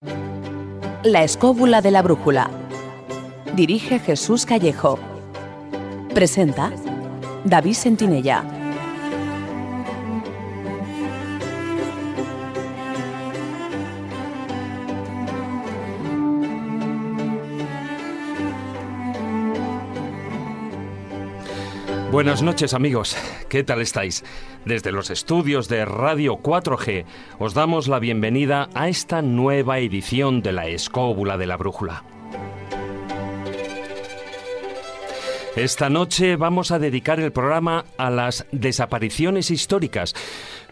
La escóbula de la brújula. Dirige Jesús Callejo. Presenta David Sentinella. Buenas noches amigos, ¿qué tal estáis? Desde los estudios de Radio 4G os damos la bienvenida a esta nueva edición de la Escóbula de la Brújula. Esta noche vamos a dedicar el programa a las desapariciones históricas,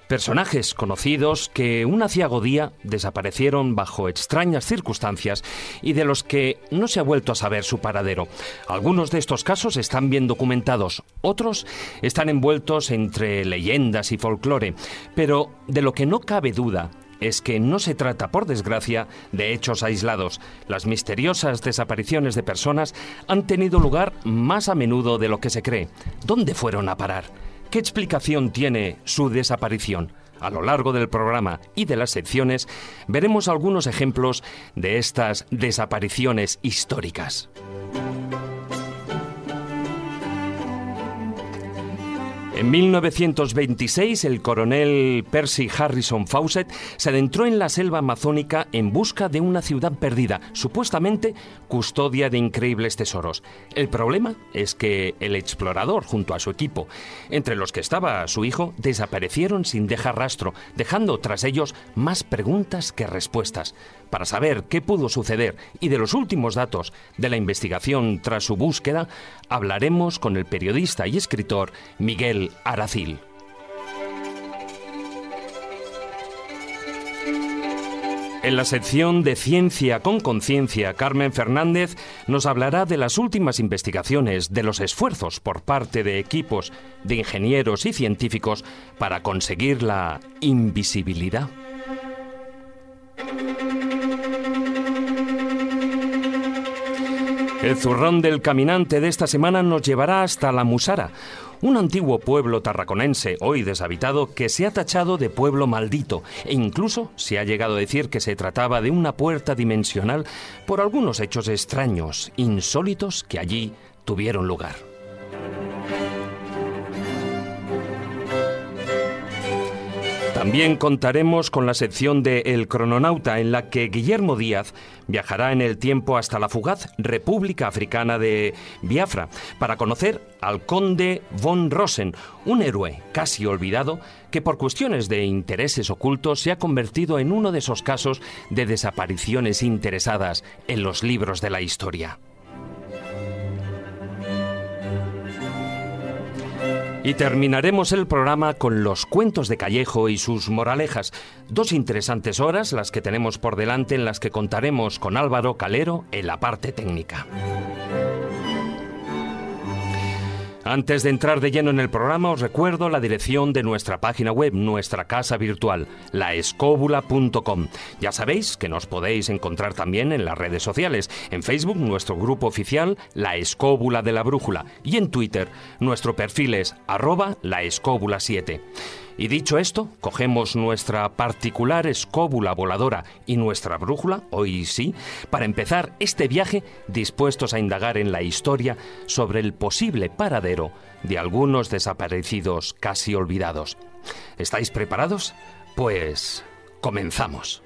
Personajes conocidos que un aciago día desaparecieron bajo extrañas circunstancias y de los que no se ha vuelto a saber su paradero. Algunos de estos casos están bien documentados, otros están envueltos entre leyendas y folclore, pero de lo que no cabe duda es que no se trata, por desgracia, de hechos aislados. Las misteriosas desapariciones de personas han tenido lugar más a menudo de lo que se cree. ¿Dónde fueron a parar? ¿Qué explicación tiene su desaparición? A lo largo del programa y de las secciones veremos algunos ejemplos de estas desapariciones históricas. En 1926, el coronel Percy Harrison Fawcett se adentró en la selva amazónica en busca de una ciudad perdida, supuestamente custodia de increíbles tesoros. El problema es que el explorador, junto a su equipo, entre los que estaba su hijo, desaparecieron sin dejar rastro, dejando tras ellos más preguntas que respuestas. Para saber qué pudo suceder y de los últimos datos de la investigación tras su búsqueda, hablaremos con el periodista y escritor Miguel Aracil. En la sección de Ciencia con Conciencia, Carmen Fernández nos hablará de las últimas investigaciones, de los esfuerzos por parte de equipos de ingenieros y científicos para conseguir la invisibilidad. El zurrón del caminante de esta semana nos llevará hasta la Musara, un antiguo pueblo tarraconense, hoy deshabitado, que se ha tachado de pueblo maldito e incluso se ha llegado a decir que se trataba de una puerta dimensional por algunos hechos extraños, insólitos que allí tuvieron lugar. También contaremos con la sección de El Crononauta, en la que Guillermo Díaz viajará en el tiempo hasta la fugaz República Africana de Biafra para conocer al conde von Rosen, un héroe casi olvidado que por cuestiones de intereses ocultos se ha convertido en uno de esos casos de desapariciones interesadas en los libros de la historia. Y terminaremos el programa con los cuentos de Callejo y sus moralejas. Dos interesantes horas las que tenemos por delante en las que contaremos con Álvaro Calero en la parte técnica. Antes de entrar de lleno en el programa, os recuerdo la dirección de nuestra página web, nuestra casa virtual, laescóbula.com. Ya sabéis que nos podéis encontrar también en las redes sociales, en Facebook, nuestro grupo oficial, La Escóbula de la Brújula, y en Twitter, nuestro perfil es arroba laescóbula7. Y dicho esto, cogemos nuestra particular escóbula voladora y nuestra brújula, hoy sí, para empezar este viaje dispuestos a indagar en la historia sobre el posible paradero de algunos desaparecidos casi olvidados. ¿Estáis preparados? Pues comenzamos.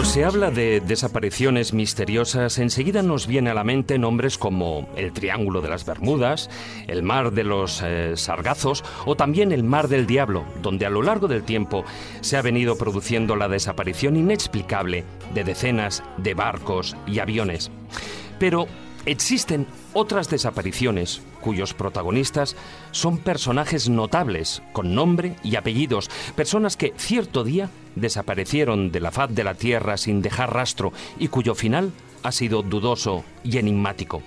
Cuando se habla de desapariciones misteriosas, enseguida nos viene a la mente nombres como el Triángulo de las Bermudas, el Mar de los eh, Sargazos o también el Mar del Diablo, donde a lo largo del tiempo se ha venido produciendo la desaparición inexplicable de decenas de barcos y aviones. Pero existen otras desapariciones cuyos protagonistas son personajes notables, con nombre y apellidos, personas que cierto día desaparecieron de la faz de la tierra sin dejar rastro y cuyo final ha sido dudoso y enigmático.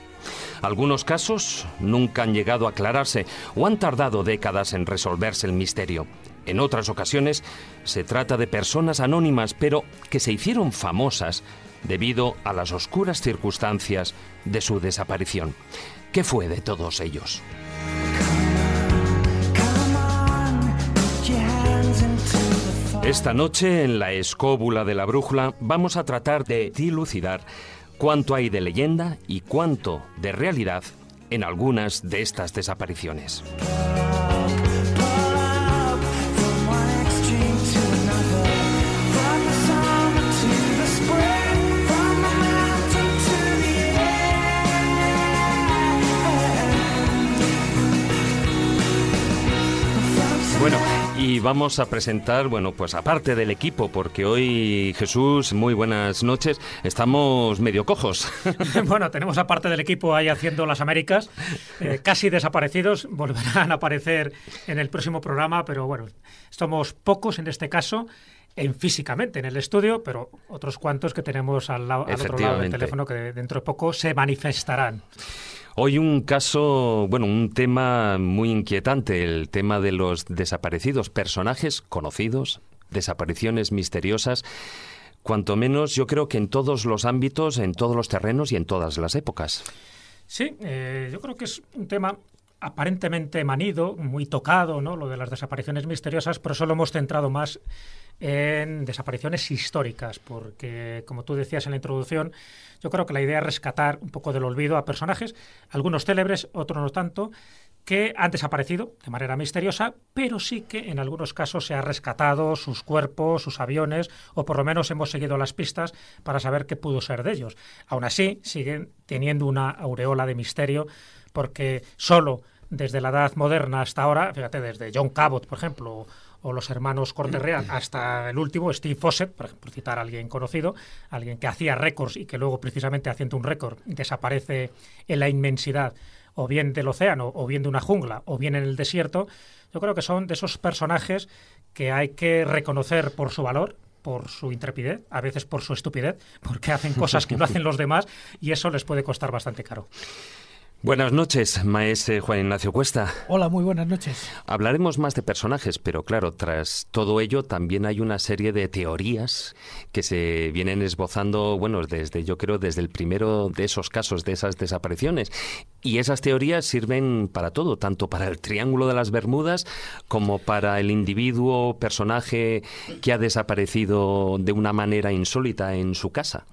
Algunos casos nunca han llegado a aclararse o han tardado décadas en resolverse el misterio. En otras ocasiones se trata de personas anónimas, pero que se hicieron famosas debido a las oscuras circunstancias de su desaparición. ¿Qué fue de todos ellos? Esta noche en la escóbula de la brújula vamos a tratar de dilucidar cuánto hay de leyenda y cuánto de realidad en algunas de estas desapariciones. Bueno, y vamos a presentar, bueno, pues aparte del equipo, porque hoy, Jesús, muy buenas noches, estamos medio cojos. bueno, tenemos aparte del equipo ahí haciendo las Américas, eh, casi desaparecidos, volverán a aparecer en el próximo programa, pero bueno, somos pocos en este caso en físicamente en el estudio, pero otros cuantos que tenemos al, al otro lado del teléfono que dentro de poco se manifestarán. Hoy un caso, bueno, un tema muy inquietante, el tema de los desaparecidos, personajes conocidos, desapariciones misteriosas, cuanto menos yo creo que en todos los ámbitos, en todos los terrenos y en todas las épocas. Sí, eh, yo creo que es un tema aparentemente manido, muy tocado, ¿no? Lo de las desapariciones misteriosas, pero solo hemos centrado más en desapariciones históricas, porque, como tú decías en la introducción, yo creo que la idea es rescatar un poco del olvido a personajes, algunos célebres, otros no tanto, que han desaparecido de manera misteriosa, pero sí que en algunos casos se ha rescatado sus cuerpos, sus aviones, o por lo menos hemos seguido las pistas para saber qué pudo ser de ellos. Aún así, siguen teniendo una aureola de misterio, porque solo desde la edad moderna hasta ahora, fíjate, desde John Cabot, por ejemplo, o los hermanos Corderreal, hasta el último, Steve Fawcett, por ejemplo, citar a alguien conocido, alguien que hacía récords y que luego precisamente haciendo un récord desaparece en la inmensidad o bien del océano, o bien de una jungla, o bien en el desierto, yo creo que son de esos personajes que hay que reconocer por su valor, por su intrepidez, a veces por su estupidez, porque hacen cosas que no hacen los demás y eso les puede costar bastante caro. Buenas noches, maestro Juan Ignacio Cuesta. Hola, muy buenas noches. Hablaremos más de personajes, pero claro, tras todo ello también hay una serie de teorías que se vienen esbozando, bueno, desde yo creo desde el primero de esos casos, de esas desapariciones. Y esas teorías sirven para todo, tanto para el Triángulo de las Bermudas como para el individuo, personaje que ha desaparecido de una manera insólita en su casa.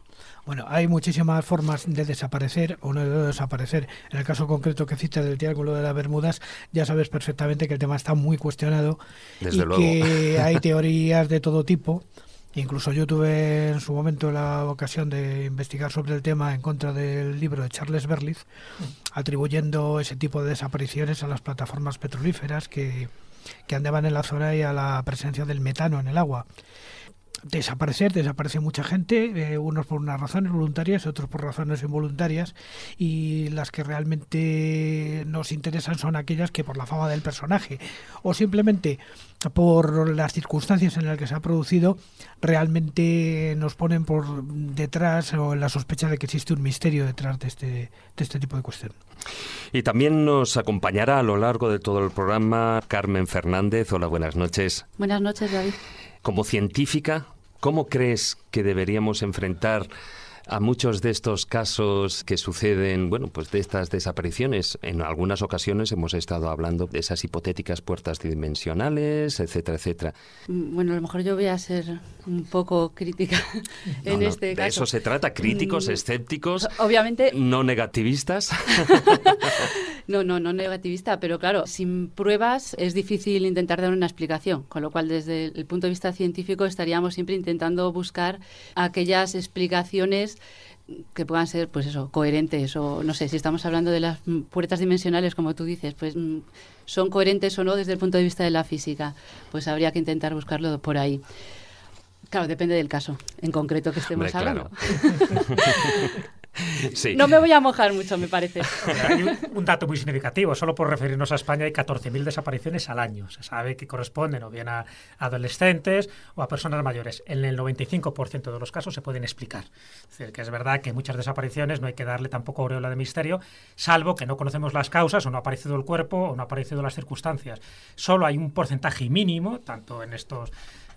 Bueno, hay muchísimas formas de desaparecer o no de desaparecer. En el caso concreto que citas del Triángulo de las Bermudas, ya sabes perfectamente que el tema está muy cuestionado Desde y que hay teorías de todo tipo. Incluso yo tuve en su momento la ocasión de investigar sobre el tema en contra del libro de Charles Berlitz, atribuyendo ese tipo de desapariciones a las plataformas petrolíferas que, que andaban en la zona y a la presencia del metano en el agua desaparecer, desaparece mucha gente, eh, unos por unas razones voluntarias, otros por razones involuntarias, y las que realmente nos interesan son aquellas que por la fama del personaje o simplemente por las circunstancias en las que se ha producido, realmente nos ponen por detrás o en la sospecha de que existe un misterio detrás de este, de este tipo de cuestión. Y también nos acompañará a lo largo de todo el programa Carmen Fernández. Hola, buenas noches. Buenas noches, David. Como científica, ¿cómo crees que deberíamos enfrentar a muchos de estos casos que suceden, bueno, pues de estas desapariciones. En algunas ocasiones hemos estado hablando de esas hipotéticas puertas dimensionales, etcétera, etcétera. Mm, bueno, a lo mejor yo voy a ser un poco crítica en No, este de caso. eso se trata, críticos, Mm, escépticos, Obviamente, no negativistas. no, no, no negativista, pero claro, sin pruebas es difícil intentar dar una explicación, con lo cual desde el punto de vista científico estaríamos siempre intentando buscar aquellas explicaciones que puedan ser, pues eso, coherentes o no sé, si estamos hablando de las puertas dimensionales, como tú dices, pues son coherentes o no desde el punto de vista de la física, pues habría que intentar buscarlo por ahí. Claro, depende del caso en concreto que estemos Hombre, claro. No me voy a mojar mucho, me parece. Hay un, dato muy significativo. Solo por referirnos a España hay 14.000 desapariciones al año. Se sabe que corresponden o bien a adolescentes o a personas mayores. En el 95% de los casos se pueden explicar. Es decir, que es verdad que muchas desapariciones no hay que darle tampoco aureola de misterio, salvo que no conocemos las causas o no ha aparecido el cuerpo o no ha aparecido las circunstancias. Solo hay un porcentaje mínimo, tanto en estos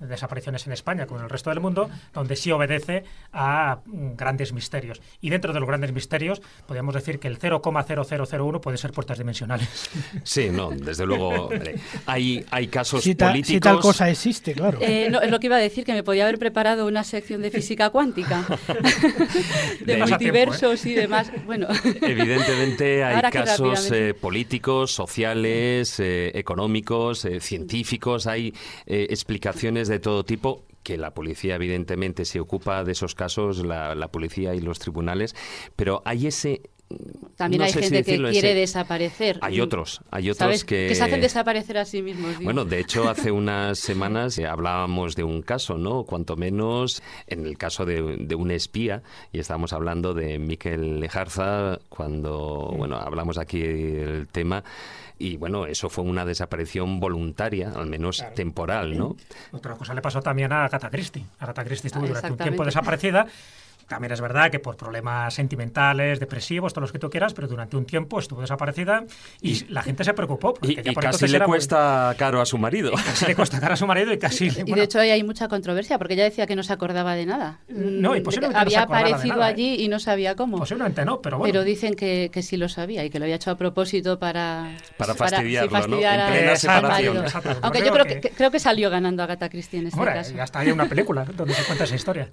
desapariciones en España como en el resto del mundo, donde sí obedece a mm, grandes misterios. Y dentro de los grandes misterios, podríamos decir que el 0,0001 puede ser puertas dimensionales. Sí, no, desde luego hay, hay casos políticos... Si tal cosa existe, claro. Eh, es lo que iba a decir, que me podía haber preparado una sección de física cuántica, de, multiversos ¿eh? y demás. Bueno. Evidentemente hay casos eh, políticos, sociales, económicos, científicos, hay explicaciones de de todo tipo que la policía evidentemente se ocupa de esos casos, la, la policía y los tribunales, pero hay ese también hay gente que quiere desaparecer. Hay otros, hay otros que... que... se hacen desaparecer a sí mismos. Bueno, de hecho, hace unas semanas eh, hablábamos de un caso, ¿no? Cuanto menos en el caso de, de un espía, y estábamos hablando de Miquel Lejarza, cuando, bueno, hablamos aquí del tema, y bueno, eso fue una desaparición voluntaria, al menos temporal, ¿no? Otra cosa le pasó también a Agatha Christie. Agatha Christie estuvo durante un tiempo desaparecida también es verdad que por problemas sentimentales, depresivos, todos los que tú quieras, pero durante un tiempo estuvo desaparecida y, la gente se preocupó. y, casi le cuesta caro a su marido. casi le cuesta caro a su marido y casi... Y de hecho ahí hay mucha controversia porque ella decía que no se acordaba de nada. No, y mm, posiblemente Había no aparecido allí ¿eh? y no sabía cómo. Posiblemente no, pero bueno. Pero dicen que, que sí lo sabía y que lo había hecho a propósito para... Para fastidiarlo, para, fastidiar ¿no? En plena marido. Aunque yo creo que, creo que salió ganando Agatha Christie en este Hombre, caso. Y hasta hay una película donde se cuenta esa historia.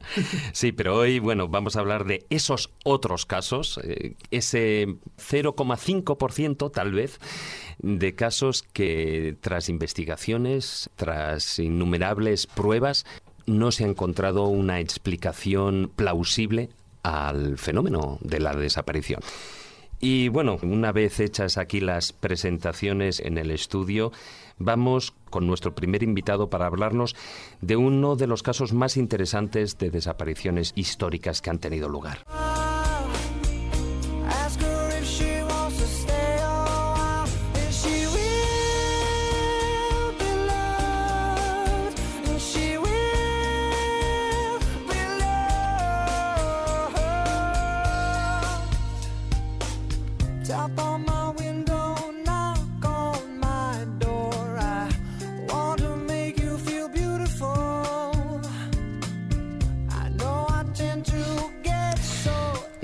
Sí, pero hoy, bueno, vamos a hablar de esos otros casos, eh, ese 0,5% tal vez de casos que tras investigaciones, tras innumerables pruebas, no se ha encontrado una explicación plausible al fenómeno de la desaparición. Y bueno, una vez hechas aquí las presentaciones en el estudio, vamos con nuestro primer invitado para hablarnos de uno de los casos más interesantes de desapariciones históricas que han tenido lugar.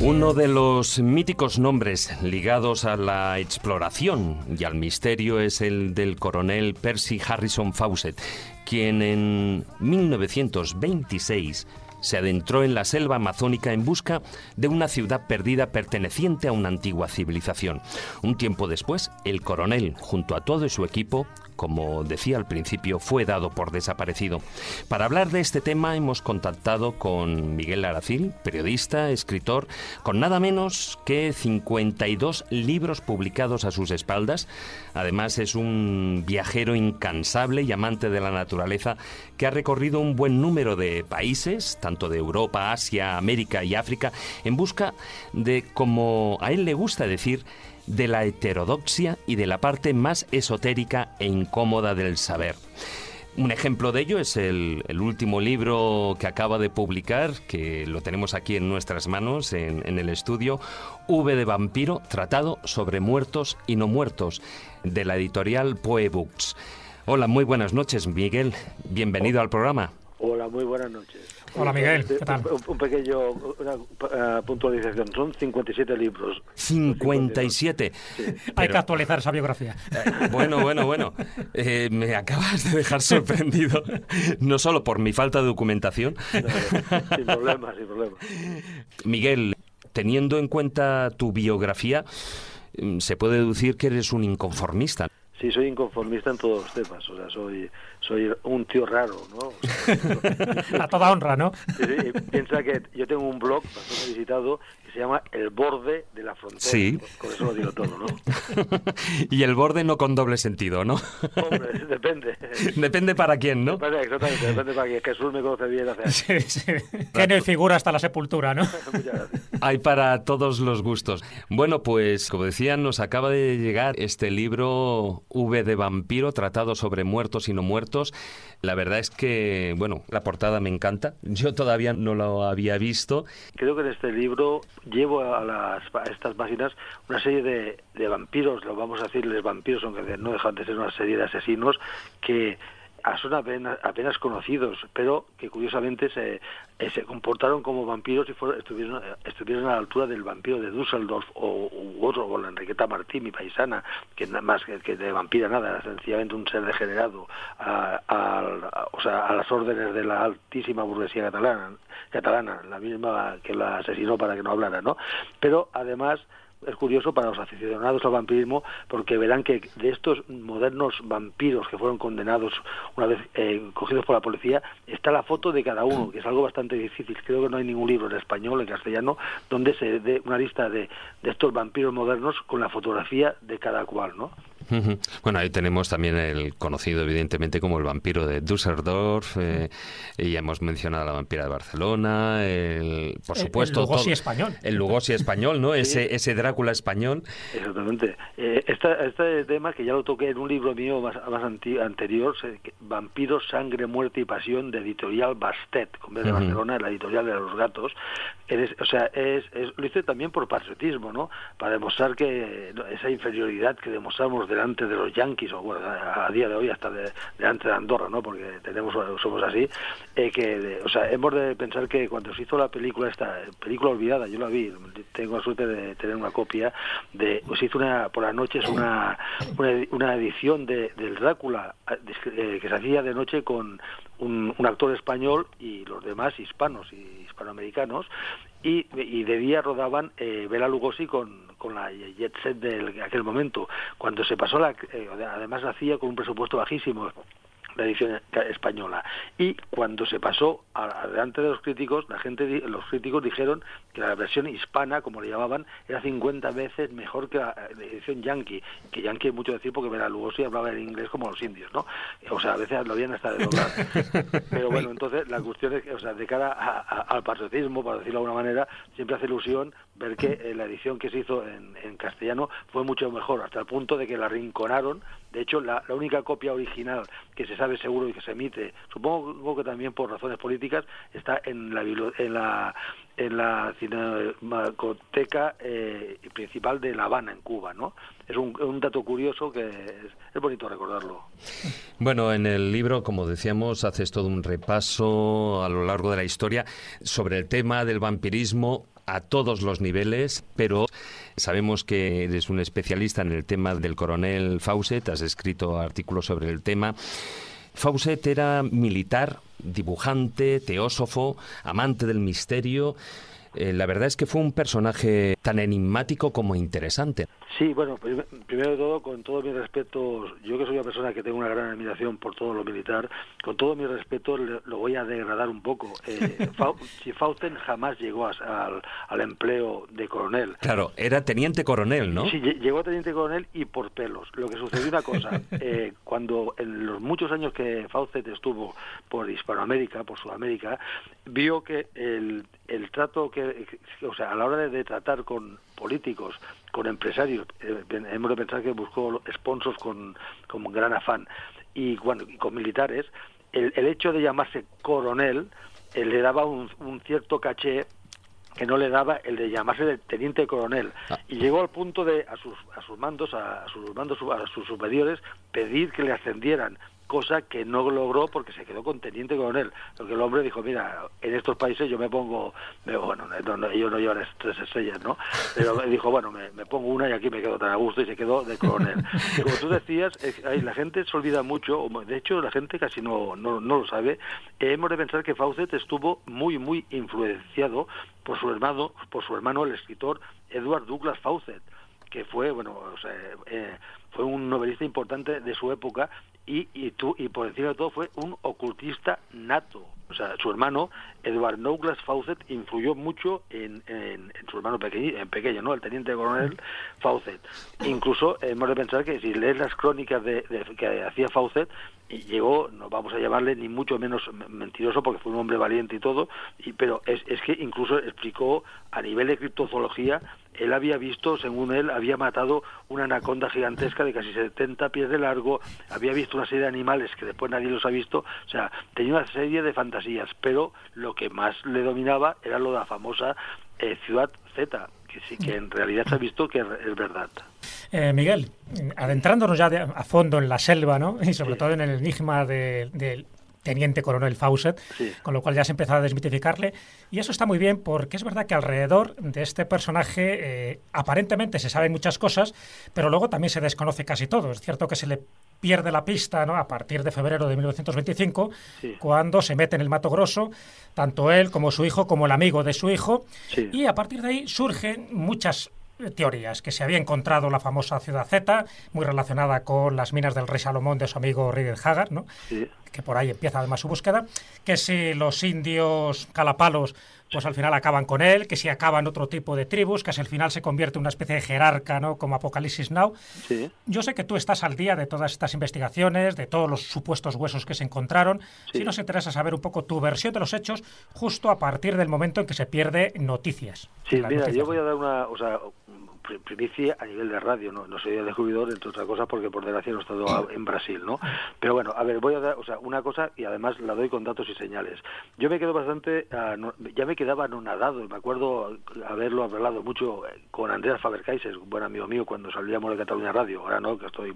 Uno de los míticos nombres ligados a la exploración y al misterio es el del coronel Percy Harrison Fawcett, quien en 1926 se adentró en la selva amazónica en busca de una ciudad perdida perteneciente a una antigua civilización. Un tiempo después, el coronel, junto a todo su equipo, como decía al principio, fue dado por desaparecido. Para hablar de este tema hemos contactado con Miguel Aracil, periodista, escritor, con nada menos que 52 libros publicados a sus espaldas. Además es un viajero incansable y amante de la naturaleza que ha recorrido un buen número de países, tanto de Europa, Asia, América y África, en busca de, como a él le gusta decir, de la heterodoxia y de la parte más esotérica e incómoda del saber. Un ejemplo de ello es el, último libro que acaba de publicar, que lo tenemos aquí en nuestras manos, en, en, el estudio, V de Vampiro, tratado sobre muertos y no muertos, de la editorial Poe Books. Hola, muy buenas noches, Miguel. Bienvenido al programa. Hola, muy buenas noches. Hola Miguel, ¿qué tal? Un, pequeño una, puntualización, son 57 libros. 57. Hay que actualizar esa biografía. Eh, bueno, bueno, bueno. Eh, me acabas de dejar sorprendido, no solo por mi falta de documentación. sin problema, sin problema. Miguel, teniendo en cuenta tu biografía, mm, se puede deducir que eres un inconformista. Sí, soy inconformista en todos los temas, o sea, soy, soy un tío raro, ¿no? A toda honra, ¿no? Sí, piensa que yo tengo un blog bastante visitado se llama El borde de la frontera. Sí. Con eso lo digo todo, ¿no? y el borde no con doble sentido, ¿no? Hombre, depende. depende para quién, ¿no? Depende, exactamente, depende para quién. Jesús me conoce bien hace años. Sí, sí. Tiene figura hasta la sepultura, ¿no? Muchas gracias. Hay para todos los gustos. Bueno, pues como decían, nos acaba de llegar este libro V de vampiro, tratado sobre muertos y no muertos. La verdad es que, bueno, la portada me encanta. Yo todavía no lo había visto. Creo que en este libro llevo a, las, estas páginas una serie de, de vampiros, lo vamos a decirles vampiros, aunque no dejan de ser una serie de asesinos, que son apenas conocidos, pero que curiosamente se, eh, se comportaron como vampiros y fueron, estuvieron, estuvieron a la altura del vampiro de Düsseldorf o u otro, o la Enriqueta Martí, mi paisana, que nada más que, que de vampira nada, era sencillamente un ser degenerado a, a, a, o sea, a las órdenes de la altísima burguesía catalana, catalana, la misma que la asesinó para que no hablara, ¿no? Pero además es curioso para los aficionados al vampirismo porque verán que de estos modernos vampiros que fueron condenados una vez eh, cogidos por la policía está la foto de cada uno, que es algo bastante difícil. Creo que no hay ningún libro en español, en castellano, donde se dé una lista de, de estos vampiros modernos con la fotografía de cada cual, ¿no? Bueno, ahí tenemos también el conocido, evidentemente, como el vampiro de Düsseldorf, eh, y ya hemos mencionado a la vampira de Barcelona, el, por supuesto... El Lugosi todo, español. El Lugosi español, ¿no? Sí. Ese, ese Drácula español. Exactamente. Eh, esta, este tema, que ya lo toqué en un libro mío más, más anti, anterior, Vampiros, Sangre, Muerte y Pasión, de editorial Bastet, con vez de uh -huh. Barcelona, la editorial de los gatos. Es, o sea, es, es, lo hice también por patriotismo, ¿no? Para demostrar que esa inferioridad que demostramos delante de los yanquis, o bueno, a, día de hoy hasta de, delante de Andorra, ¿no? Porque tenemos, somos así, eh, que, o sea, hemos de pensar que cuando se hizo la película esta, película olvidada, yo la vi, tengo la suerte de tener una copia, de, se hizo una, por las noches una, una, una edición de, del Drácula, eh, que se hacía de noche con un actor español y los demás hispanos y hispanoamericanos, y, de día rodaban eh, Bela Lugosi con, con la jet set de aquel momento. Cuando se pasó la, eh, además la hacía con un presupuesto bajísimo la edición española. Y cuando se pasó delante de los críticos la gente los críticos dijeron que la versión hispana como le llamaban era 50 veces mejor que la edición yankee que yankee es mucho decir porque Bela Lugosi hablaba en inglés como los indios no o sea a veces lo habían hasta de doblar. Pero bueno entonces la cuestión es que o sea de cara a, a, al patriotismo para decirlo de alguna manera siempre hace ilusión ver que eh, la edición que se hizo en, en, castellano fue mucho mejor, hasta el punto de que la rinconaron. De hecho, la, única copia original que se sabe seguro y que se emite, supongo que también por razones políticas, está en la, en la, en la cinemateca eh, principal de La Habana, en Cuba, ¿no? Es un, dato curioso que es, bonito recordarlo. Bueno, en el libro, como decíamos, haces todo un repaso a lo largo de la historia sobre el tema del vampirismo a todos los niveles, pero sabemos que eres un especialista en el tema del coronel Fawcett, has escrito artículos sobre el tema. Fawcett era militar, dibujante, teósofo, amante del misterio. Eh, la verdad es que fue un personaje tan enigmático como interesante. Sí, bueno, primero de todo, con todos mis respetos, yo que soy una persona que tengo una gran admiración por todo lo militar, con todo mi respeto lo voy a degradar un poco. Eh, si Fausten jamás llegó a, al, al, empleo de coronel. Claro, era teniente coronel, ¿no? Sí, llegó a teniente coronel y por pelos. Lo que sucedió una cosa, eh, cuando en los muchos años que Fawcett estuvo por Hispanoamérica, por Sudamérica, vio que el, el trato que, o sea, a la hora de, de tratar con políticos, con empresarios, eh, hemos de pensar que buscó sponsors con, con gran afán, y, bueno, y con militares, el, el, hecho de llamarse coronel eh, le daba un, un, cierto caché que no le daba el de llamarse de teniente coronel ah. y llegó al punto de a sus a sus mandos a, a sus mandos a sus superiores pedir que le ascendieran cosa que no logró porque se quedó con teniente coronel, porque el hombre dijo, mira, en estos países yo me pongo, bueno, no, no, ellos no llevan tres estrellas, ¿no? Pero dijo, bueno, me, pongo una y aquí me quedo tan a gusto y se quedó de coronel. Como tú decías, es, la gente se olvida mucho, de hecho la gente casi no, no, no lo sabe, hemos de pensar que Fawcett estuvo muy, muy influenciado por su hermano, por su hermano el escritor Edward Douglas Fawcett, que fue, bueno, o sea, eh, fue un novelista importante de su época y, y, tú, y por encima de todo fue un ocultista nato. O sea, su hermano, Edward Douglas Fawcett, influyó mucho en, su hermano pequeño, en pequeño, ¿no? El teniente coronel Fawcett. Incluso hemos de pensar que si lees las crónicas de, que hacía Fawcett, llegó, no vamos a llamarle ni mucho menos mentiroso porque fue un hombre valiente y todo, y, pero es, es que incluso explicó a nivel de criptozoología él había visto, según él, había matado una anaconda gigantesca de casi 70 pies de largo, había visto una serie de animales que después nadie los ha visto, o sea, tenía una serie de fantasías, pero lo que más le dominaba era lo de la famosa eh, ciudad Z, que sí que en realidad se ha visto que es verdad. Eh, Miguel, adentrándonos ya a fondo en la selva, ¿no? Y sobre todo en el enigma del de, teniente coronel Fawcett, con lo cual ya se empezado a desmitificarle. Y eso está muy bien porque es verdad que alrededor de este personaje eh, aparentemente se saben muchas cosas, pero luego también se desconoce casi todo. Es cierto que se le pierde la pista ¿no? a partir de febrero de 1925, cuando se mete en el Mato Grosso, tanto él como su hijo, como el amigo de su hijo, y a partir de ahí surgen muchas teorías, que se había encontrado la famosa ciudad Z, muy relacionada con las minas del rey Salomón de su amigo Rider Haggard, ¿no? Que por ahí empieza además su búsqueda, que si los indios calapalos pues al final acaban con él, que si acaban otro tipo de tribus, que al final se convierte en una especie de jerarca, ¿no? Como Apocalipsis Now. Yo sé que tú estás al día de todas estas investigaciones, de todos los supuestos huesos que se encontraron. Si nos interesa saber un poco tu versión de los hechos justo a partir del momento en que se pierde noticias. Sí, mira, yo voy a dar una, o sea, primicia a nivel de radio, no, no soy descubridor, entre otras cosas, porque por desgracia no he estado en Brasil, ¿no? Pero bueno, a ver, voy a dar, o sea, una cosa y además la doy con datos y señales. Yo me quedo bastante, ah, ya me quedaba anonadado, me acuerdo haberlo hablado mucho eh, con Andreas Faber-Kaiser, un buen amigo mío, cuando salíamos de Cataluña Radio, ahora no, que estoy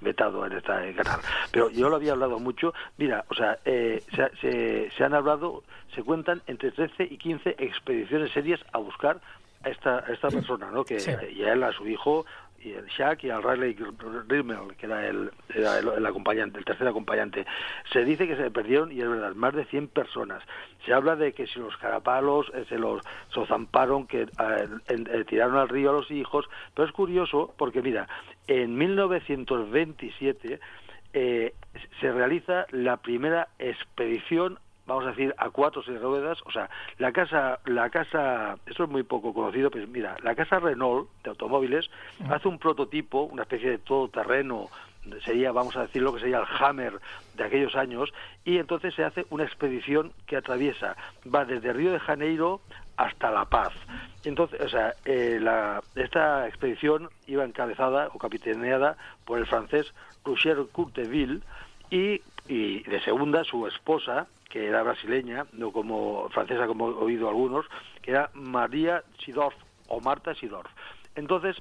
vetado en esta canal, pero yo lo había hablado mucho, mira, o sea, eh, se, se han hablado, se cuentan entre 13 y 15 expediciones serias a buscar esta, esta persona, ¿no? Que y a él, a su hijo, y el Shaq y al Riley Rimmel, que era, el, era el, acompañante, el tercer acompañante. Se dice que se perdieron, y es verdad, más de 100 personas. Se habla de que si los carapalos eh, se los sozamparon, que eh, eh, tiraron al río a los hijos, pero es curioso porque, mira, en 1927 se realiza la primera expedición vamos a decir, a cuatro seis ruedas, o sea, la casa, la casa, eso es muy poco conocido, pues mira, la casa Renault de automóviles hace un prototipo, una especie de todoterreno, sería, vamos a decir, lo que sería el Hammer de aquellos años, y entonces se hace una expedición que atraviesa, va desde Río de Janeiro hasta La Paz. Entonces, o sea, eh, la, esta expedición iba encabezada o capitaneada por el francés Roger Courteville y, y de segunda su esposa, que era brasileña, no como francesa como he oído algunos, que era María Sidorf o Marta Sidorf. Entonces,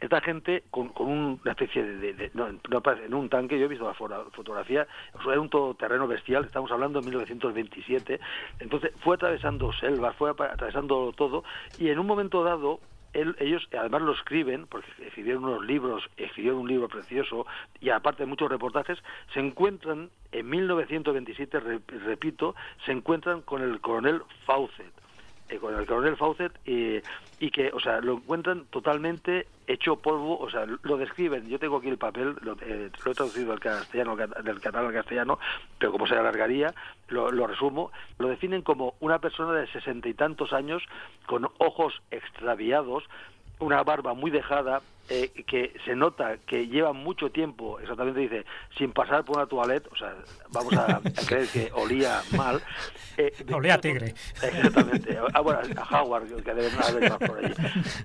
esta gente con, con una especie de, no, en un tanque, yo he visto la fotografía, era un todoterreno bestial, estamos hablando de 1927, entonces fue atravesando selvas, fue atravesando todo, y en un momento dado ellos además lo escriben, porque escribieron unos libros, escribieron un libro precioso, y aparte de muchos reportajes, se encuentran, en 1927, repito, se encuentran con el coronel Fawcett, eh, con el coronel Fawcett y que, o sea, lo encuentran totalmente hecho polvo, o sea, lo describen. Yo tengo aquí el papel, lo, eh, he traducido del castellano, del catalán al castellano, pero como se alargaría, lo, lo resumo. Lo definen como una persona de sesenta y tantos años con ojos extraviados, una barba muy dejada, eh, que se nota que lleva mucho tiempo, exactamente dice, sin pasar por una toilette, o sea, vamos a, creer que olía mal. Eh, olía a tigre. Exactamente, ah, bueno, a Howard, que debe haber por allí.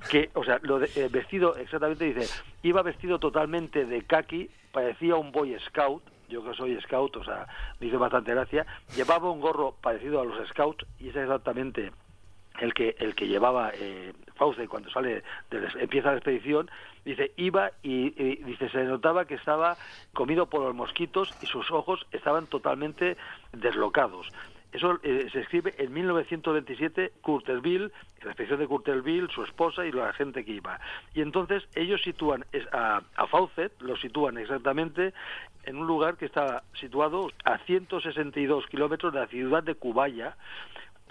Que, o sea, lo eh, vestido, exactamente dice, iba vestido totalmente de khaki, parecía un boy scout, yo que soy scout, o sea, me hizo bastante gracia, llevaba un gorro parecido a los scouts y es exactamente el que el que llevaba eh, cuando sale empieza la expedición dice iba y, dice se notaba que estaba comido por los mosquitos y sus ojos estaban totalmente deslocados eso eh, se escribe en 1927 Curterville, la expedición de Curterville, su esposa y la gente que iba. Y entonces ellos sitúan a, a lo sitúan exactamente en un lugar que está situado a 162 kilómetros de la ciudad de Cubaya,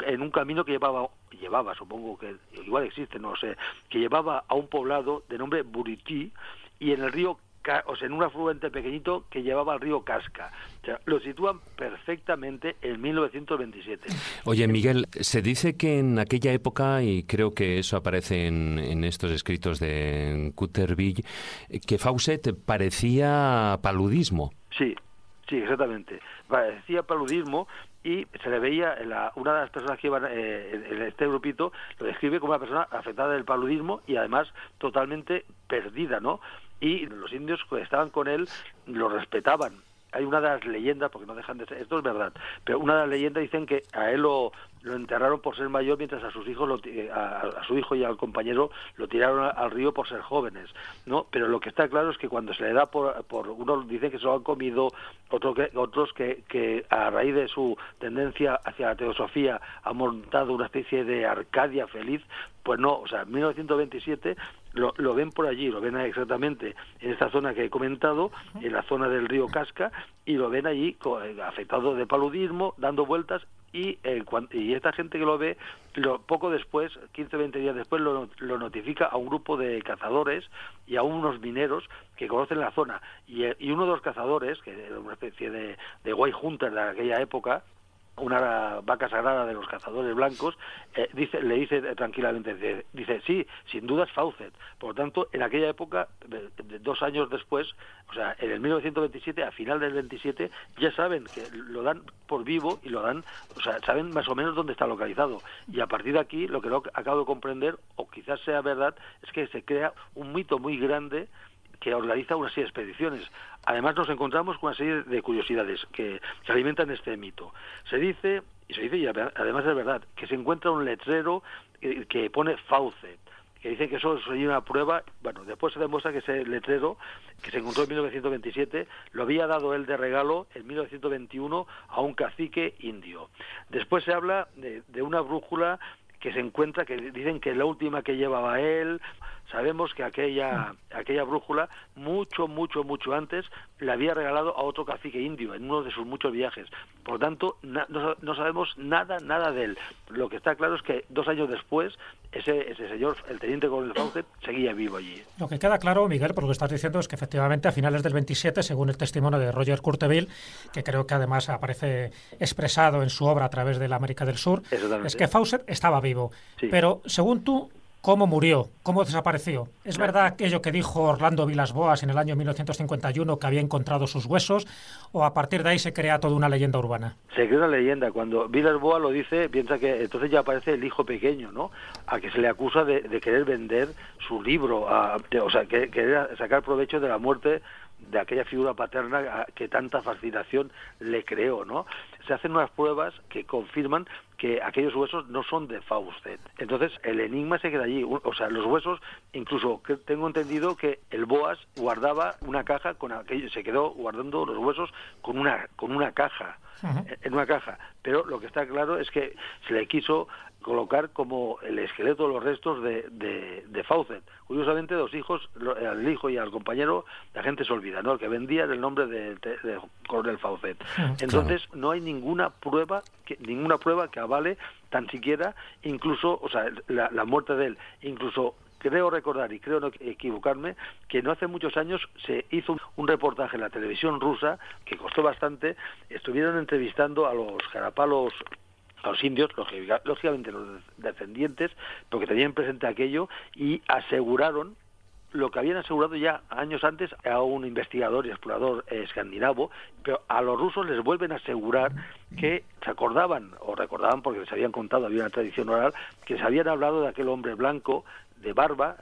en un camino que llevaba, llevaba, supongo que igual existe, no sé, que llevaba a un poblado de nombre Burití y en el río o sea, en un afluente pequeñito que llevaba al río Casca. O sea, lo sitúan perfectamente en 1927. Oye, Miguel, se dice que en aquella época, y creo que eso aparece en, en estos escritos de Cutterville, que Fawcett parecía paludismo. Sí, sí, exactamente. Parecía paludismo y se le veía, la, una de las personas que iban eh, en este grupito lo describe como una persona afectada del paludismo y además totalmente perdida, ¿no? y los indios que estaban con él lo respetaban. Hay una de las leyendas, porque no dejan de ser, esto es verdad, pero una de las leyendas dicen que a él lo, lo enterraron por ser mayor mientras a sus hijos lo, eh, a, su hijo y al compañero lo tiraron al río por ser jóvenes no pero lo que está claro es que cuando se le da por, por unos dicen que se lo han comido otros que otros que, que a raíz de su tendencia hacia la teosofía ha montado una especie de Arcadia feliz pues no, o sea, en 1927 lo, lo, ven por allí, lo ven exactamente en esta zona que he comentado, en la zona del río Casca, y lo ven allí eh, afectado de paludismo, dando vueltas y, eh, y esta gente que lo ve, lo, poco después, 15 o 20 días después, lo, lo, notifica a un grupo de cazadores y a unos mineros que conocen la zona. Y, eh, y uno de los cazadores, que era una especie de, de guay hunter de aquella época, una vaca sagrada de los cazadores blancos, eh, dice, le dice tranquilamente, dice, sí, sin duda es Fawcett. Por lo tanto, en aquella época, dos años después, o sea, en el 1927, a final del 27, ya saben que lo dan por vivo y lo dan, o sea, saben más o menos dónde está localizado. Y a partir de aquí, lo que no acabo de comprender, o quizás sea verdad, es que se crea un mito muy grande que organiza una serie de expediciones. Además nos encontramos con una serie de curiosidades que, alimentan este mito. Se dice, y se dice, y además es verdad, que se encuentra un letrero que, pone Fauce, que dice que eso sería una prueba, bueno, después se demuestra que ese letrero, que se encontró en 1927, lo había dado él de regalo en 1921 a un cacique indio. Después se habla de, de una brújula que se encuentra, que dicen que la última que llevaba él, sabemos que aquella, aquella brújula, mucho, mucho, mucho antes, le había regalado a otro cacique indio en uno de sus muchos viajes. Por tanto, no, sabemos nada, nada de él. Lo que está claro es que dos años después, ese, ese señor, el teniente coronel Faucet, seguía vivo allí. Lo que queda claro, Miguel, por lo que estás diciendo, es que efectivamente a finales del 27, según el testimonio de Roger Curteville, que creo que además aparece expresado en su obra a través de la América del Sur, es que Fawcett estaba vivo. Pero según tú, cómo murió, cómo desapareció. ¿Es verdad aquello que dijo Orlando Vilas Boas en el año 1951 que había encontrado sus huesos o a partir de ahí se crea toda una leyenda urbana? Se crea una leyenda. Cuando Vilas Boas lo dice, piensa que entonces ya aparece el hijo pequeño, ¿no? A que se le acusa de, querer vender su libro, o sea, que querer sacar provecho de la muerte de aquella figura paterna que tanta fascinación le creó, ¿no? Se hacen unas pruebas que confirman que aquellos huesos no son de Faustet. Entonces el enigma se queda allí. O sea, los huesos, incluso tengo entendido que el Boas guardaba una caja con aquello, se quedó guardando los huesos con una con una caja, en una caja. Pero lo que está claro es que se le quiso colocar como el esqueleto de los restos de, de, de Fawcett. Curiosamente, dos hijos, al hijo y al compañero, la gente se olvida, ¿no? El que vendía el nombre de, de, Coronel Fawcett. Entonces, no hay ninguna prueba, que, ninguna prueba que avale tan siquiera, incluso, o sea, la, la muerte de él, incluso creo recordar y creo no equivocarme que no hace muchos años se hizo un reportaje en la televisión rusa que costó bastante estuvieron entrevistando a los carapalos a los indios, lógicamente los descendientes, porque tenían presente aquello y aseguraron lo que habían asegurado ya años antes a un investigador y explorador escandinavo, pero a los rusos les vuelven a asegurar que se acordaban, o recordaban porque les habían contado, había una tradición oral, que se habían hablado de aquel hombre blanco de barba,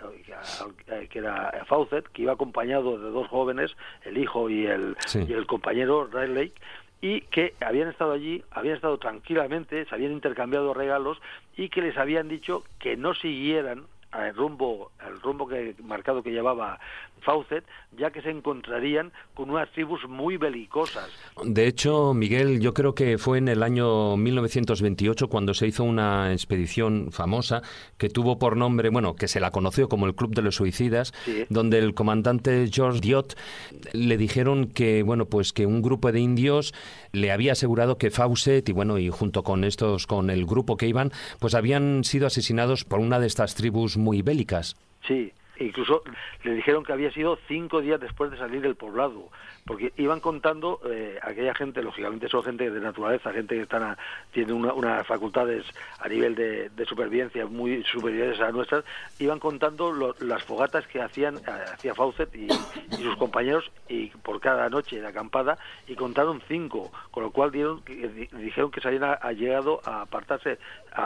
que era Fawcett, que iba acompañado de dos jóvenes, el hijo y el, y el compañero Riley, y que habían estado allí, habían estado tranquilamente, se habían intercambiado regalos y que les habían dicho que no siguieran el rumbo, el rumbo que, marcado que llevaba Fawcett, ya que se encontrarían con unas tribus muy belicosas. De hecho, Miguel, yo creo que fue en el año 1928 cuando se hizo una expedición famosa que tuvo por nombre, bueno, que se la conoció como el Club de los Suicidas, donde el comandante George Diot le dijeron que, bueno, pues que un grupo de indios le había asegurado que Fawcett y bueno, y junto con estos, con el grupo que iban, pues habían sido asesinados por una de estas tribus muy bélicas. Sí, incluso le dijeron que había sido cinco días después de salir del poblado, porque iban contando eh, aquella gente, lógicamente son gente de naturaleza, gente que están tiene unas facultades a nivel de, supervivencia muy superiores a nuestras, iban contando las fogatas que hacían eh, hacía Fawcett y, sus compañeros y por cada noche de acampada y contaron cinco, con lo cual dieron, dijeron que se habían llegado a apartarse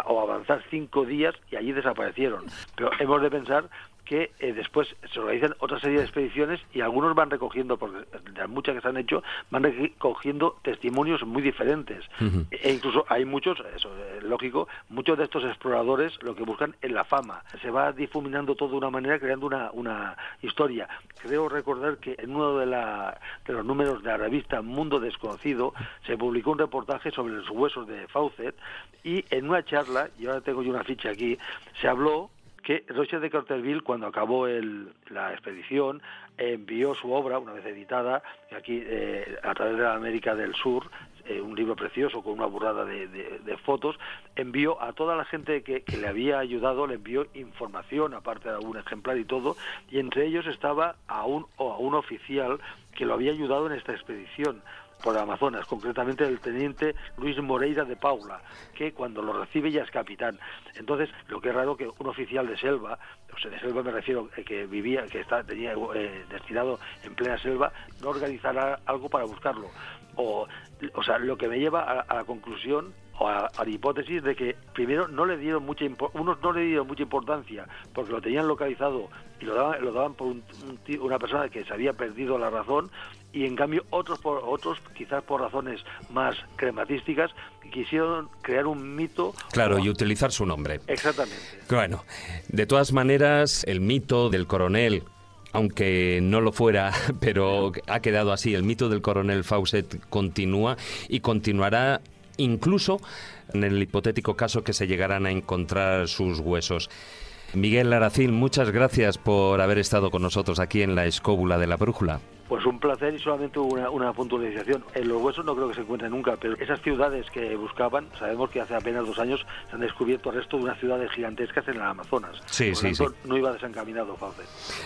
o avanzar cinco días y allí desaparecieron. Pero hemos de pensar que eh, después se organizan otra serie de expediciones y algunos van recogiendo, porque de las muchas que se han hecho, van recogiendo testimonios muy diferentes. E incluso hay muchos, eso es lógico, muchos de estos exploradores lo que buscan es la fama. Se va difuminando todo de una manera, creando una, una historia. Creo recordar que en uno de, la, de los números de la revista Mundo Desconocido se publicó un reportaje sobre los huesos de Fawcett y en una charla, y ahora tengo yo una ficha aquí, se habló que Roger de Corterville, cuando acabó la expedición, envió su obra, una vez editada, aquí eh, a través de la América del Sur, eh, un libro precioso con una burrada de, fotos, envió a toda la gente que, le había ayudado, le envió información, aparte de algún ejemplar y todo, y entre ellos estaba a un, a un oficial que lo había ayudado en esta expedición por Amazonas, concretamente el teniente Luis Moreira de Paula, que cuando lo recibe ya es capitán. Entonces, lo que es raro que un oficial de selva, o sea, de selva me refiero eh, que vivía, que está, tenía eh, destinado en plena selva, no organizara algo para buscarlo. O, o sea, lo que me lleva a, la conclusión o a, la hipótesis de que primero no le dieron mucha unos no le dieron mucha importancia porque lo tenían localizado y lo daban, lo daban por una persona que se había perdido la razón y en cambio otros por otros quizás por razones más crematísticas quisieron crear un mito claro y utilizar su nombre exactamente bueno de todas maneras el mito del coronel aunque no lo fuera, pero ha quedado así. El mito del coronel Fawcett continúa y continuará incluso en el hipotético caso que se llegaran a encontrar sus huesos. Miguel Laracín, muchas gracias por haber estado con nosotros aquí en la escóbula de la brújula. Pues un placer y solamente una, una puntualización. En los huesos no creo que se encuentren nunca, pero esas ciudades que buscaban, sabemos que hace apenas dos años se han descubierto restos de unas ciudades gigantescas en el Amazonas. Sí, sí, sí. No iba desencaminado, Fauce.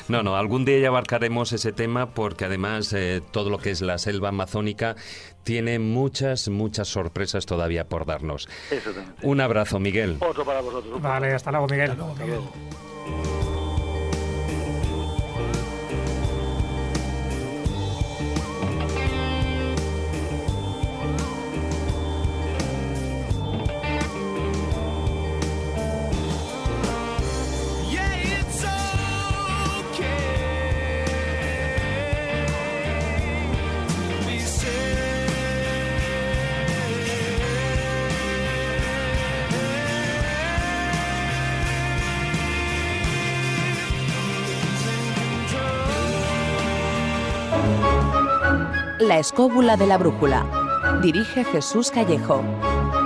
No, no, algún día ya abarcaremos ese tema porque además eh, todo lo que es la selva amazónica tiene muchas, muchas sorpresas todavía por darnos. Un abrazo, Miguel. Otro para vosotros. Vale, hasta luego, Miguel. Hasta luego. La escóbula de la brújula. Dirige Jesús Callejo.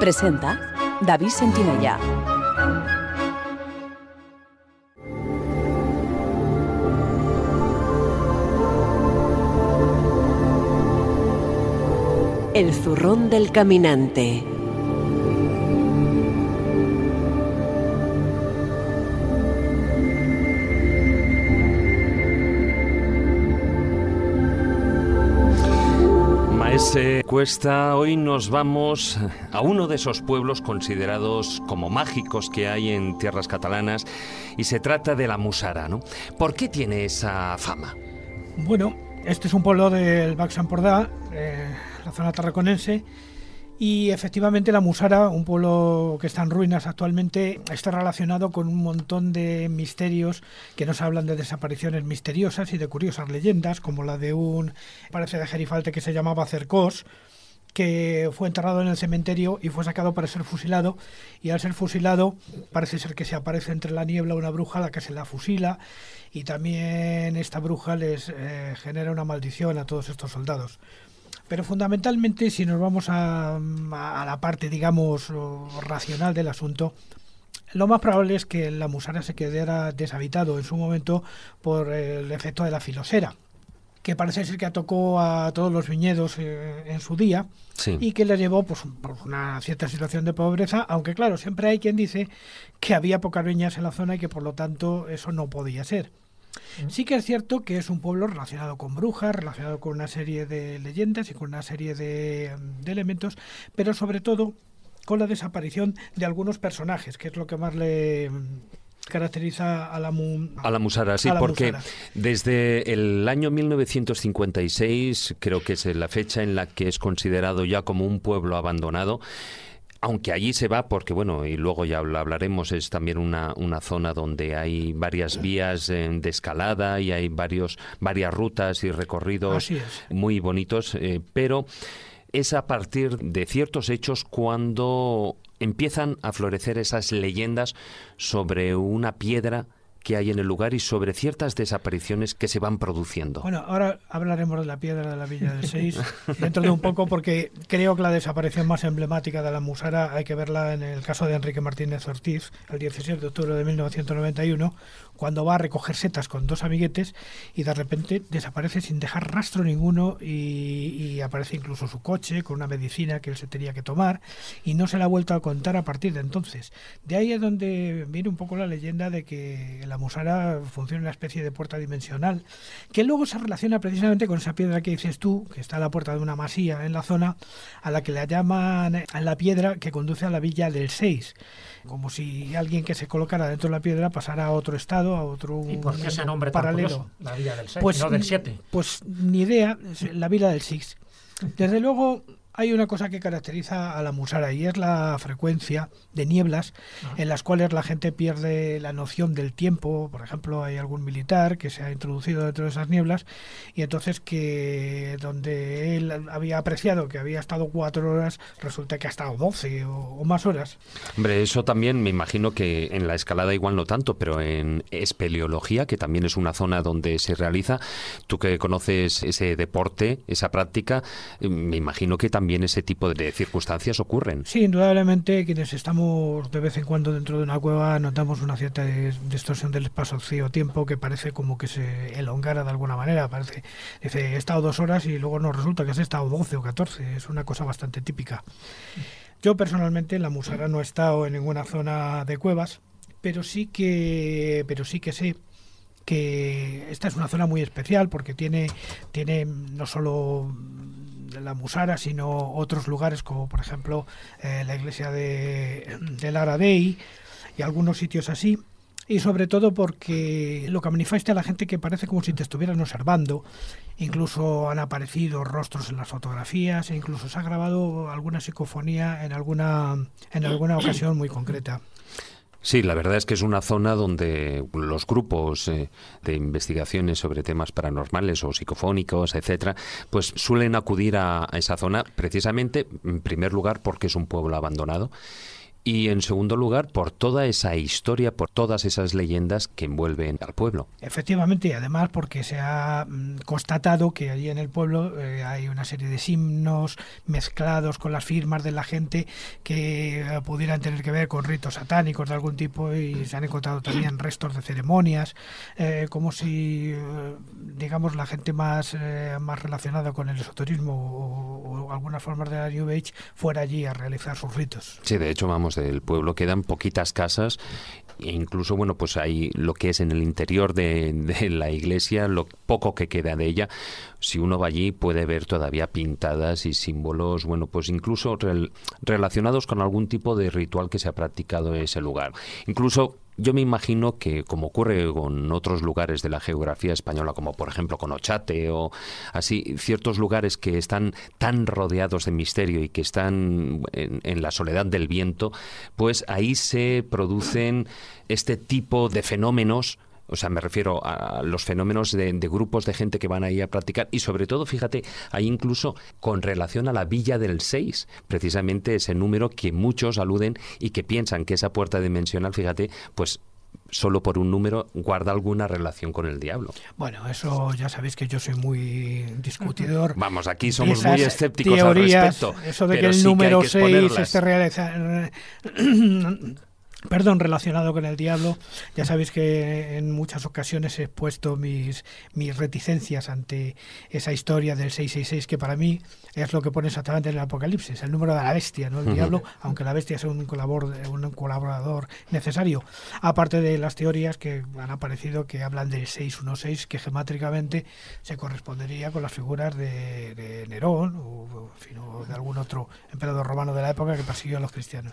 Presenta David Sentinella. El zurrón del caminante. Se Cuesta, hoy nos vamos a uno de esos pueblos considerados como mágicos que hay en tierras catalanas y se trata de la Musara, ¿no? ¿Por qué tiene esa fama? Bueno, este es un pueblo del Baix Empordà, eh, la zona tarraconense, y efectivamente la Musara, un pueblo que está en ruinas actualmente, está relacionado con un montón de misterios que nos hablan de desapariciones misteriosas y de curiosas leyendas, como la de un, parece de Gerifalte, que se llamaba Cercos, que fue enterrado en el cementerio y fue sacado para ser fusilado y al ser fusilado parece ser que se aparece entre la niebla una bruja a la que se la fusila y también esta bruja les eh, genera una maldición a todos estos soldados. Pero fundamentalmente, si nos vamos a, la parte, digamos, racional del asunto, lo más probable es que la Musara se quedara deshabitado en su momento por el efecto de la filosera, que parece ser que atacó a todos los viñedos eh, en su día y que le llevó pues, por una cierta situación de pobreza, aunque claro, siempre hay quien dice que había pocas viñas en la zona y que por lo tanto eso no podía ser. Sí que es cierto que es un pueblo relacionado con brujas, relacionado con una serie de leyendas y con una serie de, de elementos, pero sobre todo con la desaparición de algunos personajes, que es lo que más le caracteriza a la, a la Musara, sí, porque desde el año 1956, creo que es la fecha en la que es considerado ya como un pueblo abandonado, aunque allí se va porque, bueno, y luego ya lo hablaremos, es también una, una zona donde hay varias vías eh, de escalada y hay varios, varias rutas y recorridos muy bonitos, eh, pero es a partir de ciertos hechos cuando empiezan a florecer esas leyendas sobre una piedra que hay en el lugar y sobre ciertas desapariciones que se van produciendo. Bueno, ahora hablaremos de la piedra de la Villa del Seis dentro de un poco porque creo que la desaparición más emblemática de la Musara hay que verla en el caso de Enrique Martínez Ortiz, el 17 de octubre de 1991, cuando va a recoger setas con dos amiguetes y de repente desaparece sin dejar rastro ninguno y, aparece incluso su coche con una medicina que él se tenía que tomar y no se la ha vuelto a contar a partir de entonces. De ahí es donde viene un poco la leyenda de que la Musara funciona una especie de puerta dimensional que luego se relaciona precisamente con esa piedra que dices tú, que está a la puerta de una masía en la zona, a la que le llaman a la piedra que conduce a la villa del 6 como si alguien que se colocara dentro de la piedra pasara a otro estado, a otro ¿Y por qué ese nombre paralelo? la villa del 6, pues, no del 7. Pues ni idea, la villa del 6. Desde luego hay una cosa que caracteriza a la musara y es la frecuencia de nieblas ah. en las cuales la gente pierde la noción del tiempo. Por ejemplo, hay algún militar que se ha introducido dentro de esas nieblas y entonces que donde él había apreciado que había estado cuatro horas, resulta que ha estado doce o, más horas. Hombre, eso también me imagino que en la escalada igual no tanto, pero en espeleología, que también es una zona donde se realiza, tú que conoces ese deporte, esa práctica, me imagino que también también ese tipo de circunstancias ocurren. Sí, indudablemente quienes estamos de vez en cuando dentro de una cueva notamos una cierta distorsión del espacio-tiempo que parece como que se elongara de alguna manera. Parece, dice, he estado dos horas y luego nos resulta que has estado doce o catorce. Es una cosa bastante típica. Yo personalmente en la Musara no he estado en ninguna zona de cuevas, pero sí que, pero sí que sé que esta es una zona muy especial porque tiene, tiene no solo la Musara, sino otros lugares como por ejemplo eh, la iglesia de, de Lara Dei y algunos sitios así. Y sobre todo porque lo que manifiesta a la gente que parece como si te estuvieran observando. Incluso han aparecido rostros en las fotografías e incluso se ha grabado alguna psicofonía en alguna, en alguna ocasión muy concreta. Sí, la verdad es que es una zona donde los grupos eh, de investigaciones sobre temas paranormales o psicofónicos, etcétera, pues suelen acudir a esa zona precisamente, en primer lugar, porque es un pueblo abandonado y en segundo lugar por toda esa historia, por todas esas leyendas que envuelven al pueblo. Efectivamente, y además porque se ha mm, constatado que allí en el pueblo eh, hay una serie de signos mezclados con las firmas de la gente que eh, pudieran tener que ver con ritos satánicos de algún tipo y se han encontrado también restos de ceremonias, eh, como si, digamos, la gente más, más relacionada con el esoterismo o, o algunas formas de la New Age fuera allí a realizar sus ritos. Sí, de hecho, vamos del pueblo quedan poquitas casas e incluso bueno pues hay lo que es en el interior de, la iglesia lo poco que queda de ella. Si uno va allí puede ver todavía pintadas y símbolos bueno pues incluso relacionados con algún tipo de ritual que se ha practicado en ese lugar. Incluso yo me imagino que, como ocurre con otros lugares de la geografía española, como por ejemplo con Ochate o así, ciertos lugares que están tan rodeados de misterio y que están en, la soledad del viento, pues ahí se producen este tipo de fenómenos o sea, me refiero a los fenómenos de, grupos de gente que van ahí a practicar y sobre todo, fíjate, hay incluso con relación a la Villa del 6, precisamente ese número que muchos aluden y que piensan que esa puerta dimensional, fíjate, pues solo por un número guarda alguna relación con el diablo. Bueno, eso ya sabéis que yo soy muy discutidor. Vamos, aquí somos muy escépticos al respecto. Eso de que el número 6 esté realizado Perdón, relacionado con el diablo. Ya sabéis que en muchas ocasiones he expuesto mis, mis reticencias ante esa historia del 666, que para mí es lo que pone exactamente en el Apocalipsis, el número de la bestia, no el diablo, aunque la bestia sea un, un colaborador necesario. Aparte de las teorías que han aparecido que hablan del 616, que gemátricamente se correspondería con las figuras de, Nerón o, de algún otro emperador romano de la época que persiguió a los cristianos.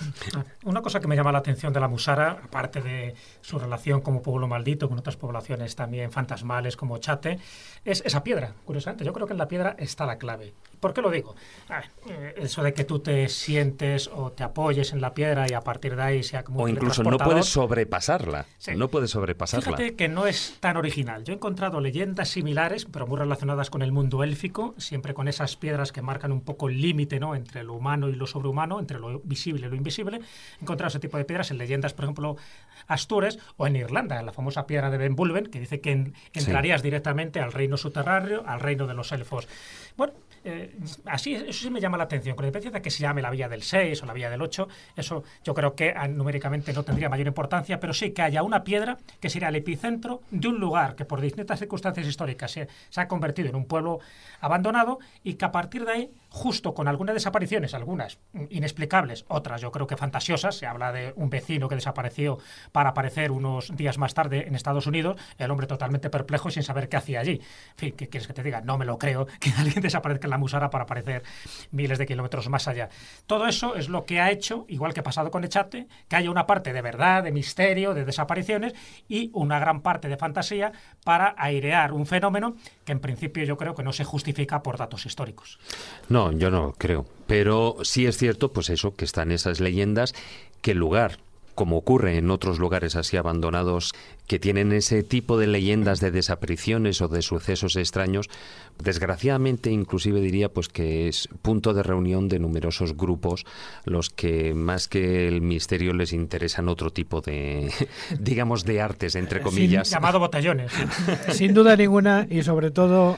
Una cosa que me llama la atención de la Musara, aparte de su relación como pueblo maldito con otras poblaciones también fantasmales como Chate, es esa piedra. Curiosamente, yo creo que en la piedra está la clave. ¿Por qué lo digo? Eh, eso de que tú te sientes o te apoyes en la piedra y a partir de ahí sea como O incluso no puedes sobrepasarla. No puedes sobrepasarla. Fíjate que no es tan original. Yo he encontrado leyendas similares, pero muy relacionadas con el mundo élfico, siempre con esas piedras que marcan un poco el límite ¿no? entre lo humano y lo sobrehumano, entre lo visible y lo invisible. He encontrado ese tipo de piedras en leyendas, por ejemplo, Astures o en Irlanda, la famosa piedra de Ben Bulben, que dice que entrarías directamente al reino subterráneo, al reino de los elfos. Bueno, eh, así, eso sí me llama la atención, con independencia de que se llame la vía del 6 o la vía del 8, eso yo creo que ah, numéricamente no tendría mayor importancia, pero sí que haya una piedra que sería el epicentro de un lugar que por distintas circunstancias históricas se, se ha convertido en un pueblo abandonado y que a partir de ahí, justo con algunas desapariciones, algunas inexplicables, otras yo creo que fantasiosas, se habla de un vecino que desapareció para aparecer unos días más tarde en Estados Unidos, el hombre totalmente perplejo y sin saber qué hacía allí. En fin, ¿qué quieres que te diga? No me lo creo que alguien desaparezca en la Musara para aparecer miles de kilómetros más allá. Todo eso es lo que ha hecho, igual que ha pasado con Echate, que haya una parte de verdad, de misterio, de desapariciones y una gran parte de fantasía para airear un fenómeno que en principio yo creo que no se justifica por datos históricos. No, yo no creo. Pero sí es cierto, pues eso, que están esas leyendas, que el lugar como ocurre en otros lugares así abandonados que tienen ese tipo de leyendas de desapariciones o de sucesos extraños, desgraciadamente inclusive diría pues que es punto de reunión de numerosos grupos los que más que el misterio les interesan otro tipo de digamos de artes entre comillas. llamado botellones. Sin duda ninguna y sobre todo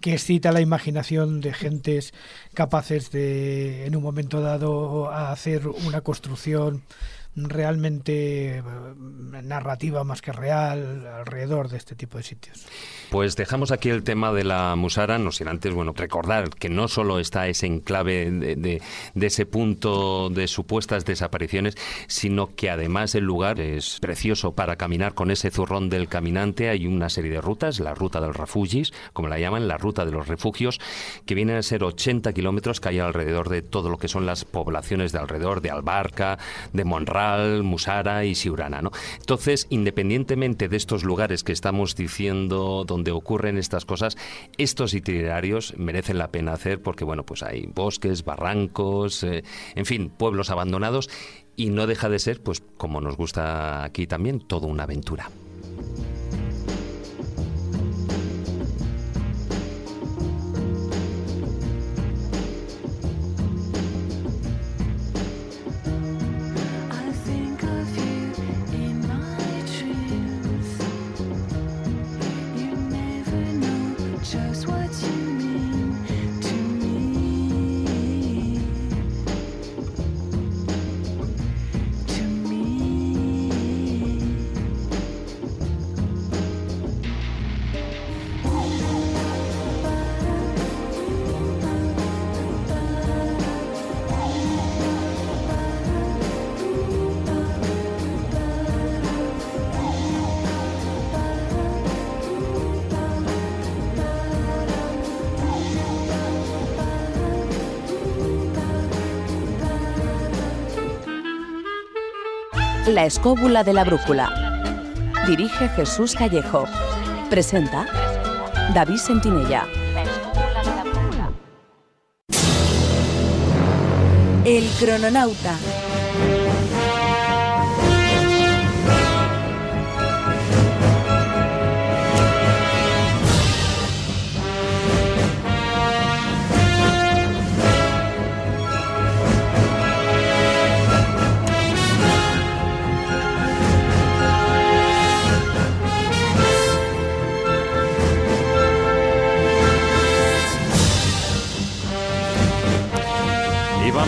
que excita la imaginación de gentes capaces de en un momento dado hacer una construcción realmente eh, narrativa más que real alrededor de este tipo de sitios. Pues dejamos aquí el tema de la Musara, no sin antes bueno recordar que no solo está ese enclave de, ese punto de supuestas desapariciones, sino que además el lugar es precioso para caminar con ese zurrón del caminante. Hay una serie de rutas, la ruta del refugis, como la llaman, la ruta de los refugios, que vienen a ser 80 kilómetros que hay alrededor de todo lo que son las poblaciones de alrededor de Albarca, de Musara y Siurana. ¿no? Entonces, independientemente de estos lugares que estamos diciendo donde ocurren estas cosas, estos itinerarios merecen la pena hacer porque, bueno, pues hay bosques, barrancos, eh, en fin, pueblos abandonados y no deja de ser, pues como nos gusta aquí también, toda una aventura. La escóbula de la brújula. Dirige Jesús Callejo. Presenta David Sentinella. El crononauta.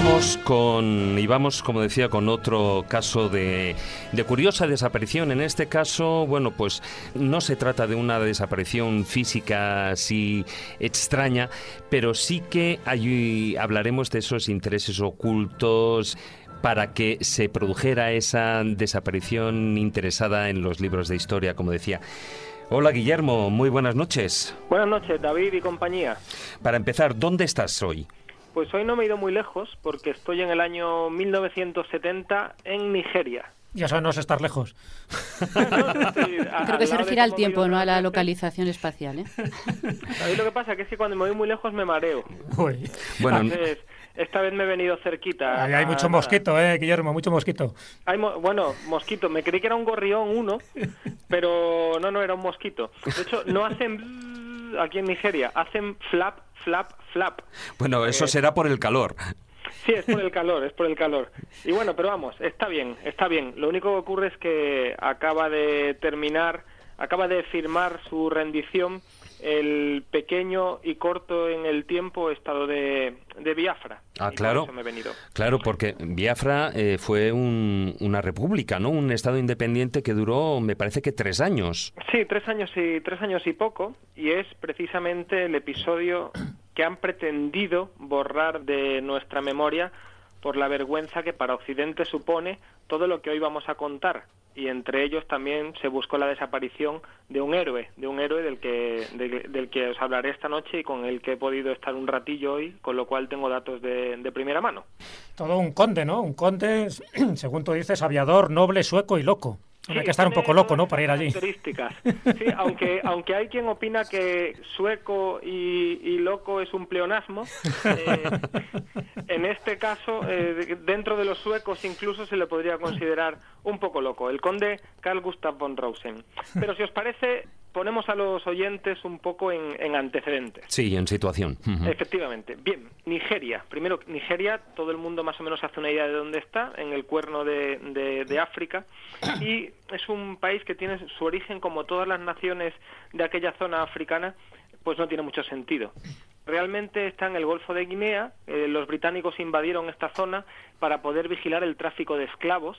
Vamos con, y vamos, como decía, con otro caso de, de, curiosa desaparición. En este caso, bueno, pues no se trata de una desaparición física así extraña, pero sí que hay, hablaremos de esos intereses ocultos para que se produjera esa desaparición interesada en los libros de historia, como decía. Hola Guillermo, muy buenas noches. Buenas noches, David y compañía. Para empezar, ¿dónde estás hoy? Pues hoy no me he ido muy lejos porque estoy en el año 1970 en Nigeria. Ya eso no es estar lejos. Creo que se refiere al tiempo, no a la localización espacial. ¿eh? lo que pasa? Que es que cuando me voy muy lejos me mareo. Bueno, esta vez me he venido cerquita. hay mucho mosquito, ¿eh, Guillermo? Mucho mosquito. Hay bueno, mosquito. Me creí que era un gorrión uno, pero no, no, era un mosquito. De hecho, no hacen aquí en Nigeria, hacen flap, flap, flap. Bueno, eso eh, será por el calor. Sí, es por el calor, es por el calor. Y bueno, pero vamos, está bien, está bien. Lo único que ocurre es que acaba de terminar, acaba de firmar su rendición el pequeño y corto en el tiempo estado de, Biafra. Ah, claro. Claro, porque Biafra eh, fue una república, ¿no? Un estado independiente que duró, me parece que tres años. Sí, tres años y tres años y poco, y es precisamente el episodio que han pretendido borrar de nuestra memoria por la vergüenza que para Occidente supone todo lo que hoy vamos a contar, y entre ellos también se buscó la desaparición de un héroe, de un héroe del que, del que os hablaré esta noche y con el que he podido estar un ratillo hoy, con lo cual tengo datos de, de primera mano. Todo un conde, ¿no? Un conde, según tú dices, aviador, noble, sueco y loco hay que estar un poco loco, ¿no? Para ir allí. Características. Sí, aunque, aunque hay quien opina que sueco y, loco es un pleonasmo, eh, en este caso, eh, dentro de los suecos incluso se le podría considerar un poco loco, el conde Carl Gustav von Rosen. Pero si os parece, ponemos a los oyentes un poco en, antecedentes. Sí, en situación. Efectivamente. Bien, Nigeria. Primero, Nigeria, todo el mundo más o menos hace una idea de dónde está, en el cuerno de, de, África, y es un país que tiene su origen, como todas las naciones de aquella zona africana, pues no tiene mucho sentido. Realmente está en el Golfo de Guinea, eh, los británicos invadieron esta zona para poder vigilar el tráfico de esclavos,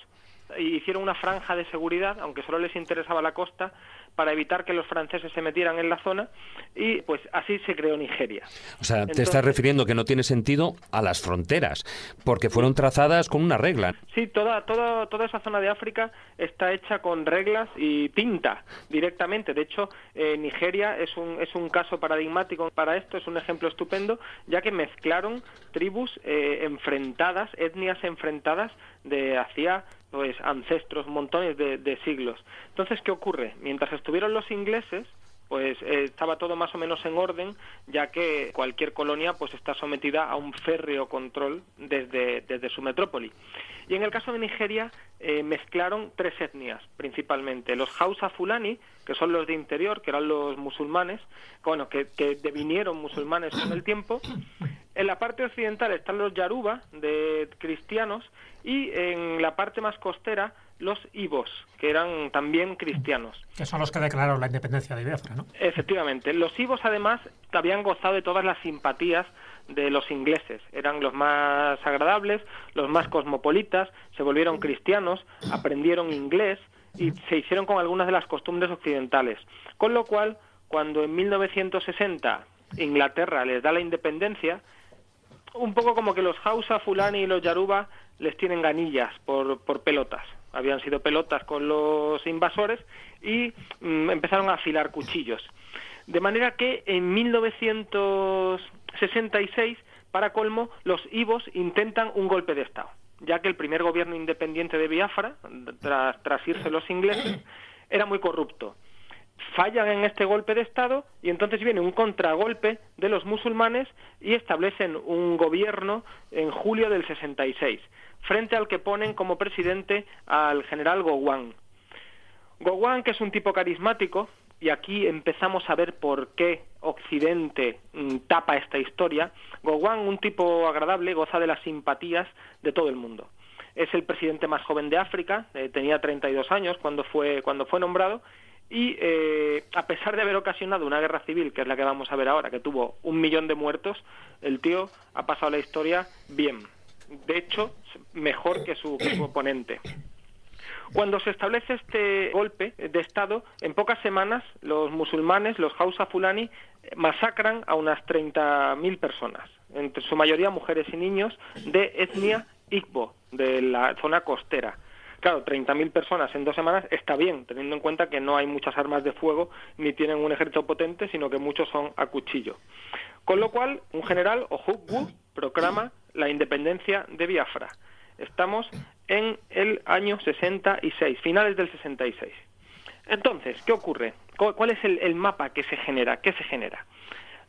hicieron una franja de seguridad, aunque solo les interesaba la costa, para evitar que los franceses se metieran en la zona y pues así se creó Nigeria. O sea, te estás refiriendo que no tiene sentido a las fronteras, porque fueron trazadas con una regla. Sí, toda, toda, toda esa zona de África está hecha con reglas y pinta directamente. De hecho, eh, Nigeria es un, es un caso paradigmático para esto, es un ejemplo estupendo, ya que mezclaron tribus eh, enfrentadas, etnias enfrentadas de hacía pues ancestros, montones de, siglos. Entonces, ¿qué ocurre? Mientras estuvieron los ingleses, pues eh, estaba todo más o menos en orden, ya que cualquier colonia pues está sometida a un férreo control desde, desde su metrópoli. Y en el caso de Nigeria eh, mezclaron tres etnias, principalmente los Hausa Fulani, que son los de interior, que eran los musulmanes, bueno, que, que devinieron musulmanes con el tiempo. En la parte occidental están los Yaruba, de cristianos, y en la parte más costera los Ibos, que eran también cristianos. Que son los que declararon la independencia de Biafra, ¿no? Efectivamente. Los Ibos, además, habían gozado de todas las simpatías de los ingleses. Eran los más agradables, los más cosmopolitas, se volvieron cristianos, aprendieron inglés y se hicieron con algunas de las costumbres occidentales. Con lo cual, cuando en 1960 Inglaterra les da la independencia, un poco como que los Hausa, Fulani y los Yaruba les tienen ganillas por, por pelotas. Habían sido pelotas con los invasores y mm, empezaron a afilar cuchillos. De manera que en 1966, para colmo, los Ibos intentan un golpe de Estado, ya que el primer gobierno independiente de Biafra, tras, tras irse los ingleses, era muy corrupto fallan en este golpe de Estado y entonces viene un contragolpe de los musulmanes y establecen un gobierno en julio del 66, frente al que ponen como presidente al general Gowon. Gowon, que es un tipo carismático, y aquí empezamos a ver por qué Occidente mm, tapa esta historia, Gowon, un tipo agradable, goza de las simpatías de todo el mundo. Es el presidente más joven de África, eh, tenía 32 años cuando fue, cuando fue nombrado, y eh, a pesar de haber ocasionado una guerra civil, que es la que vamos a ver ahora, que tuvo un millón de muertos, el tío ha pasado la historia bien. de hecho, mejor que su, que su oponente. Cuando se establece este golpe de Estado, en pocas semanas los musulmanes, los Hausa Fulani, masacran a unas 30.000 personas, entre su mayoría mujeres y niños, de etnia Igbo, de la zona costera. Claro, 30.000 personas en dos semanas está bien, teniendo en cuenta que no hay muchas armas de fuego ni tienen un ejército potente, sino que muchos son a cuchillo. Con lo cual, un general, Ojukwu, proclama la independencia de Biafra. Estamos en el año 66, finales del 66. Entonces, ¿qué ocurre? ¿Cuál es el, mapa que se genera? ¿Qué se genera?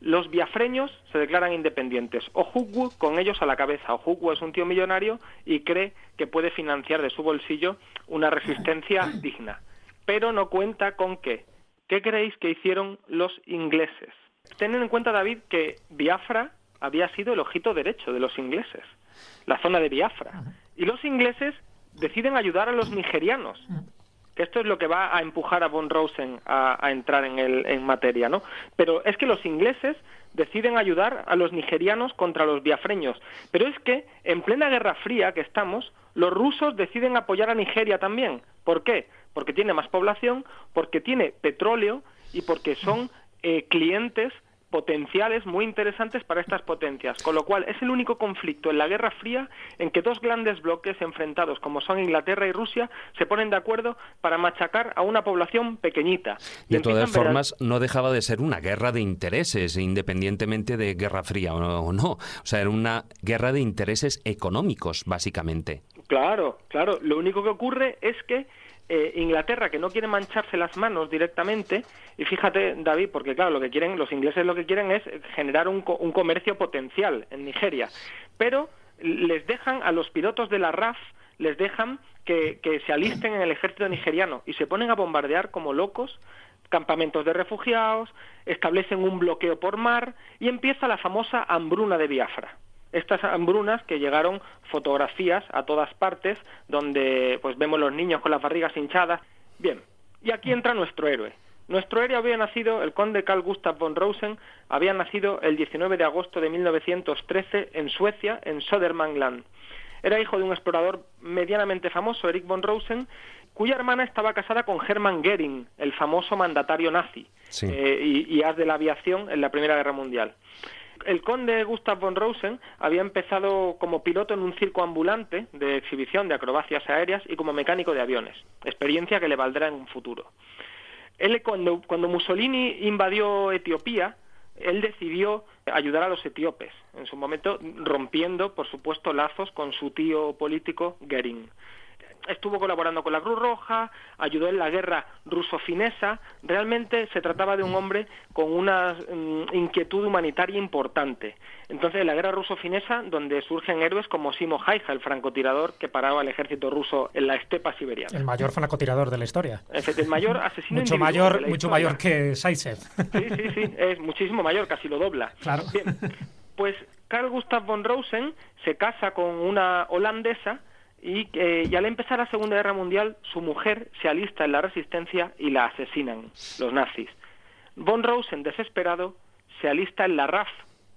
Los biafreños se declaran independientes. Ojukwu con ellos a la cabeza. Ojukwu es un tío millonario y cree que puede financiar de su bolsillo una resistencia digna. Pero no cuenta con qué. ¿Qué creéis que hicieron los ingleses? Tened en cuenta, David, que Biafra había sido el ojito derecho de los ingleses, la zona de Biafra. Y los ingleses deciden ayudar a los nigerianos. Que esto es lo que va a empujar a von Rosen a, entrar en, el, en materia, ¿no? Pero es que los ingleses deciden ayudar a los nigerianos contra los biafreños. Pero es que en plena Guerra Fría que estamos, los rusos deciden apoyar a Nigeria también. ¿Por qué? Porque tiene más población, porque tiene petróleo y porque son eh, clientes potenciales muy interesantes para estas potencias, con lo cual es el único conflicto en la Guerra Fría en que dos grandes bloques enfrentados como son Inglaterra y Rusia se ponen de acuerdo para machacar a una población pequeñita. De todas formas, no dejaba de ser una guerra de intereses, independientemente de Guerra Fría o no. O sea, era una guerra de intereses económicos, básicamente. Claro, claro. Lo único que ocurre es que eh, Inglaterra, que no quiere mancharse las manos directamente, y fíjate, David, porque claro, lo que quieren, los ingleses lo que quieren es generar un, un comercio potencial en Nigeria, pero les dejan a los pilotos de la RAF, les dejan que, que se alisten en el ejército nigeriano y se ponen a bombardear como locos campamentos de refugiados, establecen un bloqueo por mar y empieza la famosa hambruna de Biafra estas hambrunas que llegaron fotografías a todas partes donde pues vemos los niños con las barrigas hinchadas. Bien, y aquí entra nuestro héroe. Nuestro héroe había nacido, el conde Carl Gustav von Rosen, había nacido el 19 de agosto de 1913 en Suecia, en Södermanland. Era hijo de un explorador medianamente famoso, Erich von Rosen, cuya hermana estaba casada con Hermann Goering, el famoso mandatario nazi eh, y, y as de la aviación en la Primera Guerra Mundial el conde Gustav von Rosen había empezado como piloto en un circo ambulante de exhibición de acrobacias aéreas y como mecánico de aviones, experiencia que le valdrá en un futuro. Él, cuando, cuando Mussolini invadió Etiopía, él decidió ayudar a los etíopes, en su momento rompiendo, por supuesto, lazos con su tío político Goering estuvo colaborando con la Cruz Roja, ayudó en la guerra ruso-finesa. Realmente se trataba de un hombre con una mm, inquietud humanitaria importante. Entonces, en la guerra ruso-finesa, donde surgen héroes como Simo Haija, el francotirador que paraba el ejército ruso en la estepa siberiana. El mayor francotirador de la historia. El mayor asesino mucho mayor, mucho mayor que Saitsev. Sí, sí, sí, es muchísimo mayor, casi lo dobla. Claro. Bien, pues Carl Gustav von Rosen se casa con una holandesa y, eh, al empezar la Segunda Guerra Mundial su mujer se alista en la resistencia y la asesinan los nazis. Von Rosen, desesperado, se alista en la RAF,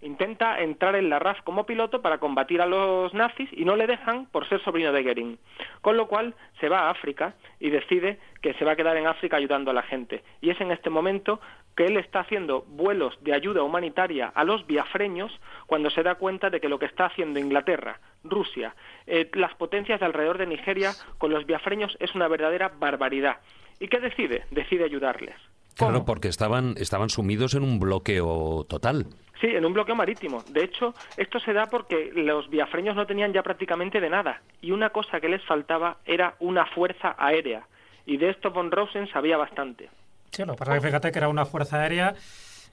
intenta entrar en la RAF como piloto para combatir a los nazis y no le dejan por ser sobrino de Goering. Con lo cual se va a África y decide que se va a quedar en África ayudando a la gente. Y es en este momento que él está haciendo vuelos de ayuda humanitaria a los biafreños cuando se da cuenta de que lo que está haciendo Inglaterra, Rusia, eh, las potencias de alrededor de Nigeria con los biafreños es una verdadera barbaridad. ¿Y qué decide? Decide ayudarles. Claro, porque estaban, estaban sumidos en un bloqueo total. Sí, en un bloqueo marítimo. De hecho, esto se da porque los biafreños no tenían ya prácticamente de nada y una cosa que les faltaba era una fuerza aérea. Y de esto von Rosen sabía bastante. Sí, lo que pasa es que fíjate que era una fuerza aérea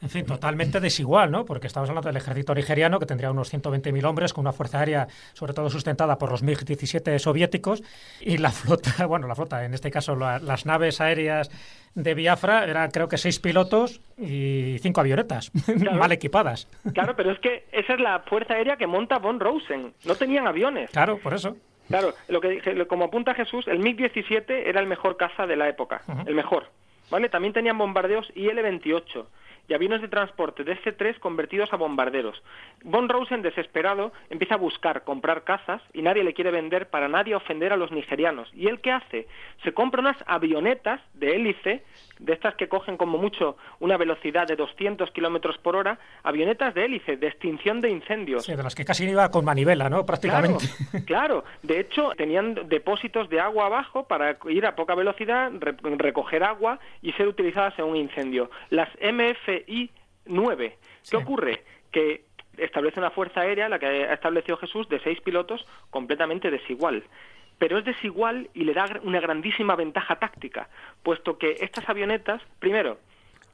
en fin, totalmente desigual, ¿no? Porque estamos hablando del ejército nigeriano, que tendría unos 120.000 hombres, con una fuerza aérea sobre todo sustentada por los MiG-17 soviéticos, y la flota, bueno, la flota, en este caso las naves aéreas de Biafra, eran creo que seis pilotos y cinco avionetas, mal equipadas. Claro, pero es que esa es la fuerza aérea que monta von Rosen. No tenían aviones. Claro, por eso. Claro, lo que como apunta Jesús, el MiG-17 era el mejor caza de la época, el mejor. ¿Vale? También tenían bombardeos IL-28 y aviones de transporte de C-3 convertidos a bombarderos. Von Rosen, desesperado, empieza a buscar comprar cazas y nadie le quiere vender para nadie ofender a los nigerianos. ¿Y él qué hace? Se compra unas avionetas de hélice, de estas que cogen como mucho una velocidad de 200 kilómetros por hora, avionetas de hélice, de extinción de incendios. Sí, de las que casi iba con manivela, ¿no? Prácticamente. Claro, claro. de hecho tenían depósitos de agua abajo para ir a poca velocidad, recoger agua y ser utilizadas en un incendio. Las MFI 9. ¿Qué ocurre? Que establece una fuerza aérea, la que ha establecido Jesús, de seis pilotos, completamente desigual. Pero es desigual y le da una grandísima ventaja táctica, puesto que estas avionetas, primero,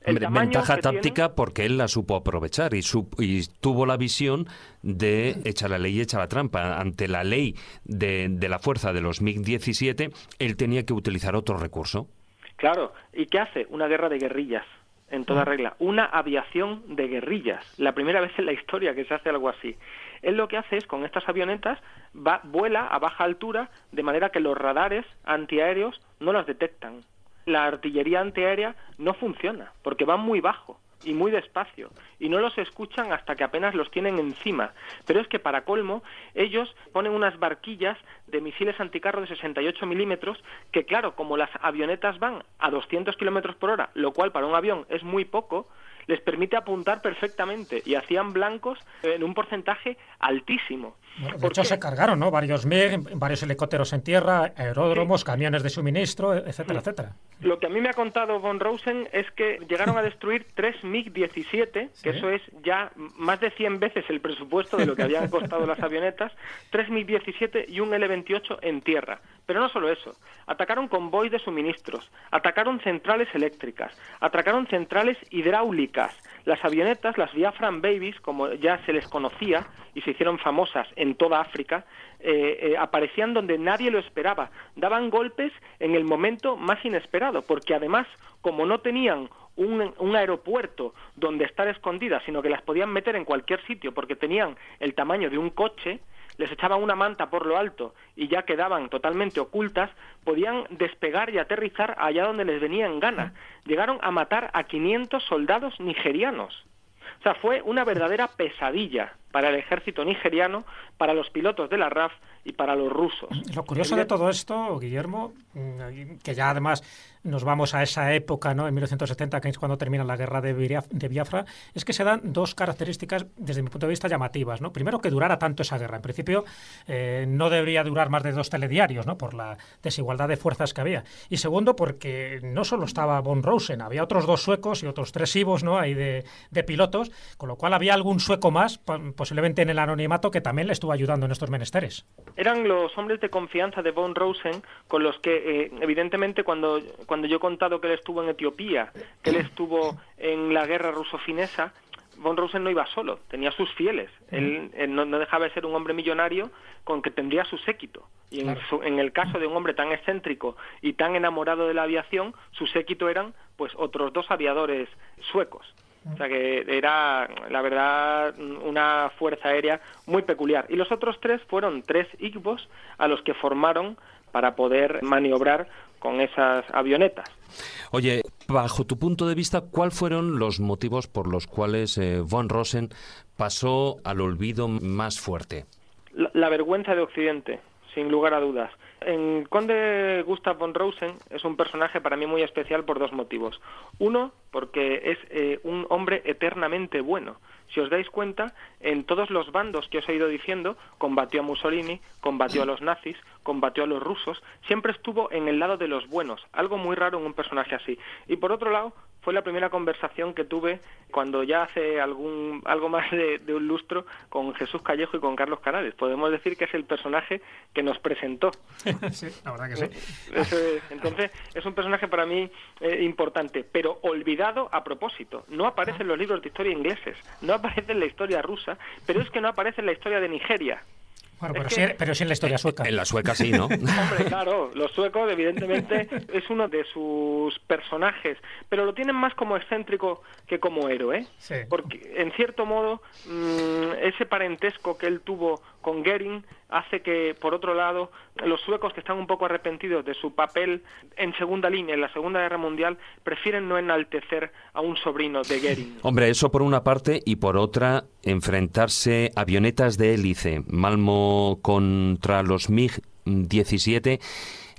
ventaja táctica porque él la supo aprovechar y, y, tuvo la visión de echar la ley y echar la trampa. Ante la ley de, de la fuerza de los MiG-17, él tenía que utilizar otro recurso. Claro, ¿y qué hace? Una guerra de guerrillas, en toda regla. Una aviación de guerrillas. La primera vez en la historia que se hace algo así. Él lo que hace es, con estas avionetas, va, vuela a baja altura, de manera que los radares antiaéreos no las detectan. La artillería antiaérea no funciona, porque va muy bajo y muy despacio, y no los escuchan hasta que apenas los tienen encima. Pero es que, para colmo, ellos ponen unas barquillas de misiles anticarro de 68 milímetros que, claro, como las avionetas van a 200 kilómetros por hora, lo cual para un avión es muy poco, les permite apuntar perfectamente y hacían blancos en un porcentaje altísimo. De hecho, se cargaron ¿no? varios MiG, varios helicópteros en tierra, aeródromos, camiones de suministro, etcétera, etcétera. Lo que a mí me ha contado von Rosen es que llegaron a destruir tres MiG-17, que eso es ya más de 100 veces el presupuesto de lo que habían costado las avionetas, tres MiG-17 y un L-28 en tierra. Pero no solo eso, atacaron convoys de suministros, atacaron centrales eléctricas, atacaron centrales hidráulicas. Las avionetas, las Biafran Babies, como ya se les conocía y se hicieron famosas en toda África, eh, eh, aparecían donde nadie lo esperaba, daban golpes en el momento más inesperado, porque además, como no tenían un, un, aeropuerto donde estar escondidas, sino que las podían meter en cualquier sitio porque tenían el tamaño de un coche, les echaban una manta por lo alto y ya quedaban totalmente ocultas, podían despegar y aterrizar allá donde les venía en gana. Llegaron a matar a 500 soldados nigerianos. O sea, fue una verdadera pesadilla para el ejército nigeriano, para los pilotos de la RAF y para los rusos. Lo curioso de todo esto, Guillermo, mm, que ya además nos vamos a esa época, ¿no? En 1970, que es cuando termina la guerra de Biafra, es que se dan dos características, desde mi punto de vista, llamativas, ¿no? Primero, que durara tanto esa guerra. En principio, eh, no debería durar más de dos telediarios, ¿no? Por la desigualdad de fuerzas que había. Y segundo, porque no solo estaba von Rosen, había otros dos suecos y otros tres ibos, ¿no? Ahí de, de pilotos, con lo cual había algún sueco más, posiblemente en el anonimato, que también le estuvo ayudando en estos menesteres. Eran los hombres de confianza de von Rosen con los que, eh, evidentemente, cuando cuando yo he contado que él estuvo en Etiopía, que él estuvo en la guerra ruso-finesa, von Rosen no iba solo, tenía sus fieles. Él, no, dejaba de ser un hombre millonario con que tendría su séquito. Y en, en, el caso de un hombre tan excéntrico y tan enamorado de la aviación, su séquito eran pues otros dos aviadores suecos. O sea que era, la verdad, una fuerza aérea muy peculiar. Y los otros tres fueron tres IGBOS a los que formaron para poder maniobrar con esas avionetas. Oye, bajo tu punto de vista, ¿cuáles fueron los motivos por los cuales eh, von Rosen pasó al olvido más fuerte? La, vergüenza de Occidente, sin lugar a dudas. En Conde Gustav von Rosen es un personaje para mí muy especial por dos motivos. Uno, porque es eh, un hombre eternamente bueno. Si os dais cuenta, en todos los bandos que os he ido diciendo, combatió a Mussolini, combatió a los nazis, combatió a los rusos, siempre estuvo en el lado de los buenos, algo muy raro en un personaje así. Y por otro lado, fue la primera conversación que tuve cuando ya hace algún algo más de, un lustro con Jesús Callejo y con Carlos Canales. Podemos decir que es el personaje que nos presentó. sí, la verdad que sí. entonces, es un personaje para mí eh, importante, pero olvidado a propósito. No aparece en los libros de historia ingleses, no aparece en la historia rusa, pero es que no aparece en la historia de Nigeria. Bueno, pero, sí, pero sí en la historia sueca. En la sueca sí, ¿no? Hombre, claro, los suecos evidentemente es uno de sus personajes, pero lo tienen más como excéntrico que como héroe, sí. porque en cierto modo mm, ese parentesco que él tuvo con Goering hace que, por otro lado, los suecos que están un poco arrepentidos de su papel en segunda línea en la Segunda Guerra Mundial prefieren no enaltecer a un sobrino de Goering. Hombre, eso por una parte y por otra enfrentarse avionetas de hélice, Malmo contra los MiG-17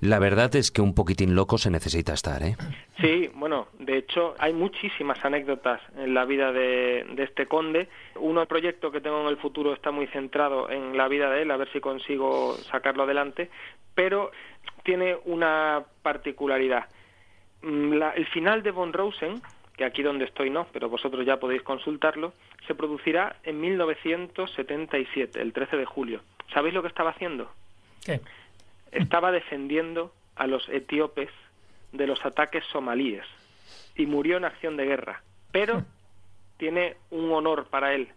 la verdad es que un poquitín loco se necesita estar, ¿eh? Sí, bueno, de hecho hay muchísimas anécdotas en la vida de, este conde. Uno, proyecto que tengo en el futuro está muy centrado en la vida de él, a ver si consigo sacarlo adelante, pero tiene una particularidad. Mm, el final de Von Rosen, que aquí donde estoy no, pero vosotros ya podéis consultarlo, se producirá en 1977, el 13 de julio. ¿Sabéis lo que estaba haciendo? ¿Qué? Estaba defendiendo a los etíopes de los ataques somalíes y murió en acción de guerra. Pero tiene un honor para él.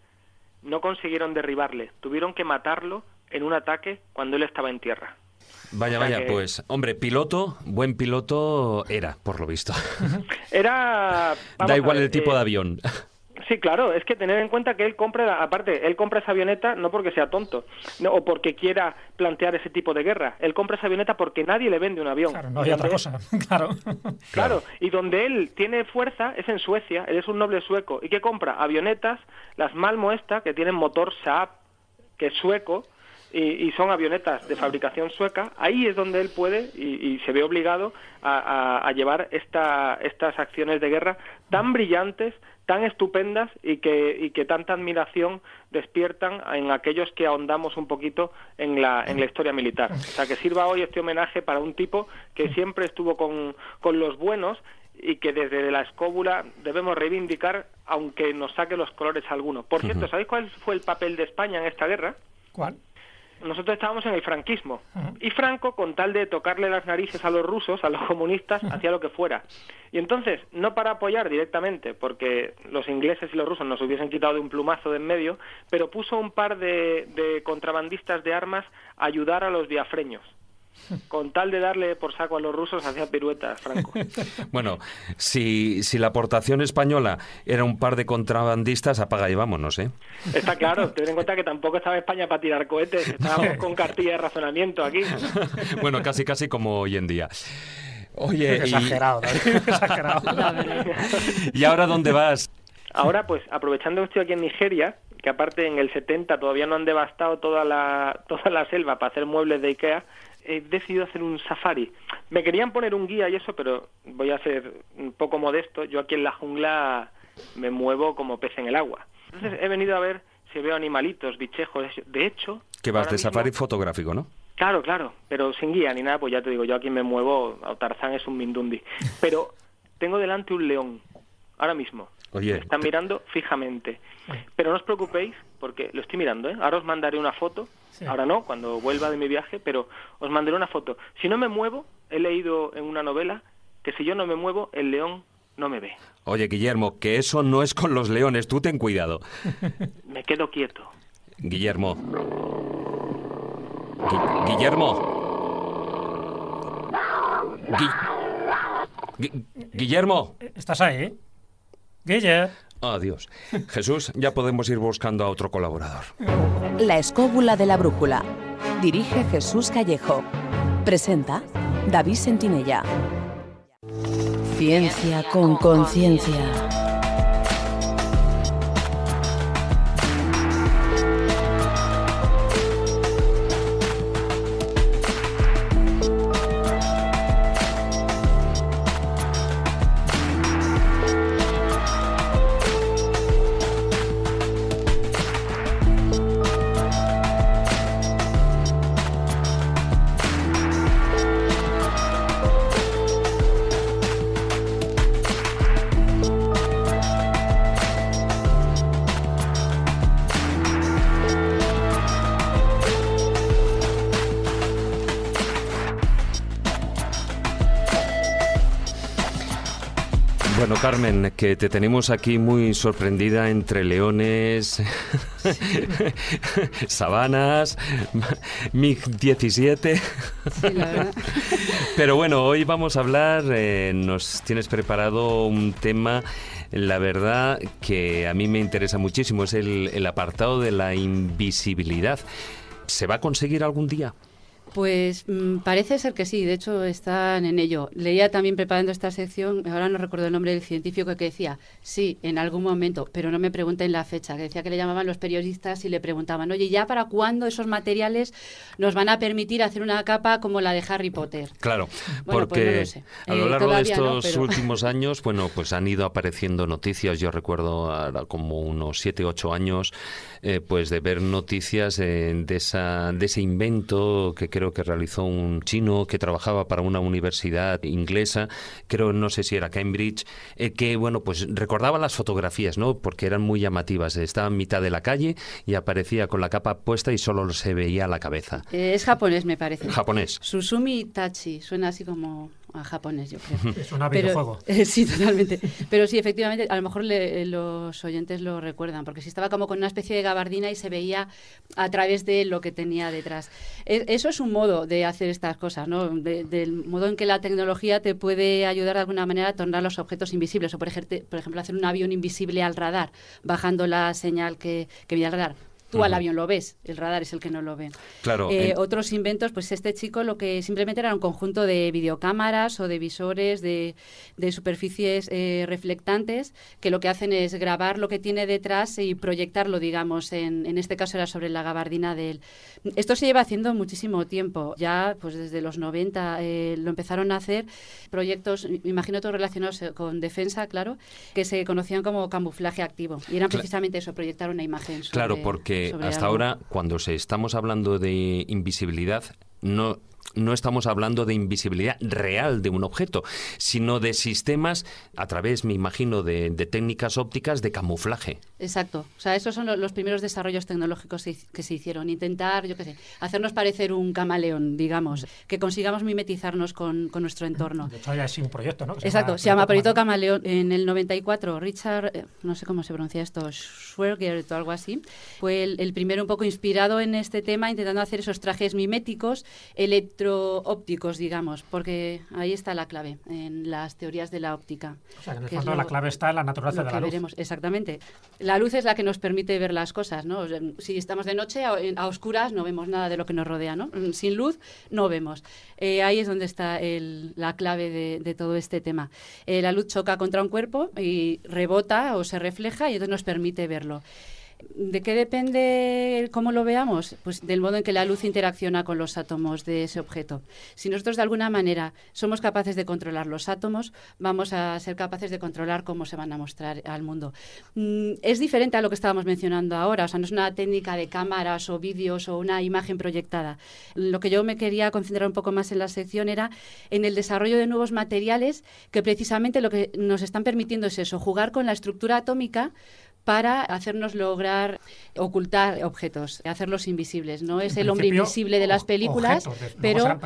No consiguieron derribarle, tuvieron que matarlo en un ataque cuando él estaba en tierra. Vaya, vaya, pues, hombre, piloto, buen piloto era, por lo visto. Era... da igual el tipo de avión. Sí, claro, es que tener en cuenta que él compra, aparte, él compra esa avioneta no porque sea tonto o porque quiera plantear ese tipo de guerra. Él compra esa avioneta porque nadie le vende un avión. Claro, no hay otra cosa, claro. Claro, y donde él tiene fuerza es en Suecia, él es un noble sueco. ¿Y que compra? Avionetas, las Malmo esta, que tienen motor Saab, que es sueco, y, son avionetas de fabricación sueca, ahí es donde él puede y, se ve obligado a, a llevar esta, estas acciones de guerra tan brillantes, tan estupendas y que, y que tanta admiración despiertan en aquellos que ahondamos un poquito en la, en la historia militar. O sea, que sirva hoy este homenaje para un tipo que siempre estuvo con, con los buenos y que desde la escóbula debemos reivindicar, aunque nos saque los colores algunos. Por cierto, ¿sabéis cuál fue el papel de España en esta guerra? ¿Cuál? Nosotros estábamos en el franquismo. Y Franco, con tal de tocarle las narices a los rusos, a los comunistas, hacía lo que fuera. Y entonces, no para apoyar directamente, porque los ingleses y los rusos nos hubiesen quitado de un plumazo de en medio, pero puso un par de, de contrabandistas de armas a ayudar a los diafreños con tal de darle por saco a los rusos hacía piruetas, Franco. bueno, si, si la aportación española era un par de contrabandistas, apaga y vámonos, ¿eh? Está claro, ten en cuenta que tampoco estaba España para tirar cohetes, estábamos con cartilla de razonamiento aquí. bueno, casi casi como hoy en día. Oye, exagerado, exagerado. ¿Y ahora dónde vas? Ahora, pues, aprovechando que estoy aquí en Nigeria, que aparte en el 70 todavía no han devastado toda la, toda la selva para hacer muebles de Ikea, he decidido hacer un safari. Me querían poner un guía y eso, pero voy a ser un poco modesto. Yo aquí en la jungla me muevo como pez en el agua. Entonces he venido a ver si veo animalitos, bichejos. De hecho... Que vas de safari fotográfico, ¿no? Claro, claro, pero sin guía ni nada, pues ya te digo, yo aquí me muevo, Tarzán es un mindundi. Pero tengo delante un león, ahora mismo. Oye, me están mirando fijamente. Pero no os preocupéis, porque lo estoy mirando, ¿eh? Ahora os mandaré una foto Ahora no, cuando vuelva de mi viaje, pero os mandaré una foto. Si no me muevo, he leído en una novela que si yo no me muevo, el león no me ve. Oye, Guillermo, que eso no es con los leones, tú ten cuidado. me quedo quieto. Guillermo. Guillermo. Guillermo. ¿Estás ahí? Guillermo. Adiós. Jesús, ya podemos ir buscando a otro colaborador. La escóbula de la brújula. Dirige Jesús Callejo. Presenta David Sentinella. Ciencia con conciencia. Carmen, que te tenemos aquí muy sorprendida entre leones, sabanas, MiG-17. Pero bueno, hoy vamos a hablar, eh, nos tienes preparado un tema, la verdad que a mí me interesa muchísimo, es el, el apartado de la invisibilidad. ¿Se va a conseguir algún día? Pues mm, parece ser que sí, de hecho están en ello. Leía también preparando esta sección, ahora no recuerdo el nombre del científico que decía, sí, en algún momento, pero no me pregunten la fecha, que decía que le llamaban los periodistas y le preguntaban, oye, ¿ya para cuándo esos materiales nos van a permitir hacer una capa como la de Harry Potter? Claro, pues porque a lo eh, largo de estos últimos años, bueno, pues han ido apareciendo noticias, yo recuerdo como unos 7, 8 años, eh, pues de ver noticias de, esa, de ese invento que creo que realizó un chino que trabajaba para una universidad inglesa, creo, no sé si era Cambridge, eh, que, bueno, pues recordaba las fotografías, ¿no? Porque eran muy llamativas. Estaba en mitad de la calle y aparecía con la capa puesta y solo se veía la cabeza. Eh, es japonés, me parece. Japonés. Susumi Tachi, suena así como a japonés, yo creo. Es un videojuego. Eh, sí, totalmente. Pero sí, efectivamente, a lo mejor los oyentes lo recuerdan, porque si estaba como con una especie de gabardina y se veía a través de lo que tenía detrás. E, eso es un modo de hacer estas cosas, ¿no? del modo en que la tecnología te puede ayudar de alguna manera a tornar los objetos invisibles, o por ejemplo, por ejemplo hacer un avión invisible al radar, bajando la señal que, que el radar Tú al avión lo ves, el radar es el que no lo ve. Claro. Eh, otros inventos, pues este chico lo que simplemente era un conjunto de videocámaras o de visores de, superficies eh, reflectantes que lo que hacen es grabar lo que tiene detrás y proyectarlo, digamos, en, en este caso era sobre la gabardina de él. Esto se lleva haciendo muchísimo tiempo, ya pues desde los 90 eh, lo empezaron a hacer proyectos, imagino todos relacionados con defensa, claro, que se conocían como camuflaje activo y eran precisamente eso, proyectar una imagen. claro, porque hasta ahora, cuando se estamos hablando de invisibilidad, no no estamos hablando de invisibilidad real de un objeto, sino de sistemas a través, me imagino, de, técnicas ópticas de camuflaje. Exacto. O sea, esos son los primeros desarrollos tecnológicos que se hicieron. Intentar, yo qué sé, hacernos parecer un camaleón, digamos, que consigamos mimetizarnos con, nuestro entorno. De hecho, ya un proyecto, ¿no? Exacto, se llama Proyecto Camaleón. En el 94, Richard, eh, no sé cómo se pronuncia esto, Schwerger o algo así, fue el, el primero un poco inspirado en este tema, intentando hacer esos trajes miméticos, electro ópticos, digamos, porque ahí está la clave en las teorías de la óptica. O sea, en el fondo la clave está en la naturaleza de la luz. Veremos. Exactamente. La luz es la que nos permite ver las cosas, ¿no? si estamos de noche a, oscuras no vemos nada de lo que nos rodea, ¿no? Mm, sin luz no vemos. Eh, ahí es donde está la clave de, todo este tema. Eh, la luz choca contra un cuerpo y rebota o se refleja y entonces nos permite verlo. ¿De qué depende cómo lo veamos? Pues del modo en que la luz interacciona con los átomos de ese objeto. Si nosotros de alguna manera somos capaces de controlar los átomos, vamos a ser capaces de controlar cómo se van a mostrar al mundo. Mm, es diferente a lo que estábamos mencionando ahora, o sea, no es una técnica de cámaras o vídeos o una imagen proyectada. Lo que yo me quería concentrar un poco más en la sección era en el desarrollo de nuevos materiales que precisamente lo que nos están permitiendo es eso, jugar con la estructura atómica para hacernos lograr ocultar objetos, hacerlos invisibles. No es el hombre invisible de las películas, pero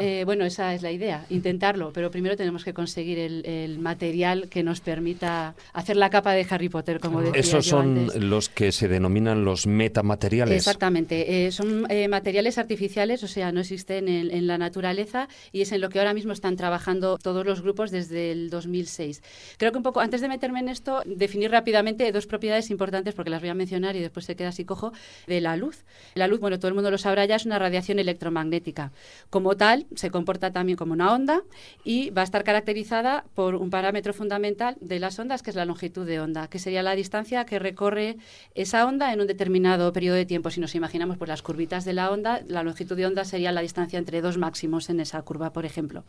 eh, bueno, esa es la idea, intentarlo. Pero primero tenemos que conseguir el, material que nos permita hacer la capa de Harry Potter, como decía Esos son los que se denominan los metamateriales. Exactamente, eh, son eh, materiales artificiales, o sea, no existen en, en, la naturaleza y es en lo que ahora mismo están trabajando todos los grupos desde el 2006. Creo que un poco antes de meterme en esto, definir rápidamente dos propiedades importantes porque las voy a mencionar y después se queda así cojo de la luz. La luz, bueno, todo el mundo lo sabrá ya, es una radiación electromagnética. Como tal, se comporta también como una onda y va a estar caracterizada por un parámetro fundamental de las ondas, que es la longitud de onda, que sería la distancia que recorre esa onda en un determinado periodo de tiempo. Si nos imaginamos pues, las curvitas de la onda, la longitud de onda sería la distancia entre dos máximos en esa curva, por ejemplo.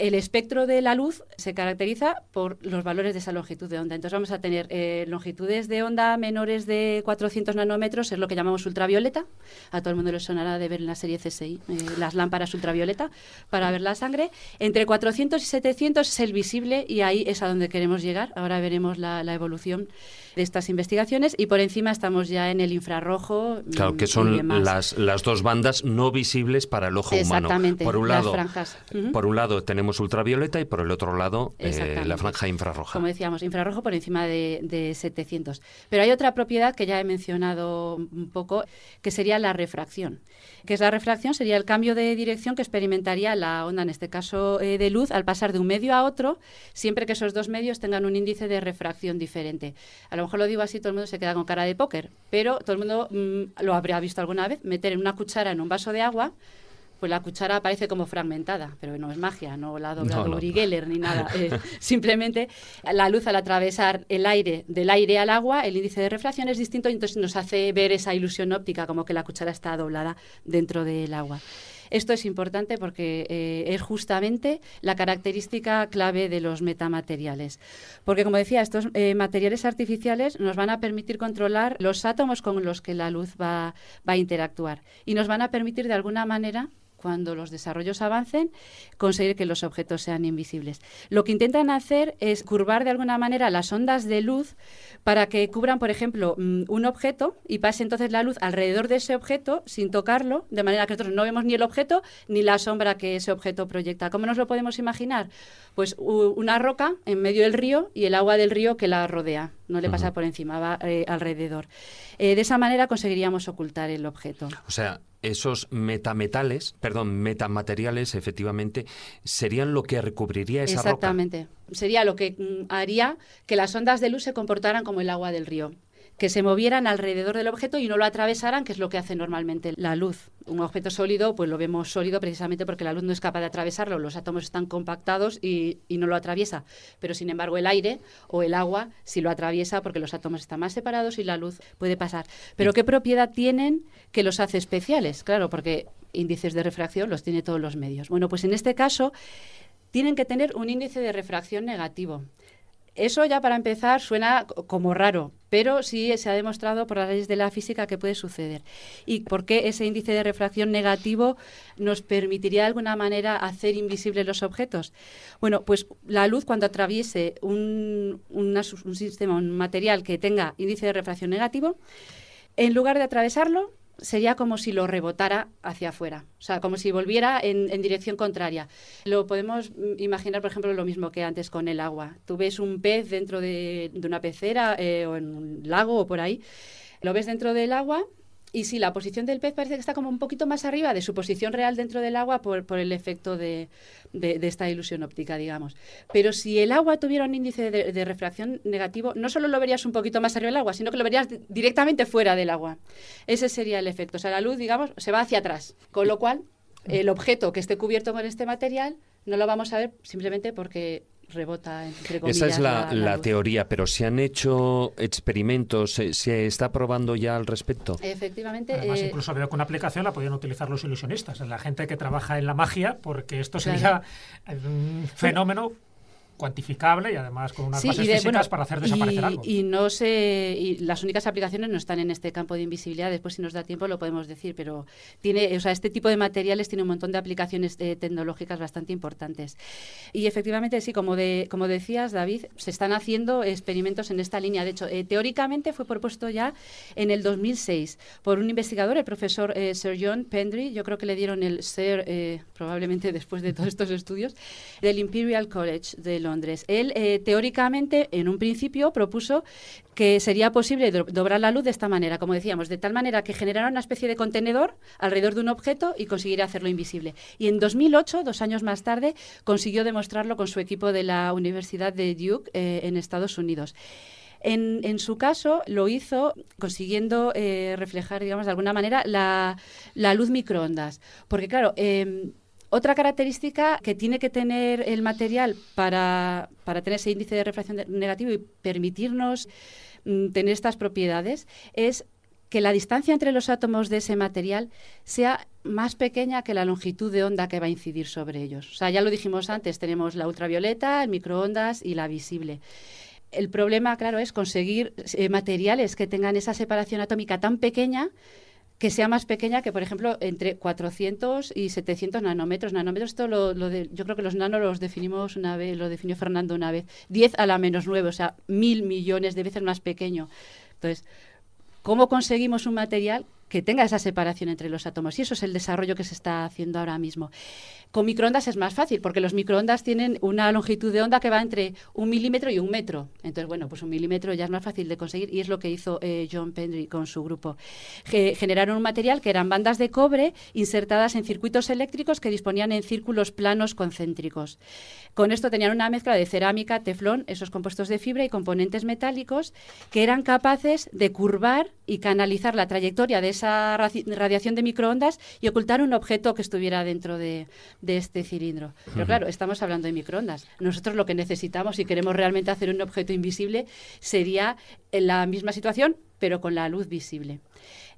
El espectro de la luz se caracteriza por los valores de esa longitud de onda. Entonces vamos a tener eh, longitudes de onda menores de 400 nanómetros, es lo que llamamos ultravioleta. A todo el mundo le sonará de ver en la serie CSI eh, las lámparas ultravioleta para ver la sangre. Entre 400 y 700 es el visible y ahí es a donde queremos llegar. Ahora veremos la, evolución de estas investigaciones y por encima estamos ya en el infrarrojo. Claro, que son las, las dos bandas no visibles para el ojo humano. Por un lado, por un lado tenemos tenemos ultravioleta y por el otro lado eh, la franja infrarroja. Como decíamos, infrarrojo por encima de, de 700. Pero hay otra propiedad que ya he mencionado un poco, que sería la refracción. Que es la refracción, sería el cambio de dirección que experimentaría la onda, en este caso eh, de luz, al pasar de un medio a otro, siempre que esos dos medios tengan un índice de refracción diferente. A lo mejor lo digo así, todo el mundo se queda con cara de póker, pero todo el mundo mm, lo habría visto alguna vez, meter en una cuchara en un vaso de agua, pues la cuchara aparece como fragmentada, pero no es magia, no la ha doblado no, Uri Geller ni nada. Eh, simplemente la luz al atravesar el aire del aire al agua, el índice de refracción es distinto y entonces nos hace ver esa ilusión óptica como que la cuchara está doblada dentro del agua. Esto es importante porque eh, es justamente la característica clave de los metamateriales. Porque, como decía, estos eh, materiales artificiales nos van a permitir controlar los átomos con los que la luz va, va a interactuar y nos van a permitir, de alguna manera, cuando los desarrollos avancen, conseguir que los objetos sean invisibles. Lo que intentan hacer es curvar de alguna manera las ondas de luz para que cubran, por ejemplo, mm, un objeto y pase entonces la luz alrededor de ese objeto sin tocarlo, de manera que nosotros no vemos ni el objeto ni la sombra que ese objeto proyecta. ¿Cómo nos lo podemos imaginar? Pues una roca en medio del río y el agua del río que la rodea. No le pasa por encima, va eh, alrededor. Eh, de esa manera conseguiríamos ocultar el objeto. O sea, esos metametales, perdón, metamateriales, efectivamente, serían lo que recubriría esa Exactamente. Sería lo que mm, haría que las ondas de luz se comportaran como el agua del río que se movieran alrededor del objeto y no lo atravesaran, que es lo que hace normalmente la luz. Un objeto sólido, pues lo vemos sólido precisamente porque la luz no es capaz de atravesarlo, los átomos están compactados y, y no lo atraviesa. Pero sin embargo el aire o el agua sí lo atraviesa porque los átomos están más separados y la luz puede pasar. Pero ¿qué propiedad tienen que los hace especiales? Claro, porque índices de refracción los tiene todos los medios. Bueno, pues en este caso tienen que tener un índice de refracción negativo. Eso ya para empezar suena como raro, pero sí se ha demostrado por las leyes de la física que puede suceder. ¿Y por qué ese índice de refracción negativo nos permitiría de alguna manera hacer invisibles los objetos? Bueno, pues la luz cuando atraviese un, un sistema, un material que tenga índice de refracción negativo, en lugar de atravesarlo, sería como si lo rebotara hacia afuera, o sea, como si volviera en, dirección contraria. Lo podemos imaginar, por ejemplo, lo mismo que antes con el agua. Tú ves un pez dentro de, una pecera eh, o en un lago o por ahí, lo ves dentro del agua y sí, la posición del pez parece que está como un poquito más arriba de su posición real dentro del agua por, el efecto de, de, esta ilusión óptica, digamos. Pero si el agua tuviera un índice de, refracción negativo, no solo lo verías un poquito más arriba del agua, sino que lo verías directamente fuera del agua. Ese sería el efecto. O sea, la luz, digamos, se va hacia atrás. Con lo cual, el objeto que esté cubierto con este material no lo vamos a ver simplemente porque rebota, entre comillas. Esa es la, teoría, pero ¿se han hecho experimentos? ¿Se, está probando ya al respecto? Efectivamente. Además, eh, incluso veo que una aplicación la podían utilizar los ilusionistas, la gente que trabaja en la magia, porque esto sería un fenómeno cuantificable y además con unas bases físicas para hacer desaparecer algo. Y no sé, y las únicas aplicaciones no están en este campo de invisibilidad. Después, si nos da tiempo, lo podemos decir, pero tiene, o sea, este tipo de materiales tiene un montón de aplicaciones eh, tecnológicas bastante importantes. Y efectivamente, sí, como de, como decías, David, se están haciendo experimentos en esta línea. De hecho, eh, teóricamente fue propuesto ya en el 2006 por un investigador, el profesor eh, Sir John Pendry. Yo creo que le dieron el Sir, probablemente después de todos estos estudios, del Imperial College de Londres Londres. Él, eh, teóricamente, en un principio, propuso que sería posible doblar la luz de esta manera, como decíamos, de tal manera que generara una especie de contenedor alrededor de un objeto y consiguiera hacerlo invisible. Y en 2008, dos años más tarde, consiguió demostrarlo con su equipo de la Universidad de Duke eh, en Estados Unidos. En, su caso lo hizo consiguiendo eh, reflejar, digamos, de alguna manera la, luz microondas. Porque, claro, em, otra característica que tiene que tener el material para, tener ese índice de refracción negativo y permitirnos mm, tener estas propiedades es que la distancia entre los átomos de ese material sea más pequeña que la longitud de onda que va a incidir sobre ellos. O sea, ya lo dijimos antes, tenemos la ultravioleta, el microondas y la visible. El problema, claro, es conseguir eh, materiales que tengan esa separación atómica tan pequeña que sea más pequeña que, por ejemplo, entre 400 y 700 nanómetros. Nanómetros, esto lo, de, yo creo que los nanos los definimos una vez, lo definió Fernando una vez. 10 a la menos 9, o sea, mil millones de veces más pequeño. Entonces, ¿cómo conseguimos un material que tenga esa separación entre los átomos. Y eso es el desarrollo que se está haciendo ahora mismo. Con microondas es más fácil, porque los microondas tienen una longitud de onda que va entre un milímetro y un metro. Entonces, bueno, pues un milímetro ya es más fácil de conseguir y es lo que hizo eh, John Pendry con su grupo. generaron un material que eran bandas de cobre insertadas en circuitos eléctricos que disponían en círculos planos concéntricos. Con esto tenían una mezcla de cerámica, teflón, esos compuestos de fibra y componentes metálicos que eran capaces de curvar y canalizar la trayectoria de esa radiación de microondas y ocultar un objeto que estuviera dentro de, de este cilindro. Pero claro, estamos hablando de microondas. Nosotros lo que necesitamos si queremos realmente hacer un objeto invisible sería en la misma situación, pero con la luz visible.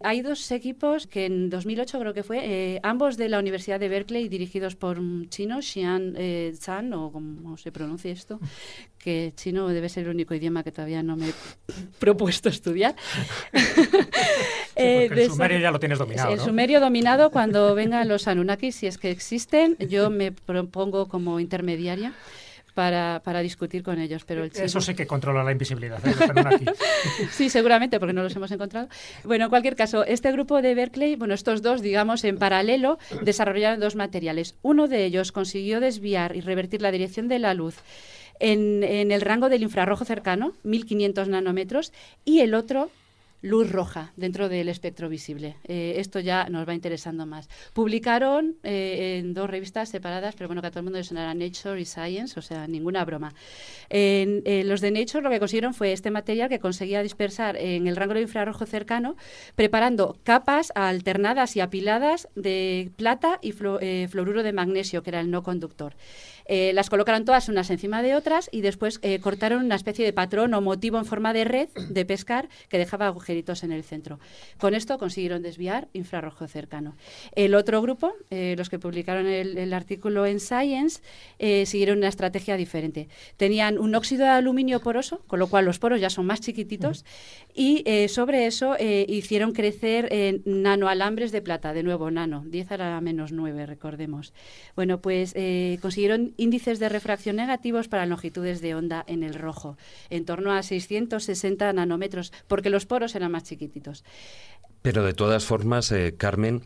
Hay dos equipos que en 2008 creo que fue, eh, ambos de la Universidad de Berkeley, dirigidos por un chino, Xian eh, Zhan, o como se pronuncia esto, que chino debe ser el único idioma que todavía no me he propuesto estudiar. Eh, el sumerio ya lo tienes dominado. El sumerio dominado cuando vengan los Anunnakis, si es que existen, yo me propongo como intermediaria para, para discutir con ellos. Pero el Eso sí que controla la invisibilidad. ¿eh? sí, seguramente, porque no los hemos encontrado. Bueno, en cualquier caso, este grupo de Berkeley, bueno, estos dos, digamos, en paralelo, desarrollaron dos materiales. Uno de ellos consiguió desviar y revertir la dirección de la luz en, en el rango del infrarrojo cercano, 1500 nanómetros, y el otro luz roja dentro del espectro visible. Eh, esto ya nos va interesando más. Publicaron eh, en dos revistas separadas, pero bueno, que a todo el mundo le sonará Nature y Science, o sea, ninguna broma. En, los de Nature lo que consiguieron fue este material que conseguía dispersar en el rango de infrarrojo cercano, preparando capas alternadas y apiladas de plata y eh, fluoruro de magnesio, que era el no conductor. Eh, las colocaron todas unas encima de otras y después eh, cortaron una especie de patrón o motivo en forma de red de pescar que dejaba agujeritos en el centro. Con esto consiguieron desviar infrarrojo cercano. El otro grupo, eh, los que publicaron el, artículo en Science, siguieron una estrategia diferente. Tenían un óxido de aluminio poroso, con lo cual los poros ya son más chiquititos, y sobre eso hicieron crecer nanoalambres de plata, de nuevo nano, 10 a la menos 9, recordemos. Bueno, pues consiguieron índices de refracción negativos para longitudes de onda en el rojo, en torno a 660 nanómetros, porque los poros eran más chiquititos. Pero de todas formas, eh, Carmen,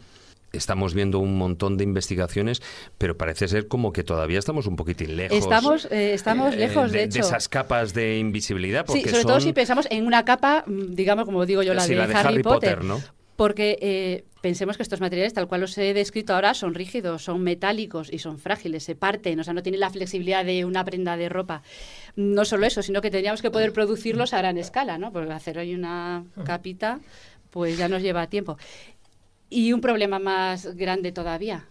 estamos viendo un montón de investigaciones, pero parece ser como que todavía estamos un poquitín lejos. Estamos, eh, estamos eh, lejos, de, hecho. De esas capas de invisibilidad. sí, sobre todo si pensamos en una capa, mm, digamos, como digo yo, la, de, Harry, Potter, ¿no? porque pensemos que estos materiales, tal cual los he descrito ahora, son rígidos, son metálicos y son frágiles, se parten, o sea, no tienen la flexibilidad de una prenda de ropa. No solo eso, sino que tendríamos que poder producirlos a gran escala, ¿no? Porque hacer hoy una capita, pues ya nos lleva tiempo. Y un problema más grande todavía,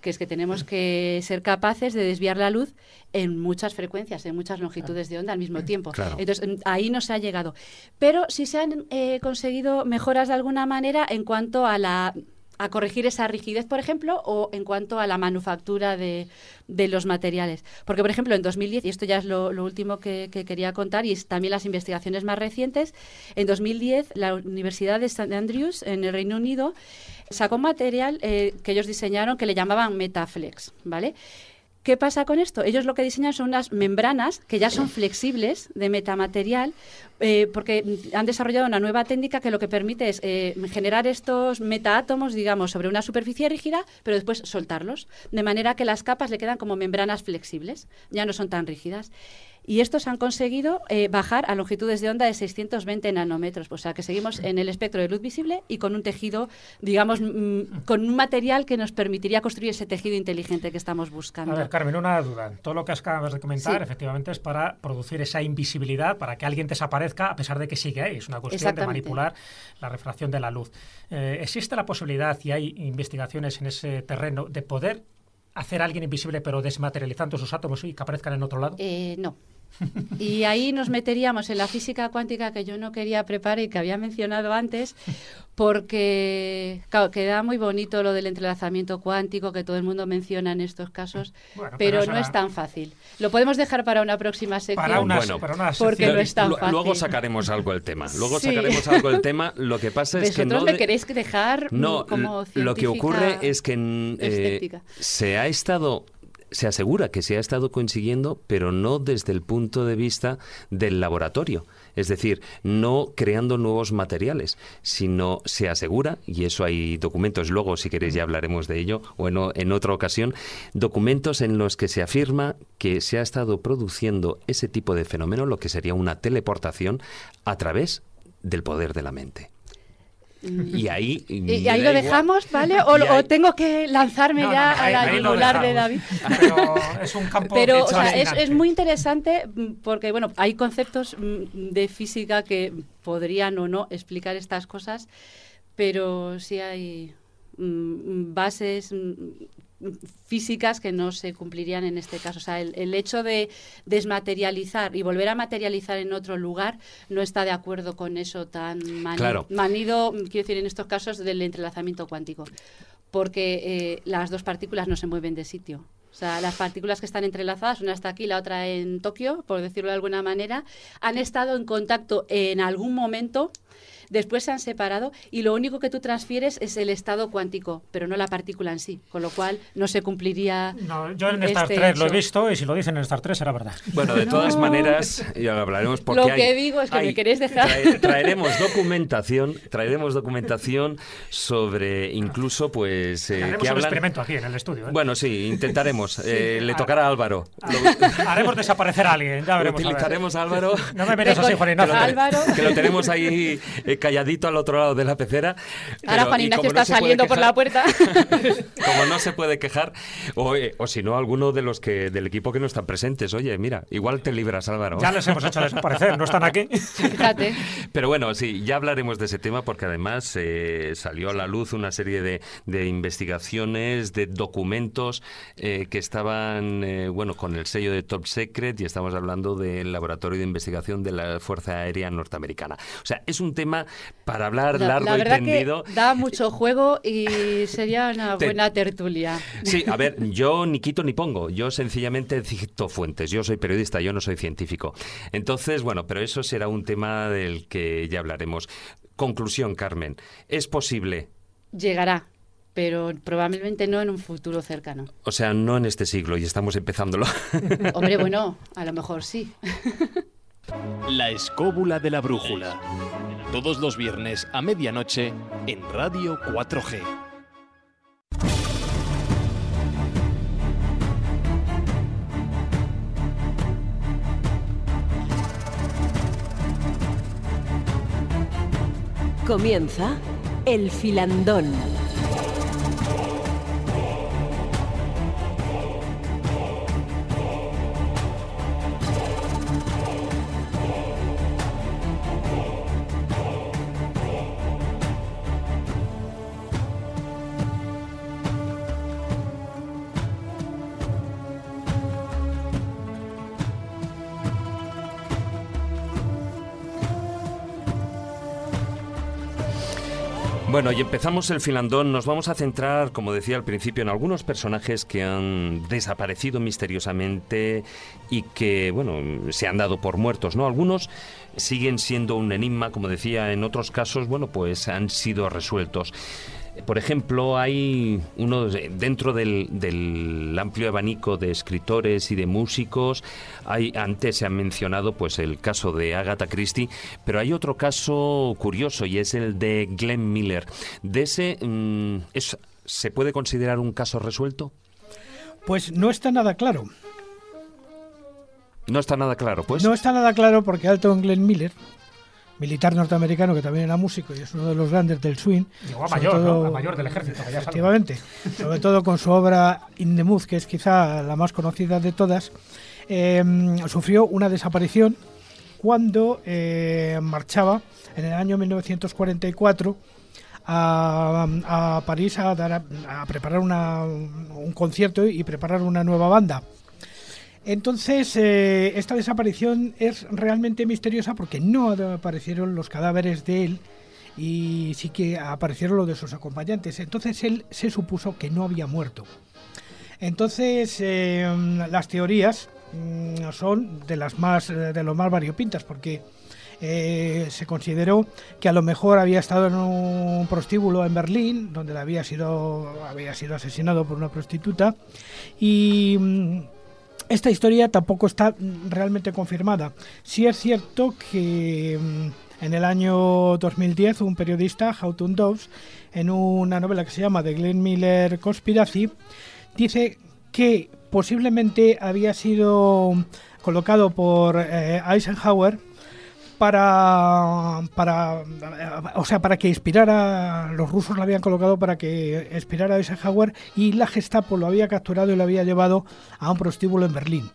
que es que tenemos que ser capaces de desviar la luz en muchas frecuencias, en muchas longitudes de onda al mismo tiempo. Entonces, ahí no se ha llegado. Pero sí se han eh, conseguido mejoras de alguna manera en cuanto a la a corregir esa rigidez, por ejemplo, o en cuanto a la manufactura de, los materiales. Porque, por ejemplo, en 2010, y esto ya es lo, último que, quería contar, y también las investigaciones más recientes, en 2010 la Universidad de St. Andrews, en el Reino Unido, sacó material eh, que ellos diseñaron que le llamaban Metaflex, ¿vale? ¿Qué pasa con esto? Ellos lo que diseñan son unas membranas que ya son flexibles de metamaterial, eh, porque han desarrollado una nueva técnica que lo que permite es eh, generar estos metaátomos, digamos, sobre una superficie rígida, pero después soltarlos, de manera que las capas le quedan como membranas flexibles, ya no son tan rígidas y estos han conseguido eh, bajar a longitudes de onda de 620 nanómetros, o sea que seguimos en el espectro de luz visible y con un tejido, digamos, mm, con un material que nos permitiría construir ese tejido inteligente que estamos buscando. A ver, Carmen, una duda. Todo lo que acabas de comentar, efectivamente, es para producir esa invisibilidad, para que alguien desaparezca a pesar de que sigue ahí. Es una cuestión de manipular la refracción de la luz. Eh, ¿Existe la posibilidad, y hay investigaciones en ese terreno, de poder hacer a alguien invisible pero desmaterializando sus átomos y que aparezcan en otro lado? Eh, no. Y ahí nos meteríamos en la física cuántica que yo no quería preparar y que había mencionado antes, porque queda muy bonito lo del entrelazamiento cuántico que todo el mundo menciona en estos casos, pero, no es tan fácil. Lo podemos dejar para una próxima sección. Para una, porque no es tan fácil. Luego sacaremos algo del tema. Luego sacaremos algo del tema. Lo que pasa es que no me queréis dejar no, como lo que ocurre es que eh, se ha estado se asegura que se ha estado consiguiendo, pero no desde el punto de vista del laboratorio. Es decir, no creando nuevos materiales, sino se asegura, y eso hay documentos, luego si queréis ya hablaremos de ello, o en, en otra ocasión, documentos en los que se afirma que se ha estado produciendo ese tipo de fenómeno, lo que sería una teleportación, a través del poder de la mente. Y ahí. ¿Y ahí lo dejamos, vale? O, tengo que lanzarme ya a la yugular de David. Pero es un campo. Pero es, muy interesante mm, porque, bueno, hay conceptos mm, de física que podrían o no explicar estas cosas, pero sí hay mm, bases físicas que no se cumplirían en este caso. O sea, el, hecho de desmaterializar y volver a materializar en otro lugar no está de acuerdo con eso tan manido, quiero decir, en estos casos del entrelazamiento cuántico, porque eh, las dos partículas no se mueven de sitio. O sea, las partículas que están entrelazadas, una está aquí, la otra en Tokio, por decirlo de alguna manera, han estado en contacto en algún momento Después se han separado y lo único que tú transfieres es el estado cuántico, pero no la partícula en sí, con lo cual no se cumpliría. No, yo en Star 3 este lo he visto y si lo dicen en Star 3 será verdad. Bueno, de todas maneras, ya lo hablaremos porque. Lo que digo es que me queréis dejar. traeremos documentación, traeremos documentación sobre incluso, pues. Eh, Haremos un experimento aquí en el estudio. ¿eh? Bueno, sí, intentaremos. Eh, le tocará a Álvaro. Haremos desaparecer a alguien, ya veremos. Utilizaremos a, Álvaro. No me mires así, Juan Ignacio. Álvaro. Que lo tenemos ahí eh, calladito al otro lado de la pecera. Ahora Juan Ignacio está saliendo por la puerta. como no se puede quejar, o, eh, o si no, alguno de los que del equipo que no están presentes. Oye, mira, igual te libras, Álvaro. Ya les hemos hecho desaparecer, no están aquí. Fíjate. Pero bueno, sí, ya hablaremos de ese tema porque además eh, salió a la luz una serie de, de investigaciones, de documentos eh, que estaban, bueno, con el sello de Top Secret y estamos hablando del Laboratorio de Investigación de la Fuerza Aérea Norteamericana. O sea, es un tema para hablar largo la verdad y tendido. Que da mucho juego y sería una buena tertulia. Sí, a ver, yo ni quito ni pongo, yo sencillamente cito fuentes. Yo soy periodista, yo no soy científico. Entonces, bueno, pero eso será un tema del que ya hablaremos. Conclusión, Carmen, ¿es posible? Llegará pero probablemente no en un futuro cercano. O sea, no en este siglo y estamos empezándolo. Hombre, bueno, a lo mejor sí. La escóbula de la brújula. Todos los viernes a medianoche en Radio 4G. Comienza el filandón. Bueno, y empezamos el filandón. Nos vamos a centrar, como decía al principio, en algunos personajes que han desaparecido misteriosamente y que, bueno, se han dado por muertos, ¿no? Algunos siguen siendo un enigma, como decía, en otros casos, bueno, pues han sido resueltos. Por ejemplo, hay uno dentro del, amplio abanico de escritores y de músicos. Hay, antes se ha mencionado pues el caso de Agatha Christie, pero hay otro caso curioso y es el de Glenn Miller. De ese, mm, ¿se puede considerar un caso resuelto? Pues no está nada claro. No está nada claro, pues. No está nada claro porque Alton Glenn Miller militar norteamericano que también era músico y es uno de los grandes del swing. Llegó a mayor, mayor del ejército. efectivamente, sobre todo con su obra In the Mood, que es quizá la más conocida de todas, em, sufrió una desaparición cuando eh, marchaba en el año 1944 a, París a, dar a, preparar un concierto y preparar una nueva banda. Entonces, eh, esta desaparición es realmente misteriosa porque no aparecieron los cadáveres de él y sí que aparecieron los de sus acompañantes. Entonces, él se supuso que no había muerto. Entonces, eh, las teorías mm, son de las más, de lo más variopintas porque eh, se consideró que a lo mejor había estado en un prostíbulo en Berlín, donde había sido, había sido asesinado por una prostituta, y mm, esta historia tampoco está realmente confirmada. Sí es cierto que mm, en el año 2010 un periodista, Houghton Dobbs, en una novela que se llama The Glenn Miller Conspiracy, dice que posiblemente había sido colocado por eh, Eisenhower para, para, o sea, para que inspirara, los rusos lo habían colocado para que inspirara a Eisenhower y la Gestapo lo había capturado y lo había llevado a un prostíbulo en Berlín.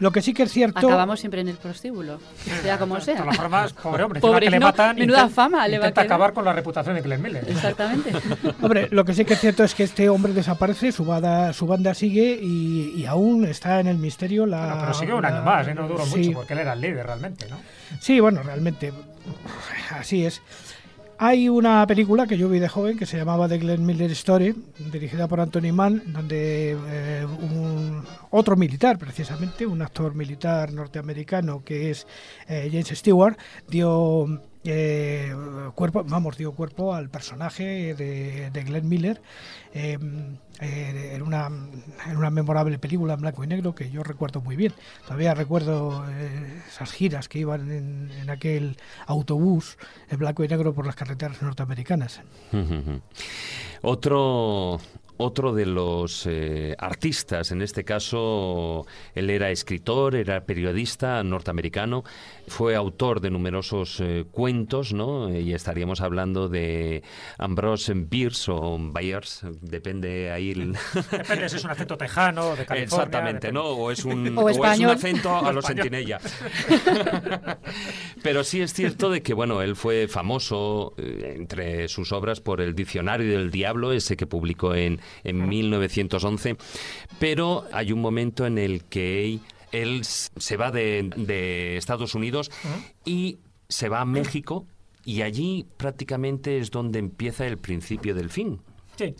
Lo que sí que es cierto. Acabamos siempre en el prostíbulo, sea como sea. De todas formas, pobre hombre, pobre, que le matan. Menuda fama le va a acabar con la reputación de Glenn Miller. Exactamente. hombre, lo que sí que es cierto es que este hombre desaparece, su banda, su banda sigue y, aún está en el misterio. La, pero sigue un año más, ¿eh? no duró mucho porque él era el líder realmente, ¿no? Sí, bueno, realmente. Así es. Hay una película que yo vi de joven que se llamaba The Glenn Miller Story, dirigida por Anthony Mann, donde eh, un, otro militar, precisamente, un actor militar norteamericano que es eh, James Stewart, dio eh, cuerpo, vamos, dio cuerpo al personaje de, Glenn Miller em, eh, en, una, en una memorable película en blanco y negro que yo recuerdo muy bien. Todavía recuerdo eh, esas giras que iban en, en, aquel autobús en blanco y negro por las carreteras norteamericanas. Otro otro de los eh, artistas, en este caso él era escritor, era periodista norteamericano, fue autor de numerosos eh, cuentos, ¿no? Y estaríamos hablando de Ambrose Bierce o Byers, depende ahí. El... Depende si es un acento tejano, de California. Exactamente, ¿no? O es un, o, es un acento a los sentinella. Pero sí es cierto de que, bueno, él fue famoso eh, entre sus obras por el Diccionario del Diablo, ese que publicó en en 1911, pero hay un momento en el que él se va de, Estados Unidos y se va a México y allí prácticamente es donde empieza el principio del fin. Sí.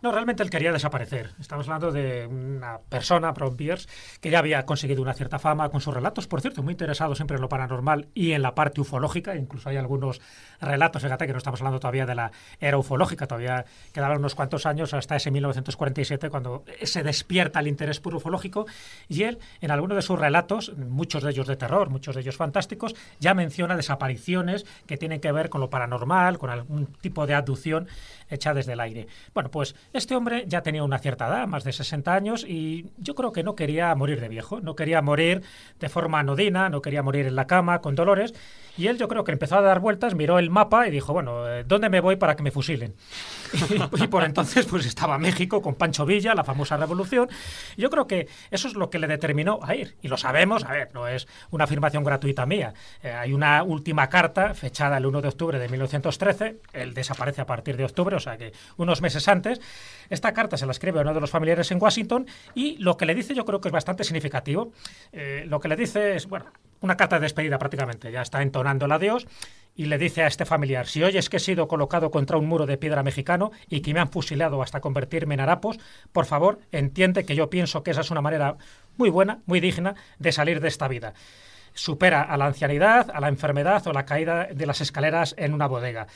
No, realmente él quería desaparecer. Estamos hablando de una persona, Brown Pierce, que ya había conseguido una cierta fama con sus relatos, por cierto, muy interesado siempre en lo paranormal y en la parte ufológica. Incluso hay algunos relatos, fíjate que no estamos hablando todavía de la era ufológica, todavía quedaban unos cuantos años hasta ese 1947 cuando se despierta el interés por ufológico y él, en algunos de sus relatos, muchos de ellos de terror, muchos de ellos fantásticos, ya menciona desapariciones que tienen que ver con lo paranormal, con algún tipo de abducción hecha desde el aire. Bueno, pues este hombre ya tenía una cierta edad, más de 60 años, y yo creo que no quería morir de viejo, no quería morir de forma anodina, no quería morir en la cama con dolores, y él yo creo que empezó a dar vueltas, miró el mapa y dijo, bueno, eh, ¿dónde me voy para que me fusilen? y, por entonces pues estaba México con Pancho Villa, la famosa revolución. Yo creo que eso es lo que le determinó a ir. Y lo sabemos, a ver, no es una afirmación gratuita mía. Eh, hay una última carta fechada el 1 de octubre de 1913, él desaparece a partir de octubre, o sea que unos meses antes. Esta carta se la escribe a uno de los familiares en Washington y lo que le dice yo creo que es bastante significativo. Eh, lo que le dice es, bueno, una carta de despedida prácticamente, ya está entonando el adiós y le dice a este familiar, si oyes que he sido colocado contra un muro de piedra mexicano y que me han fusilado hasta convertirme en harapos, por favor, entiende que yo pienso que esa es una manera muy buena, muy digna de salir de esta vida. Supera a la ancianidad, a la enfermedad o la caída de las escaleras en una bodega.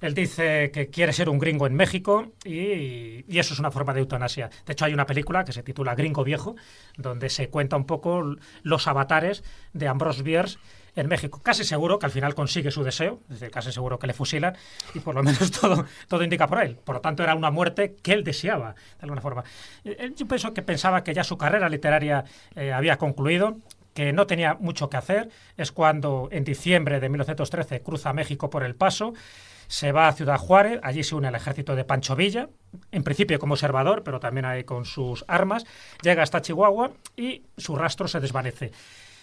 Él dice que quiere ser un gringo en México y, eso es una forma de eutanasia. De hecho, hay una película que se titula Gringo Viejo, donde se cuenta un poco los avatares de Ambrose Bierce en México. Casi seguro que al final consigue su deseo, casi seguro que le fusilan y por lo menos todo, todo indica por él. Por lo tanto, era una muerte que él deseaba, de alguna forma. Eh, yo pienso que pensaba que ya su carrera literaria eh, había concluido, que no tenía mucho que hacer. Es cuando en diciembre de 1913 cruza México por el paso se va a Ciudad Juárez, allí se une al ejército de Pancho Villa, en principio como observador, pero también ahí con sus armas, llega hasta Chihuahua y su rastro se desvanece.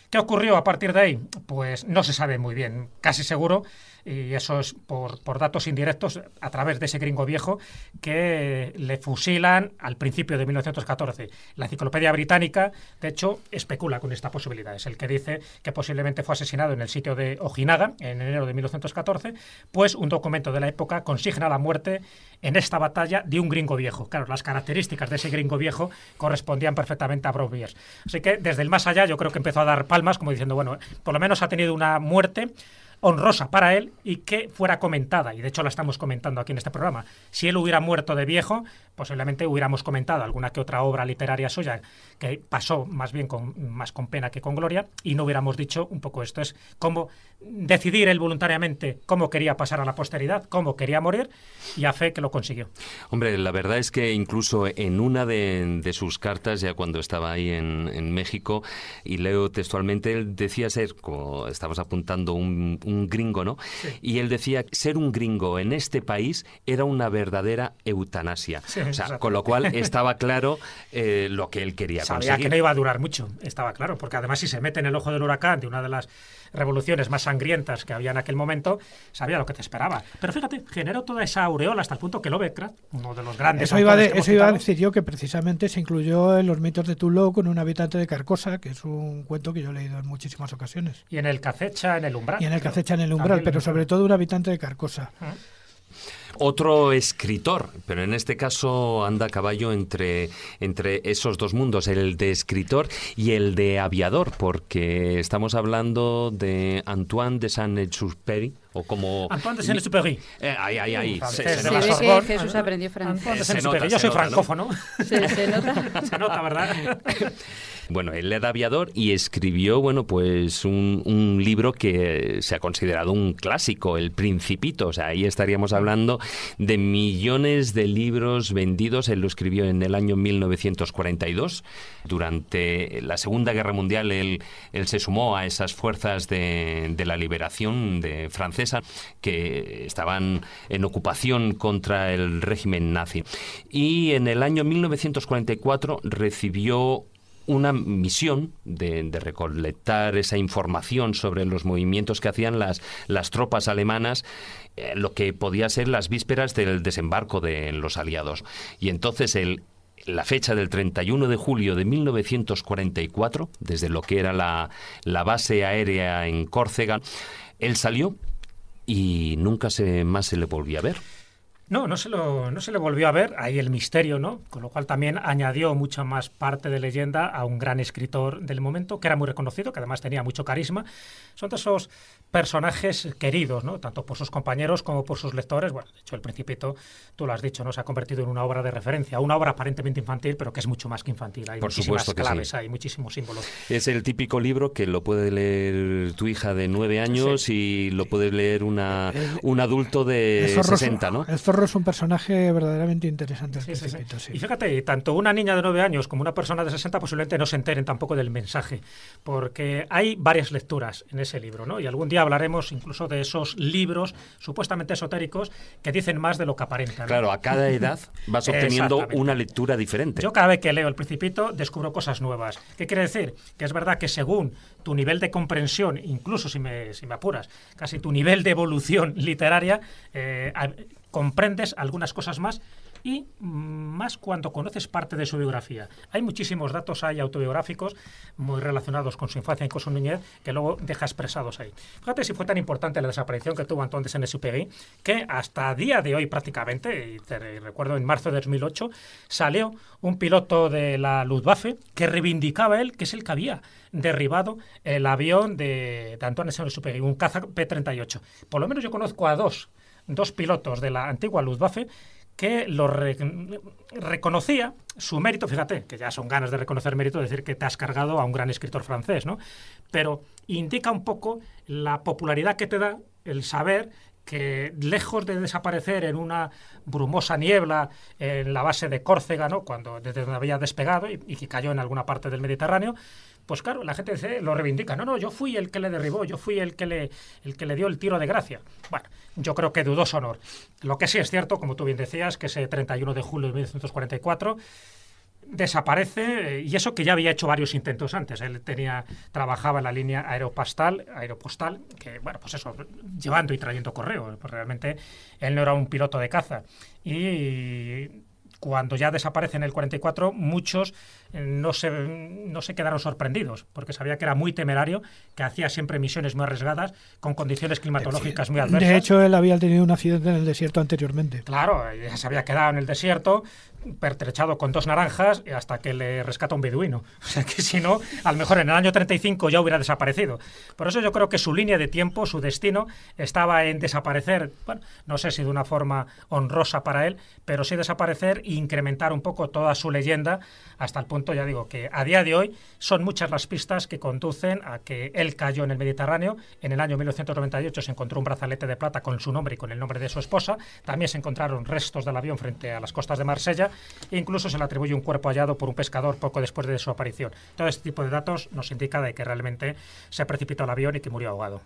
¿Qué ocurrió a partir de ahí? Pues no se sabe muy bien. Casi seguro y eso es por, por, datos indirectos a través de ese gringo viejo que le fusilan al principio de 1914. La enciclopedia británica, de hecho, especula con esta posibilidad. Es el que dice que posiblemente fue asesinado en el sitio de Ojinaga en enero de 1914, pues un documento de la época consigna la muerte en esta batalla de un gringo viejo. Claro, las características de ese gringo viejo correspondían perfectamente a Broviers. Así que desde el más allá yo creo que empezó a dar palmas como diciendo, bueno, por lo menos ha tenido una muerte honrosa para él y que fuera comentada, y de hecho la estamos comentando aquí en este programa. Si él hubiera muerto de viejo, posiblemente hubiéramos comentado alguna que otra obra literaria suya que pasó más bien con más con pena que con gloria y no hubiéramos dicho un poco esto es cómo decidir él voluntariamente cómo quería pasar a la posteridad, cómo quería morir y a fe que lo consiguió. Hombre, la verdad es que incluso en una de, sus cartas, ya cuando estaba ahí en, México, y leo textualmente, él decía ser, como estabas apuntando, un, gringo, ¿no? Y él decía, ser un gringo en este país era una verdadera eutanasia. o sea, con lo cual estaba claro eh, lo que él quería Sabía que no iba a durar mucho, estaba claro, porque además si se mete en el ojo del huracán de una de las revoluciones más sangrientas que había en aquel momento, sabía lo que te esperaba. Pero fíjate, generó toda esa aureola hasta el punto que Lovecraft, uno de los grandes... Eso, iba, eso iba a decir yo, que precisamente se incluyó en los mitos de Tulo con un habitante de Carcosa, que es un cuento que yo he leído en muchísimas ocasiones. Y en el Cacecha en el Umbral. Y en el Cacecha en el Umbral, pero sobre todo un habitante de Carcosa. Otro escritor, pero en este caso anda a caballo entre, entre esos dos mundos, el de escritor y el de aviador, porque estamos hablando de Antoine de Saint-Exupéry, o como... Antoine de Saint-Exupéry. Eh, ahí, ahí, ahí. Se, se, ve que Jesús aprendió francés. Antoine de Saint-Exupéry. Yo soy francófono. Se, se nota. se nota, ¿verdad? Bueno, él era aviador y escribió, bueno, pues un, un, libro que se ha considerado un clásico, El Principito. O sea, ahí estaríamos hablando de millones de libros vendidos. Él lo escribió en el año 1942. Durante la Segunda Guerra Mundial, él, se sumó a esas fuerzas de, de la liberación de francesa que estaban en ocupación contra el régimen nazi. Y en el año 1944 recibió una misión de, recolectar esa información sobre los movimientos que hacían las, las tropas alemanas, lo que podía ser las vísperas del desembarco de los aliados. Y entonces el, la fecha del 31 de julio de 1944, desde lo que era la, la base aérea en Córcega, él salió y nunca se, más se le volvió a ver. No, no se, lo, no se le volvió a ver, ahí el misterio, ¿no? Con lo cual también añadió mucha más parte de leyenda a un gran escritor del momento, que era muy reconocido, que además tenía mucho carisma. Son de esos personajes queridos, ¿no? Tanto por sus compañeros como por sus lectores. Bueno, de hecho, El Principito, tú lo has dicho, ¿no? Se ha convertido en una obra de referencia, una obra aparentemente infantil, pero que es mucho más que infantil. Hay por muchísimas supuesto claves, hay muchísimos símbolos. Es el típico libro que lo puede leer tu hija de nueve años y lo puede leer una, un adulto de 60, ¿no? El zorro es un personaje verdaderamente interesante. y fíjate, tanto una niña de nueve años como una persona de 60 posiblemente no se enteren tampoco del mensaje, porque hay varias lecturas en ese libro, ¿no? Y algún día hablaremos incluso de esos libros supuestamente esotéricos que dicen más de lo que aparentan. Claro, a cada edad vas obteniendo una lectura diferente. Yo cada vez que leo El Principito descubro cosas nuevas. ¿Qué quiere decir? Que es verdad que según tu nivel de comprensión, incluso si me, si me apuras, casi tu nivel de evolución literaria, eh, comprendes algunas cosas más y más cuando conoces parte de su biografía. Hay muchísimos datos hay autobiográficos muy relacionados con su infancia y con su niñez que luego deja expresados ahí. Fíjate si fue tan importante la desaparición que tuvo Antoine de Saint-Exupéry que hasta día de hoy prácticamente, y recuerdo en marzo de 2008, salió un piloto de la Luftwaffe que reivindicaba él que es el que había derribado el avión de, de Antoine de Saint-Exupéry, un caza P-38. Por lo menos yo conozco a dos dos pilotos de la antigua Luftwaffe que lo reconocía su mérito, fíjate, que ya son ganas de reconocer mérito, decir que te has cargado a un gran escritor francés, ¿no? Pero indica un poco la popularidad que te da el saber que lejos de desaparecer en una brumosa niebla en la base de Córcega, ¿no? cuando desde donde había despegado y, y, que cayó en alguna parte del Mediterráneo, pues claro, la gente lo reivindica. No, no, yo fui el que le derribó, yo fui el que le, el que le dio el tiro de gracia. Bueno, yo creo que dudoso honor. Lo que sí es cierto, como tú bien decías, que ese 31 de julio de 1944 desaparece y eso que ya había hecho varios intentos antes. Él tenía trabajaba en la línea aeropostal, aeropostal, que bueno, pues eso, llevando y trayendo correo. Pues realmente él no era un piloto de caza y cuando ya desaparece en el 44, muchos eh, no se, no se quedaron sorprendidos, porque sabía que era muy temerario, que hacía siempre misiones muy arriesgadas, con condiciones climatológicas muy adversas. De hecho, él había tenido un accidente en el desierto anteriormente. Claro, ya se había quedado en el desierto, pertrechado con dos naranjas hasta que le rescata un beduino. O sea que si no, a lo mejor en el año 35 ya hubiera desaparecido. Por eso yo creo que su línea de tiempo, su destino, estaba en desaparecer, bueno, no sé si de una forma honrosa para él, pero sí desaparecer incrementar un poco toda su leyenda hasta el punto, ya digo, que a día de hoy son muchas las pistas que conducen a que él cayó en el Mediterráneo. En el año 1998 se encontró un brazalete de plata con su nombre y con el nombre de su esposa. También se encontraron restos del avión frente a las costas de Marsella e incluso se le atribuye un cuerpo hallado por un pescador poco después de su aparición. Todo este tipo de datos nos indica de que realmente se precipitó el avión y que murió ahogado.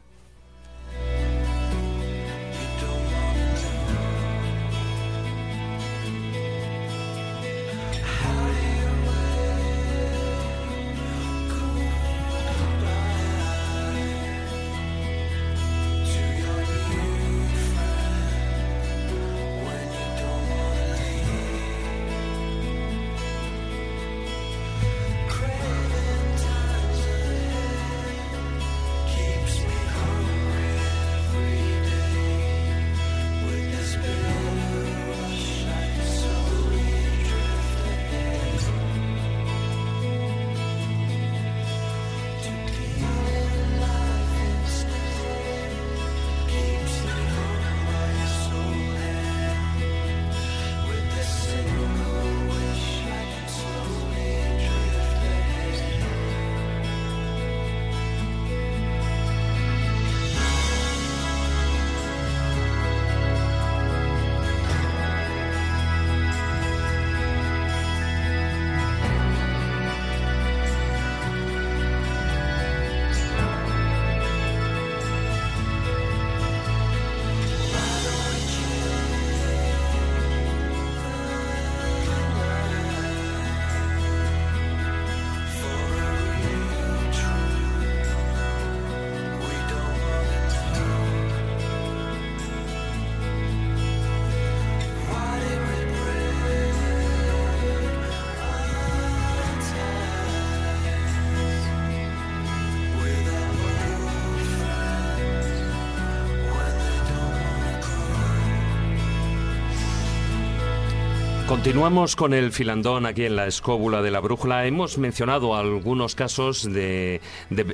Continuamos con el filandón aquí en la escóbula de la brújula. Hemos mencionado algunos casos de,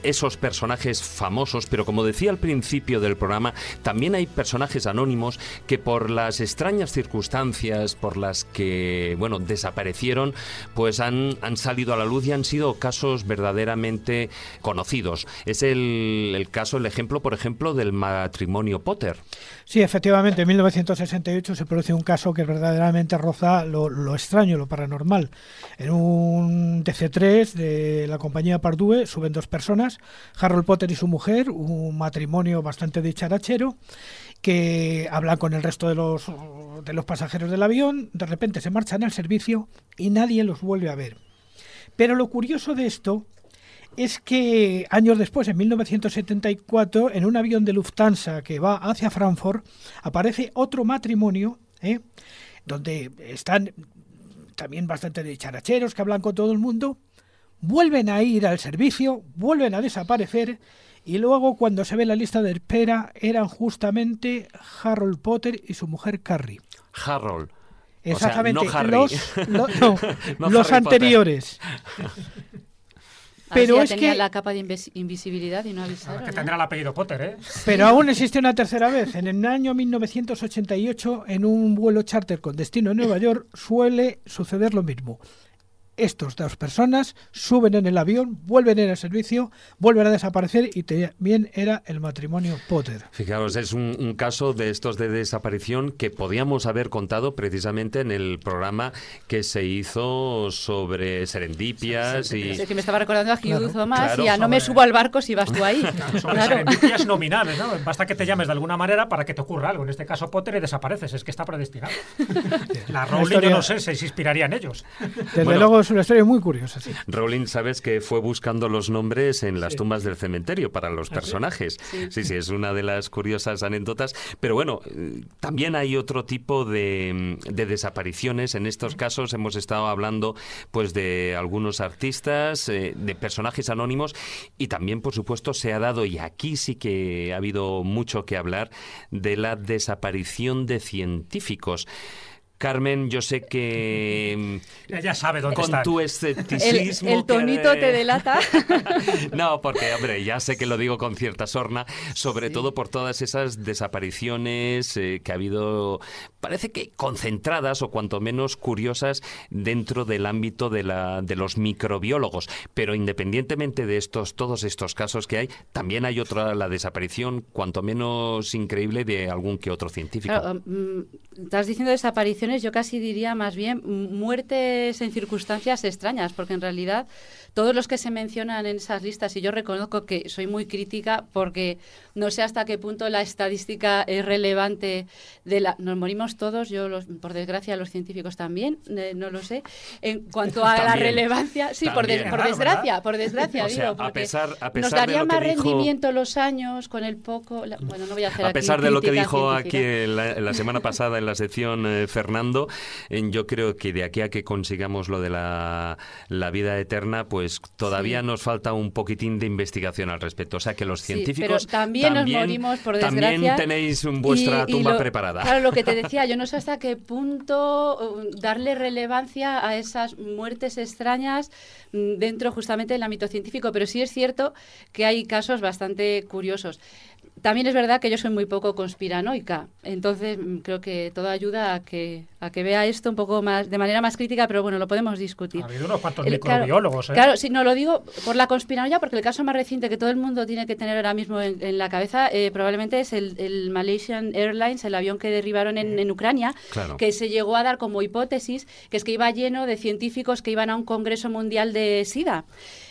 esos personajes famosos, pero como decía al principio del programa, también hay personajes anónimos que por las extrañas circunstancias por las que, bueno, desaparecieron, pues han, han salido a la luz y han sido casos verdaderamente conocidos. Es el, el caso, el ejemplo, por ejemplo, del matrimonio Potter. Sí, efectivamente, en 1968 se produce un caso que verdaderamente roza lo, extraño, lo paranormal. En un TC3 de la compañía Pardue suben dos personas, Harold Potter y su mujer, un matrimonio bastante dicharachero, que hablan con el resto de los, de los pasajeros del avión, de repente se marchan al servicio y nadie los vuelve a ver. Pero lo curioso de esto es que años después, en 1974, en un avión de Lufthansa que va hacia Frankfurt, aparece otro matrimonio, ¿eh? donde están también bastante de characheros que hablan con todo el mundo, vuelven a ir al servicio, vuelven a desaparecer y luego cuando se ve la lista de espera eran justamente Harold Potter y su mujer Carrie. Harold. Exactamente, los, anteriores. Pero es tenía que la capa de invisibilidad y no avisaron. Que tendrá el apellido Potter, ¿eh? Pero aún existe una tercera vez. En el año 1988, en un vuelo charter con destino a Nueva York, suele suceder lo mismo estos dos personas suben en el avión, vuelven en el servicio, vuelven a desaparecer y también era el matrimonio Potter. Fijaos, es un, caso de estos de desaparición que podíamos haber contado precisamente en el programa que se hizo sobre serendipias y... Es que me estaba recordando a Hugh Thomas y ya no me subo al barco si vas tú ahí. sobre serendipias nominales, ¿no? Basta que te llames de alguna manera para que te ocurra algo. En este caso Potter y desapareces, es que está predestinado. La Rowling, yo no sé, se inspiraría en ellos. Desde luego es una historia muy curiosa. Sí. Rowling, sabes que fue buscando los nombres en las tumbas del cementerio para los ¿Ah, personajes. Sí? sí, es una de las curiosas anécdotas. Pero bueno, eh, también hay otro tipo de, desapariciones. En estos casos hemos estado hablando pues de algunos artistas, eh, de personajes anónimos y también, por supuesto, se ha dado, y aquí sí que ha habido mucho que hablar, de la desaparición de científicos. Carmen, yo sé que ella sabe dónde con tu escepticismo el, tonito te delata. no, porque hombre, ya sé que lo digo con cierta sorna, sobre todo por todas esas desapariciones eh, que ha habido, parece que concentradas o cuanto menos curiosas dentro del ámbito de la de los microbiólogos. Pero independientemente de estos todos estos casos que hay, también hay otra la desaparición cuanto menos increíble de algún que otro científico. Mm, estás diciendo desaparición yo casi diría más bien muertes en circunstancias extrañas, porque en realidad todos los que se mencionan en esas listas, y yo reconozco que soy muy crítica porque no sé hasta qué punto la estadística es relevante de la... Nos morimos todos, yo los, por desgracia los científicos también, eh, no lo sé. En cuanto a la relevancia, sí, por, desgracia, por desgracia, digo, a pesar, a pesar nos daría más dijo... rendimiento los años con el poco... bueno, no voy a hacer A pesar de lo que dijo aquí la, semana pasada en la sección eh, Fernando, yo creo que de aquí a que consigamos lo de la, la vida eterna, pues todavía nos falta un poquitín de investigación al respecto. O sea que los científicos pero también, nos morimos, por desgracia. También tenéis vuestra tumba preparada. Claro, lo que te decía, yo no sé hasta qué punto uh, darle relevancia a esas muertes extrañas mm, dentro justamente del ámbito científico, pero sí es cierto que hay casos bastante curiosos. También es verdad que yo soy muy poco conspiranoica, entonces mm, creo que todo ayuda a que a que vea esto un poco más de manera más crítica, pero bueno, lo podemos discutir. Ha habido unos cuantos microbiólogos, ¿eh? Claro, sí, no lo digo por la conspiranoia, porque el caso más reciente que todo el mundo tiene que tener ahora mismo en, la cabeza eh, probablemente es el, Malaysian Airlines, el avión que derribaron en, Ucrania, que se llegó a dar como hipótesis que es que iba lleno de científicos que iban a un congreso mundial de SIDA.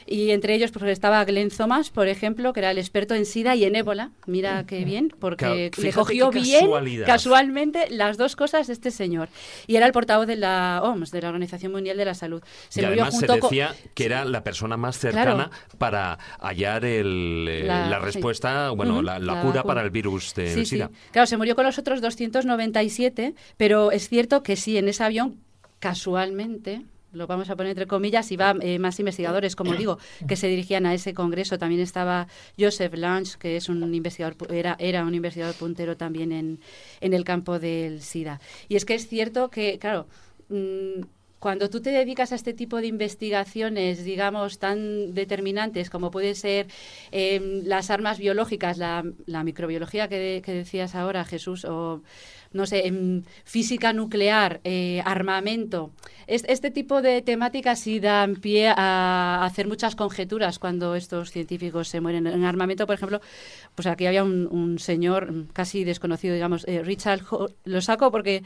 Y entre ellos pues, estaba Glenn Thomas, por ejemplo, que era el experto en SIDA y en ébola. Mira qué bien, porque le cogió bien casualmente las dos cosas de este señor. Y era el portavoz de la OMS, de la Organización Mundial de la Salud. Se y además se decía que era la persona más cercana para hallar el, eh, la, respuesta, bueno, la, cura para el virus de SIDA. Claro, se murió con los otros 297, pero es cierto que sí, en ese avión, casualmente, lo vamos a poner entre comillas, y va eh, más investigadores, como digo, que se dirigían a ese congreso. También estaba Joseph Lange, que es un investigador, era, era un investigador puntero también en, en el campo del SIDA. Y es que es cierto que, claro, mm, cuando tú te dedicas a este tipo de investigaciones, digamos, tan determinantes como puede ser em, las armas biológicas, la, microbiología que, que, decías ahora, Jesús, o no sé, en física nuclear, eh, armamento. este tipo de temáticas sí dan pie a hacer muchas conjeturas cuando estos científicos se mueren. En armamento, por ejemplo, pues aquí había un, señor casi desconocido, digamos, eh, Richard, lo saco porque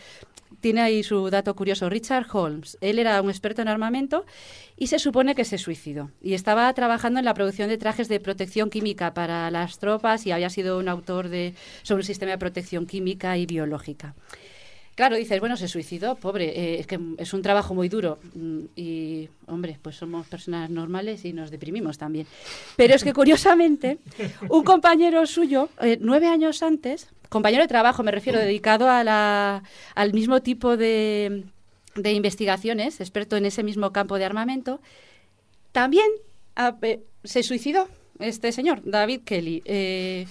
tiene ahí su dato curioso, Richard Holmes. Él era un experto en armamento y se supone que se suicidó. Y estaba trabajando en la producción de trajes de protección química para las tropas y había sido un autor de, sobre un sistema de protección química y biológica. Claro, dices, bueno, se suicidó, pobre, eh, es que es un trabajo muy duro mm, y, hombre, pues somos personas normales y nos deprimimos también. Pero es que curiosamente, un compañero suyo, eh, nueve años antes, compañero de trabajo, me refiero, dedicado a la, al mismo tipo de, de investigaciones, experto en ese mismo campo de armamento, también eh, se suicidó este señor, David Kelly.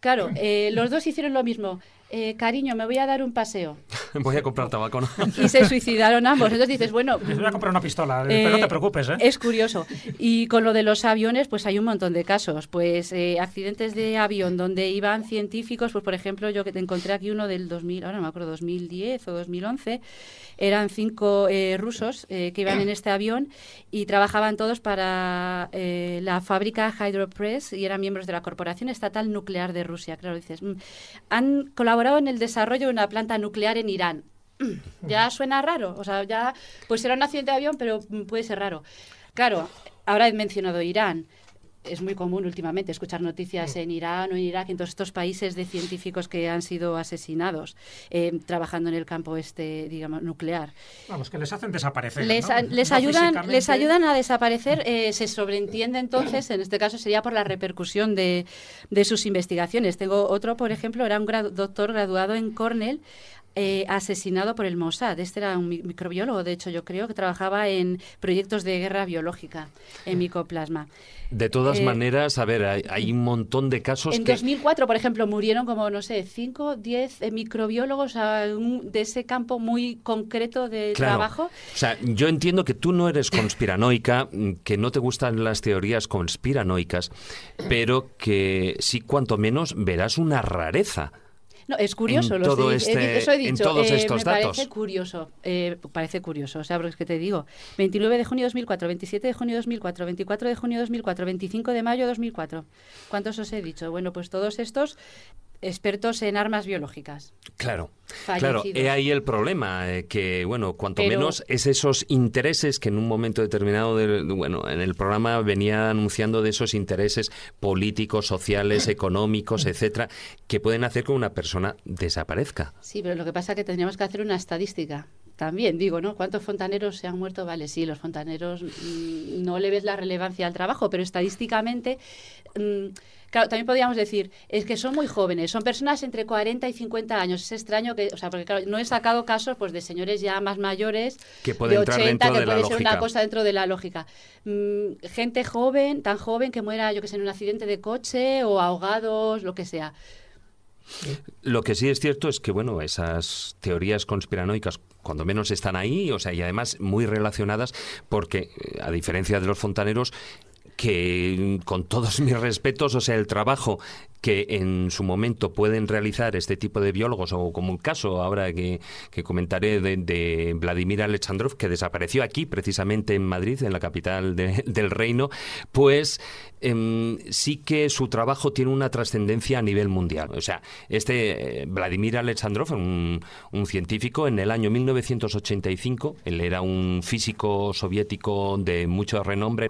claro, los dos hicieron lo mismo. Eh, cariño, me voy a dar un paseo. voy a comprar tabaco, ¿no? y se suicidaron ambos. Entonces dices, bueno... Les voy a comprar una pistola, pero no te eh, preocupes, ¿eh? Es curioso. Y con lo de los aviones, pues hay un montón de casos. Pues eh, accidentes de avión donde iban científicos, pues por ejemplo, yo que te encontré aquí uno del 2000, ahora no me acuerdo, 2010 o 2011, eran cinco rusos que iban en este avión y trabajaban todos para la fábrica Hydropress y eran miembros de la Corporación Estatal Nuclear de Rusia. Claro, dices, mm, han colaborado en el desarrollo de una planta nuclear en Irán. ya suena raro, o sea, ya, pues será un accidente de avión, pero puede ser raro. Claro, ahora he mencionado Irán. Es muy común últimamente escuchar noticias en Irán o en Irak, en todos estos países de científicos que han sido asesinados eh, trabajando en el campo este, digamos, nuclear. Vamos, que les hacen desaparecer. Les, les ayudan, les ayudan a desaparecer. Eh, se sobreentiende entonces, en este caso sería por la repercusión de, de sus investigaciones. Tengo otro, por ejemplo, era un doctor graduado en Cornell eh, asesinado por el Mossad. Este era un microbiólogo, de hecho, yo creo, que trabajaba en proyectos de guerra biológica en micoplasma. De todas eh, maneras, a ver, hay, un montón de casos en 2004, por ejemplo, murieron como, no sé, 5, 10 eh, microbiólogos de ese campo muy concreto de trabajo. O sea, yo entiendo que tú no eres conspiranoica, que no te gustan las teorías conspiranoicas, pero que sí, cuanto menos, verás una rareza no, es curioso, lo todo este, eso he dicho. En todos eh, estos me datos. Parece curioso, eh, parece curioso. O sea, porque es que te digo, 29 de junio de 2004, 27 de junio de 2004, 24 de junio de 2004, 25 de mayo de 2004. ¿Cuántos os he dicho? Bueno, pues todos estos expertos en armas biológicas. Claro, claro, he ahí el problema, eh, que bueno, cuanto menos es esos intereses que en un momento determinado, bueno, en el programa venía anunciando de esos intereses políticos, sociales, económicos, etcétera, que pueden hacer que una persona desaparezca. Sí, pero lo que pasa es que tendríamos que hacer una estadística también digo, ¿no? ¿Cuántos fontaneros se han muerto? Vale, sí, los fontaneros mm, no le ves la relevancia al trabajo, pero estadísticamente mm, Claro, también podríamos decir, es que son muy jóvenes, son personas entre 40 y 50 años. Es extraño que, o sea, porque claro, no he sacado casos pues de señores ya más mayores, que de 80, que puede ser una cosa dentro de la lógica. Mm, gente joven, tan joven que muera, yo que sé, en un accidente de coche o ahogados, lo que sea. Lo que sí es cierto es que, bueno, esas teorías conspiranoicas cuando menos están ahí, o sea, y además muy relacionadas, porque eh, a diferencia de los fontaneros, que con todos mis respetos, o sea, el trabajo que en su momento pueden realizar este tipo de biólogos, o como el caso ahora que, comentaré de, Vladimir Alexandrov, que desapareció aquí, precisamente en Madrid, en la capital del reino, pues em, sí que su trabajo tiene una trascendencia a nivel mundial. O sea, este eh, Vladimir Alexandrov, un, un científico, en el año 1985, él era un físico soviético de mucho renombre,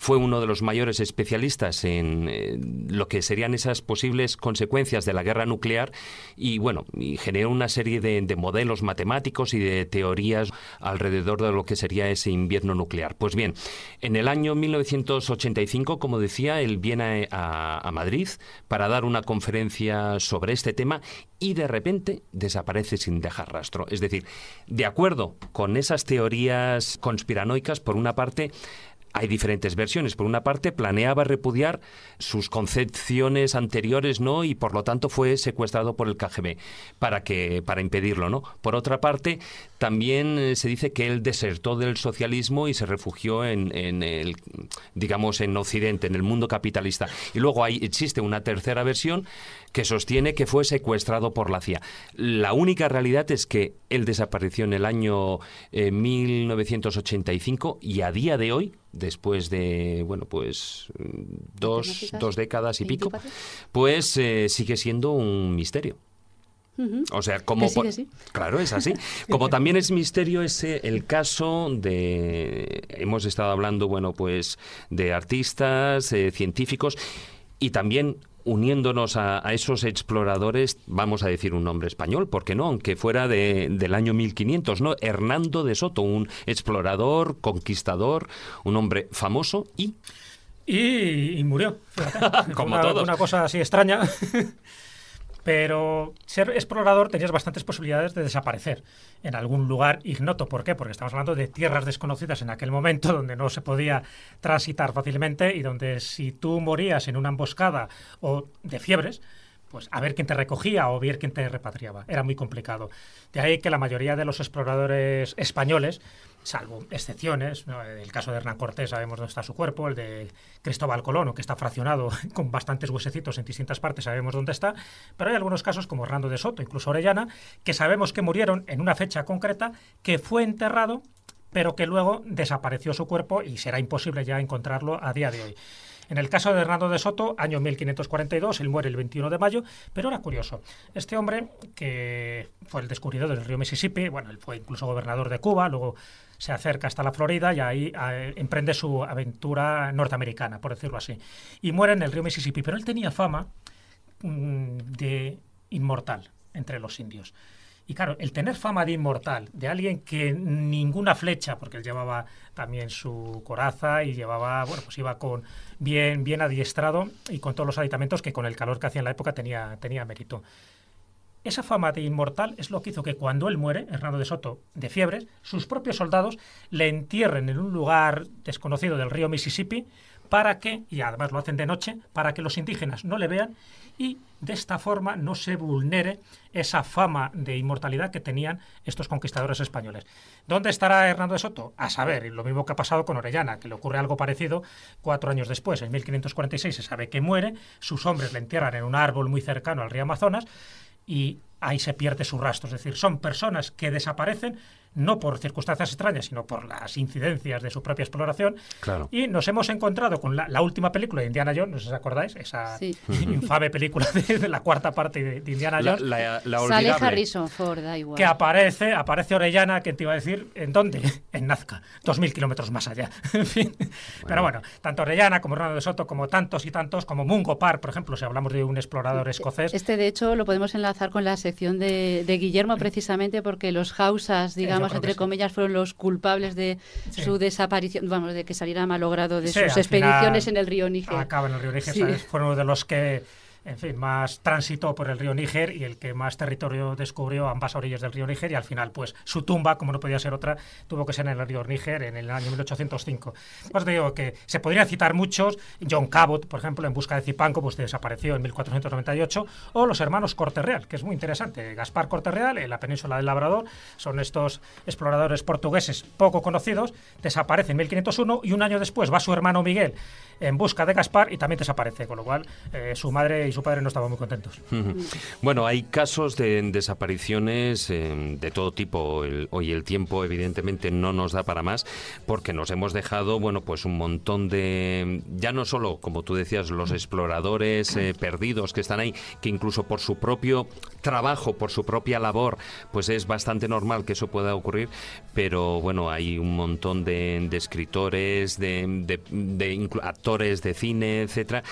fue uno de los mayores especialistas en eh, lo que serían esas posibles consecuencias de la guerra nuclear y bueno, generó una serie de, modelos matemáticos y de teorías alrededor de lo que sería ese invierno nuclear. Pues bien, en el año 1985, como decía, él viene a, a Madrid para dar una conferencia sobre este tema y de repente desaparece sin dejar rastro. Es decir, de acuerdo con esas teorías conspiranoicas, por una parte, hay diferentes versiones. Por una parte, planeaba repudiar sus concepciones anteriores, ¿no? Y por lo tanto fue secuestrado por el KGB para que para impedirlo, ¿no? Por otra parte, también eh, se dice que él desertó del socialismo y se refugió en, en el, digamos, en Occidente, en el mundo capitalista. Y luego hay, existe una tercera versión que sostiene que fue secuestrado por la CIA. La única realidad es que él desapareció en el año 1985 eh, y a día de hoy, después de, bueno, pues dos, dos décadas y pico, pues eh, sigue siendo un misterio. O sea, como claro es así. Como también es misterio ese el caso de hemos estado hablando, bueno, pues de artistas, eh, científicos y también uniéndonos a, esos exploradores, vamos a decir un nombre español, ¿por qué no? Aunque fuera de, del año 1500, ¿no? Hernando de Soto, un explorador, conquistador, un hombre famoso y... Y, murió. Como una, todos. Una cosa así extraña. Pero ser explorador tenías bastantes posibilidades de desaparecer en algún lugar ignoto. ¿Por qué? Porque estamos hablando de tierras desconocidas en aquel momento donde no se podía transitar fácilmente y donde si tú morías en una emboscada o de fiebres, pues a ver quién te recogía o ver quién te repatriaba. Era muy complicado. De ahí que la mayoría de los exploradores españoles salvo excepciones. El caso de Hernán Cortés sabemos dónde está su cuerpo, el de Cristóbal Colón, que está fraccionado con bastantes huesecitos en distintas partes, sabemos dónde está, pero hay algunos casos como Hernando de Soto, incluso Orellana, que sabemos que murieron en una fecha concreta, que fue enterrado, pero que luego desapareció su cuerpo y será imposible ya encontrarlo a día de hoy. En el caso de Hernando de Soto, año 1542, él muere el 21 de mayo, pero era curioso. Este hombre, que fue el descubridor del río Mississippi, bueno, él fue incluso gobernador de Cuba, luego se acerca hasta la Florida y ahí eh, emprende su aventura norteamericana, por decirlo así. Y muere en el río Mississippi, pero él tenía fama mm, de inmortal entre los indios. Y claro, el tener fama de inmortal, de alguien que ninguna flecha, porque él llevaba también su coraza y llevaba, bueno, pues iba con bien, bien adiestrado y con todos los aditamentos que con el calor que hacía en la época tenía, tenía mérito. Esa fama de inmortal es lo que hizo que cuando él muere, Hernando de Soto, de fiebres, sus propios soldados le entierren en un lugar desconocido del río Mississippi para que, y además lo hacen de noche, para que los indígenas no le vean y de esta forma no se vulnere esa fama de inmortalidad que tenían estos conquistadores españoles. ¿Dónde estará Hernando de Soto? A saber, lo mismo que ha pasado con Orellana, que le ocurre algo parecido cuatro años después, en 1546 se sabe que muere, sus hombres le entierran en un árbol muy cercano al río Amazonas y ahí se pierde su rastro. Es decir, son personas que desaparecen no por circunstancias extrañas, sino por las incidencias de su propia exploración. Claro. Y nos hemos encontrado con la, última película de Indiana Jones, no sé si os acordáis, esa infame película de, la cuarta parte de, Indiana Jones. La, Sale Harrison Ford, da igual. Que aparece, aparece Orellana, que te iba a decir, ¿en dónde? En Nazca, dos mil kilómetros más allá. en fin. Pero bueno, tanto Orellana como Ronaldo de Soto, como tantos y tantos, como Mungo Park, por ejemplo, si hablamos de un explorador escocés. Este, de hecho, lo podemos enlazar con la sección de, Guillermo, precisamente porque los Hausas, digamos, entre comillas, fueron los culpables de su desaparición, vamos, de que saliera malogrado de sus expediciones en el río Níger. Acaba en el río Níger, fueron uno de los que en fin, más tránsito por el río Níger y el que más territorio descubrió ambas orillas del río Níger y al final, pues, su tumba, como no podía ser otra, tuvo que ser en el río Níger en el año 1805. Pues digo que se podrían citar muchos, John Cabot, por ejemplo, en busca de Zipanco, pues desapareció en 1498, o los hermanos Corterreal, que es muy interesante. Gaspar Corterreal, en la península del Labrador, son estos exploradores portugueses poco conocidos, desaparece en 1501 y un año después va su hermano Miguel en busca de Gaspar y también desaparece, con lo cual eh, su madre y su padre no estaban muy contentos. Bueno, hay casos de desapariciones eh, de todo tipo. hoy el tiempo evidentemente no nos da para más porque nos hemos dejado, bueno, pues un montón de, ya no solo, como tú decías, los exploradores eh, perdidos que están ahí, que incluso por su propio trabajo, por su propia labor, pues es bastante normal que eso pueda ocurrir, pero bueno, hay un montón de, escritores, de, de actores de cine, etcétera,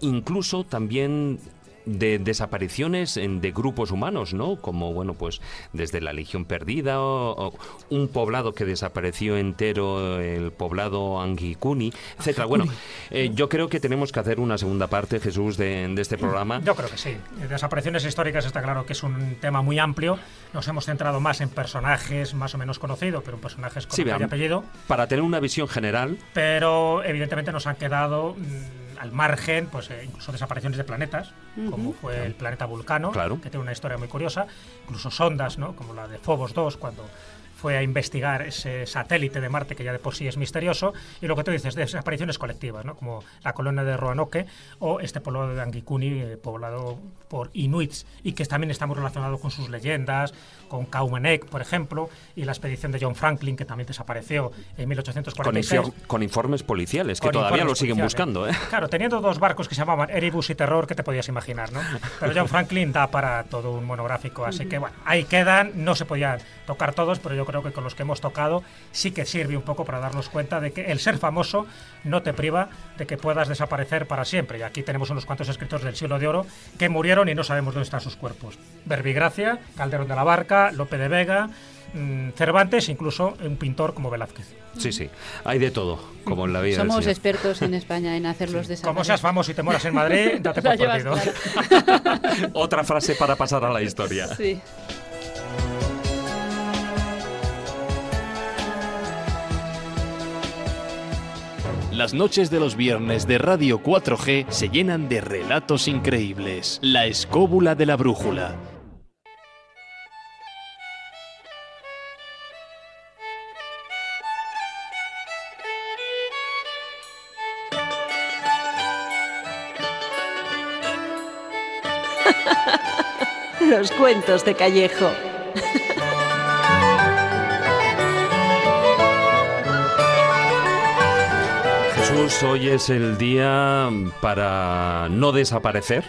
incluso también de desapariciones de grupos humanos, ¿no? Como, bueno, pues desde la Legión Perdida o, un poblado que desapareció entero, el poblado Angikuni, etcétera. Bueno, eh, yo creo que tenemos que hacer una segunda parte, Jesús, de, este programa. Yo creo que sí. Desapariciones históricas está claro que es un tema muy amplio. Nos hemos centrado más en personajes más o menos conocidos, pero personajes con sí, apellido. Para tener una visión general. Pero evidentemente nos han quedado... Mm, al margen, pues eh, incluso desapariciones de planetas, como fue el planeta Vulcano, que tiene una historia muy curiosa, incluso sondas, ¿no? como la de Phobos 2, cuando fue a investigar ese satélite de Marte que ya de por sí es misterioso, y lo que tú dices, desapariciones colectivas, ¿no? como la colonia de Roanoke o este poblado de Angikuni, eh, poblado por inuits, y que también está muy relacionado con sus leyendas, con Kaumenek, por ejemplo, y la expedición de John Franklin, que también desapareció en 1846. Con, informes policiales, que todavía lo siguen buscando. ¿eh? Claro, teniendo dos barcos que se llamaban Erebus y Terror, que te podías imaginar, ¿no? Pero John Franklin da para todo un monográfico, así que bueno, ahí quedan, no se podían tocar todos, pero yo creo que con los que hemos tocado sí que sirve un poco para darnos cuenta de que el ser famoso no te priva de que puedas desaparecer para siempre. Y aquí tenemos unos cuantos escritores del siglo de oro que murieron y no sabemos dónde están sus cuerpos. Verbigracia, Calderón de la Barca, Lope de Vega, mm, Cervantes, incluso un pintor como Velázquez. Sí, sí, hay de todo, como en la vida. Somos expertos en España en hacerlos desaparecer. Como seas famoso y te mueras en Madrid, date por perdido. Otra frase para pasar a la historia. Sí. Las noches de los viernes de Radio 4G se llenan de relatos increíbles. La escóbula de la brújula. De Callejo. Jesús, hoy es el día para no desaparecer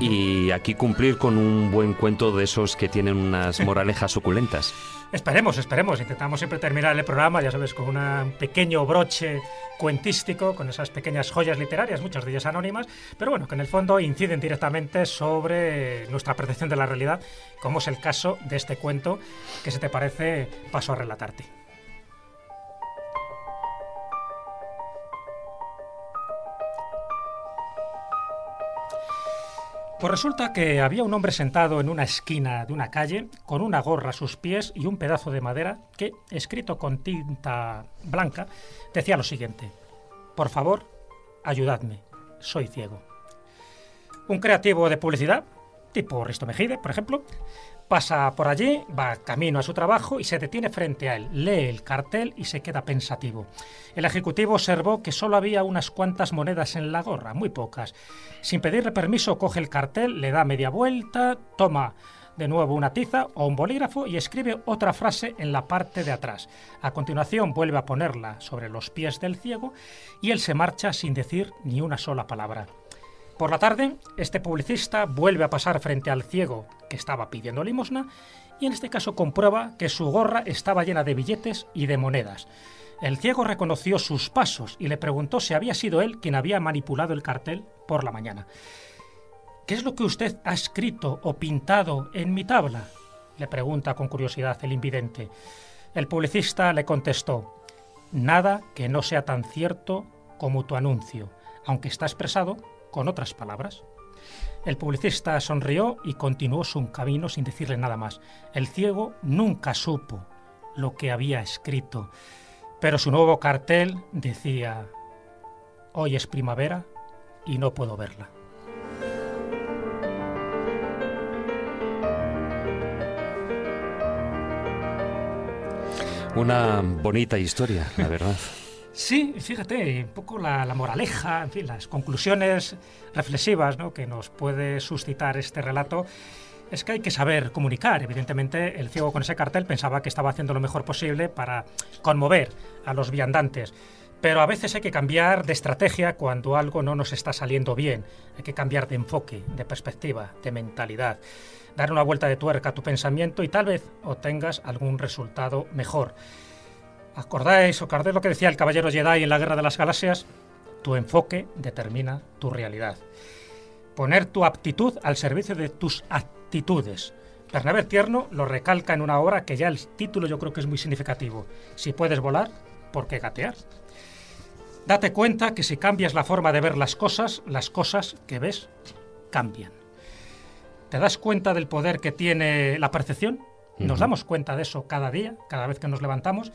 y aquí cumplir con un buen cuento de esos que tienen unas moralejas suculentas. Esperemos, esperemos. Intentamos siempre terminar el programa, ya sabes, con un pequeño broche cuentístico, con esas pequeñas joyas literarias, muchas de ellas anónimas, pero bueno, que en el fondo inciden directamente sobre nuestra percepción de la realidad, como es el caso de este cuento que se te parece paso a relatarte. Pues resulta que había un hombre sentado en una esquina de una calle con una gorra a sus pies y un pedazo de madera que, escrito con tinta blanca, decía lo siguiente. Por favor, ayudadme. Soy ciego. Un creativo de publicidad, tipo Risto Mejide, por ejemplo, Pasa por allí, va camino a su trabajo y se detiene frente a él, lee el cartel y se queda pensativo. El ejecutivo observó que solo había unas cuantas monedas en la gorra, muy pocas. Sin pedirle permiso, coge el cartel, le da media vuelta, toma de nuevo una tiza o un bolígrafo y escribe otra frase en la parte de atrás. A continuación vuelve a ponerla sobre los pies del ciego y él se marcha sin decir ni una sola palabra. Por la tarde, este publicista vuelve a pasar frente al ciego que estaba pidiendo limosna y en este caso comprueba que su gorra estaba llena de billetes y de monedas. El ciego reconoció sus pasos y le preguntó si había sido él quien había manipulado el cartel por la mañana. ¿Qué es lo que usted ha escrito o pintado en mi tabla? le pregunta con curiosidad el invidente. El publicista le contestó, nada que no sea tan cierto como tu anuncio, aunque está expresado con otras palabras. El publicista sonrió y continuó su camino sin decirle nada más. El ciego nunca supo lo que había escrito, pero su nuevo cartel decía, hoy es primavera y no puedo verla. Una bonita historia, la verdad. Sí, fíjate, un poco la, moraleja, en fin, las conclusiones reflexivas que nos puede suscitar este relato es que hay que saber comunicar. Evidentemente, el ciego con ese cartel pensaba que estaba haciendo lo mejor posible para conmover a los viandantes. Pero a veces hay que cambiar de estrategia cuando algo no nos está saliendo bien. Hay que cambiar de enfoque, de perspectiva, de mentalidad. Dar una vuelta de tuerca a tu pensamiento y tal vez obtengas algún resultado mejor. ¿Acordáis, o acordáis lo que decía el caballero Jedi en la Guerra de las Galaxias? Tu enfoque determina tu realidad. Poner tu aptitud al servicio de tus actitudes. Bernabé Tierno lo recalca en una obra que ya el título yo creo que es muy significativo. Si puedes volar, ¿por qué gatear? Date cuenta que si cambias la forma de ver las cosas, las cosas que ves cambian. ¿Te das cuenta del poder que tiene la percepción? Nos damos cuenta de eso cada día, cada vez que nos levantamos.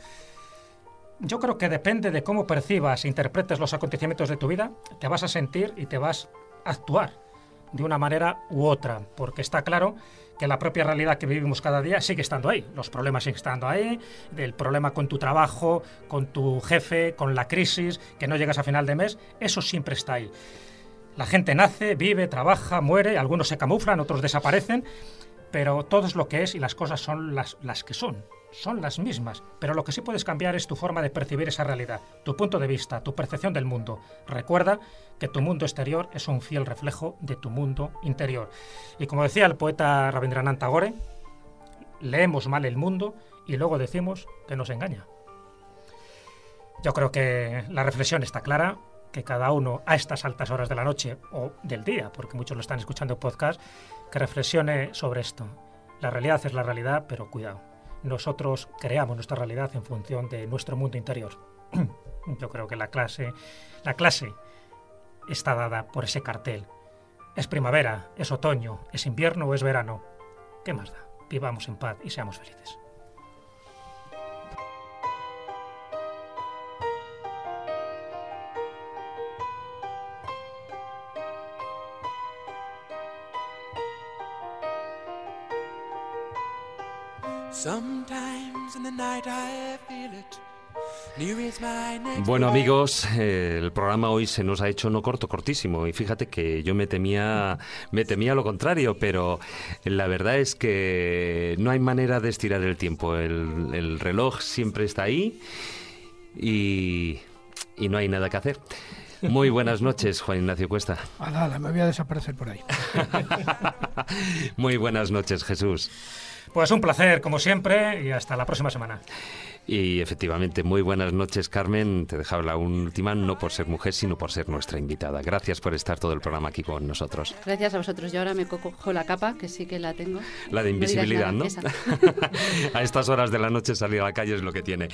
Yo creo que depende de cómo percibas e interpretes los acontecimientos de tu vida, te vas a sentir y te vas a actuar de una manera u otra, porque está claro que la propia realidad que vivimos cada día sigue estando ahí, los problemas siguen estando ahí, el problema con tu trabajo, con tu jefe, con la crisis, que no llegas a final de mes, eso siempre está ahí. La gente nace, vive, trabaja, muere, algunos se camuflan, otros desaparecen, pero todo es lo que es y las cosas son las, las que son son las mismas, pero lo que sí puedes cambiar es tu forma de percibir esa realidad, tu punto de vista, tu percepción del mundo. Recuerda que tu mundo exterior es un fiel reflejo de tu mundo interior. Y como decía el poeta Rabindranath Tagore, leemos mal el mundo y luego decimos que nos engaña. Yo creo que la reflexión está clara, que cada uno a estas altas horas de la noche o del día, porque muchos lo están escuchando en podcast, que reflexione sobre esto. La realidad es la realidad, pero cuidado nosotros creamos nuestra realidad en función de nuestro mundo interior. Yo creo que la clase, la clase está dada por ese cartel. Es primavera, es otoño, es invierno o es verano. ¿Qué más da? Vivamos en paz y seamos felices. Bueno amigos, el programa hoy se nos ha hecho no corto, cortísimo y fíjate que yo me temía, me temía lo contrario, pero la verdad es que no hay manera de estirar el tiempo, el, el reloj siempre está ahí y y no hay nada que hacer. Muy buenas noches, Juan Ignacio Cuesta. Ala, me voy a desaparecer por ahí. Muy buenas noches, Jesús. Pues un placer, como siempre, y hasta la próxima semana. Y efectivamente, muy buenas noches, Carmen. Te dejaba la última, no por ser mujer, sino por ser nuestra invitada. Gracias por estar todo el programa aquí con nosotros. Gracias a vosotros. Yo ahora me cojo la capa, que sí que la tengo. La de invisibilidad, ¿no? a estas horas de la noche salir a la calle es lo que tiene.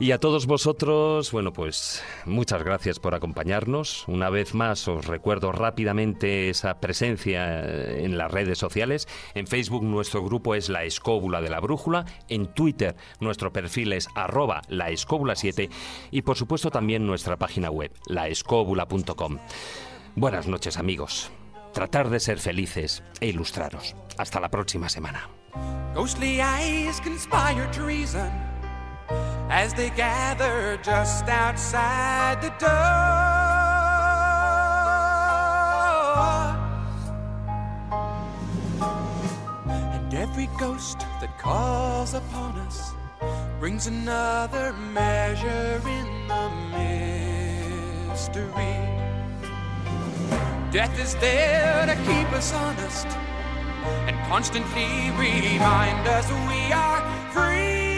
Y a todos vosotros, bueno, pues muchas gracias por acompañarnos. Una vez más, os recuerdo rápidamente esa presencia en las redes sociales. En Facebook nuestro grupo es La Escóbula de la Brújula. En Twitter nuestro perfil es arroba la escóbula 7 y por supuesto también nuestra página web, laescóbula.com. Buenas noches amigos. Tratar de ser felices e ilustraros. Hasta la próxima semana. Ghostly eyes conspire to reason as they gather just outside the door. And every ghost that calls upon us brings another measure in the mystery. Death is there to keep us honest and constantly remind us we are free.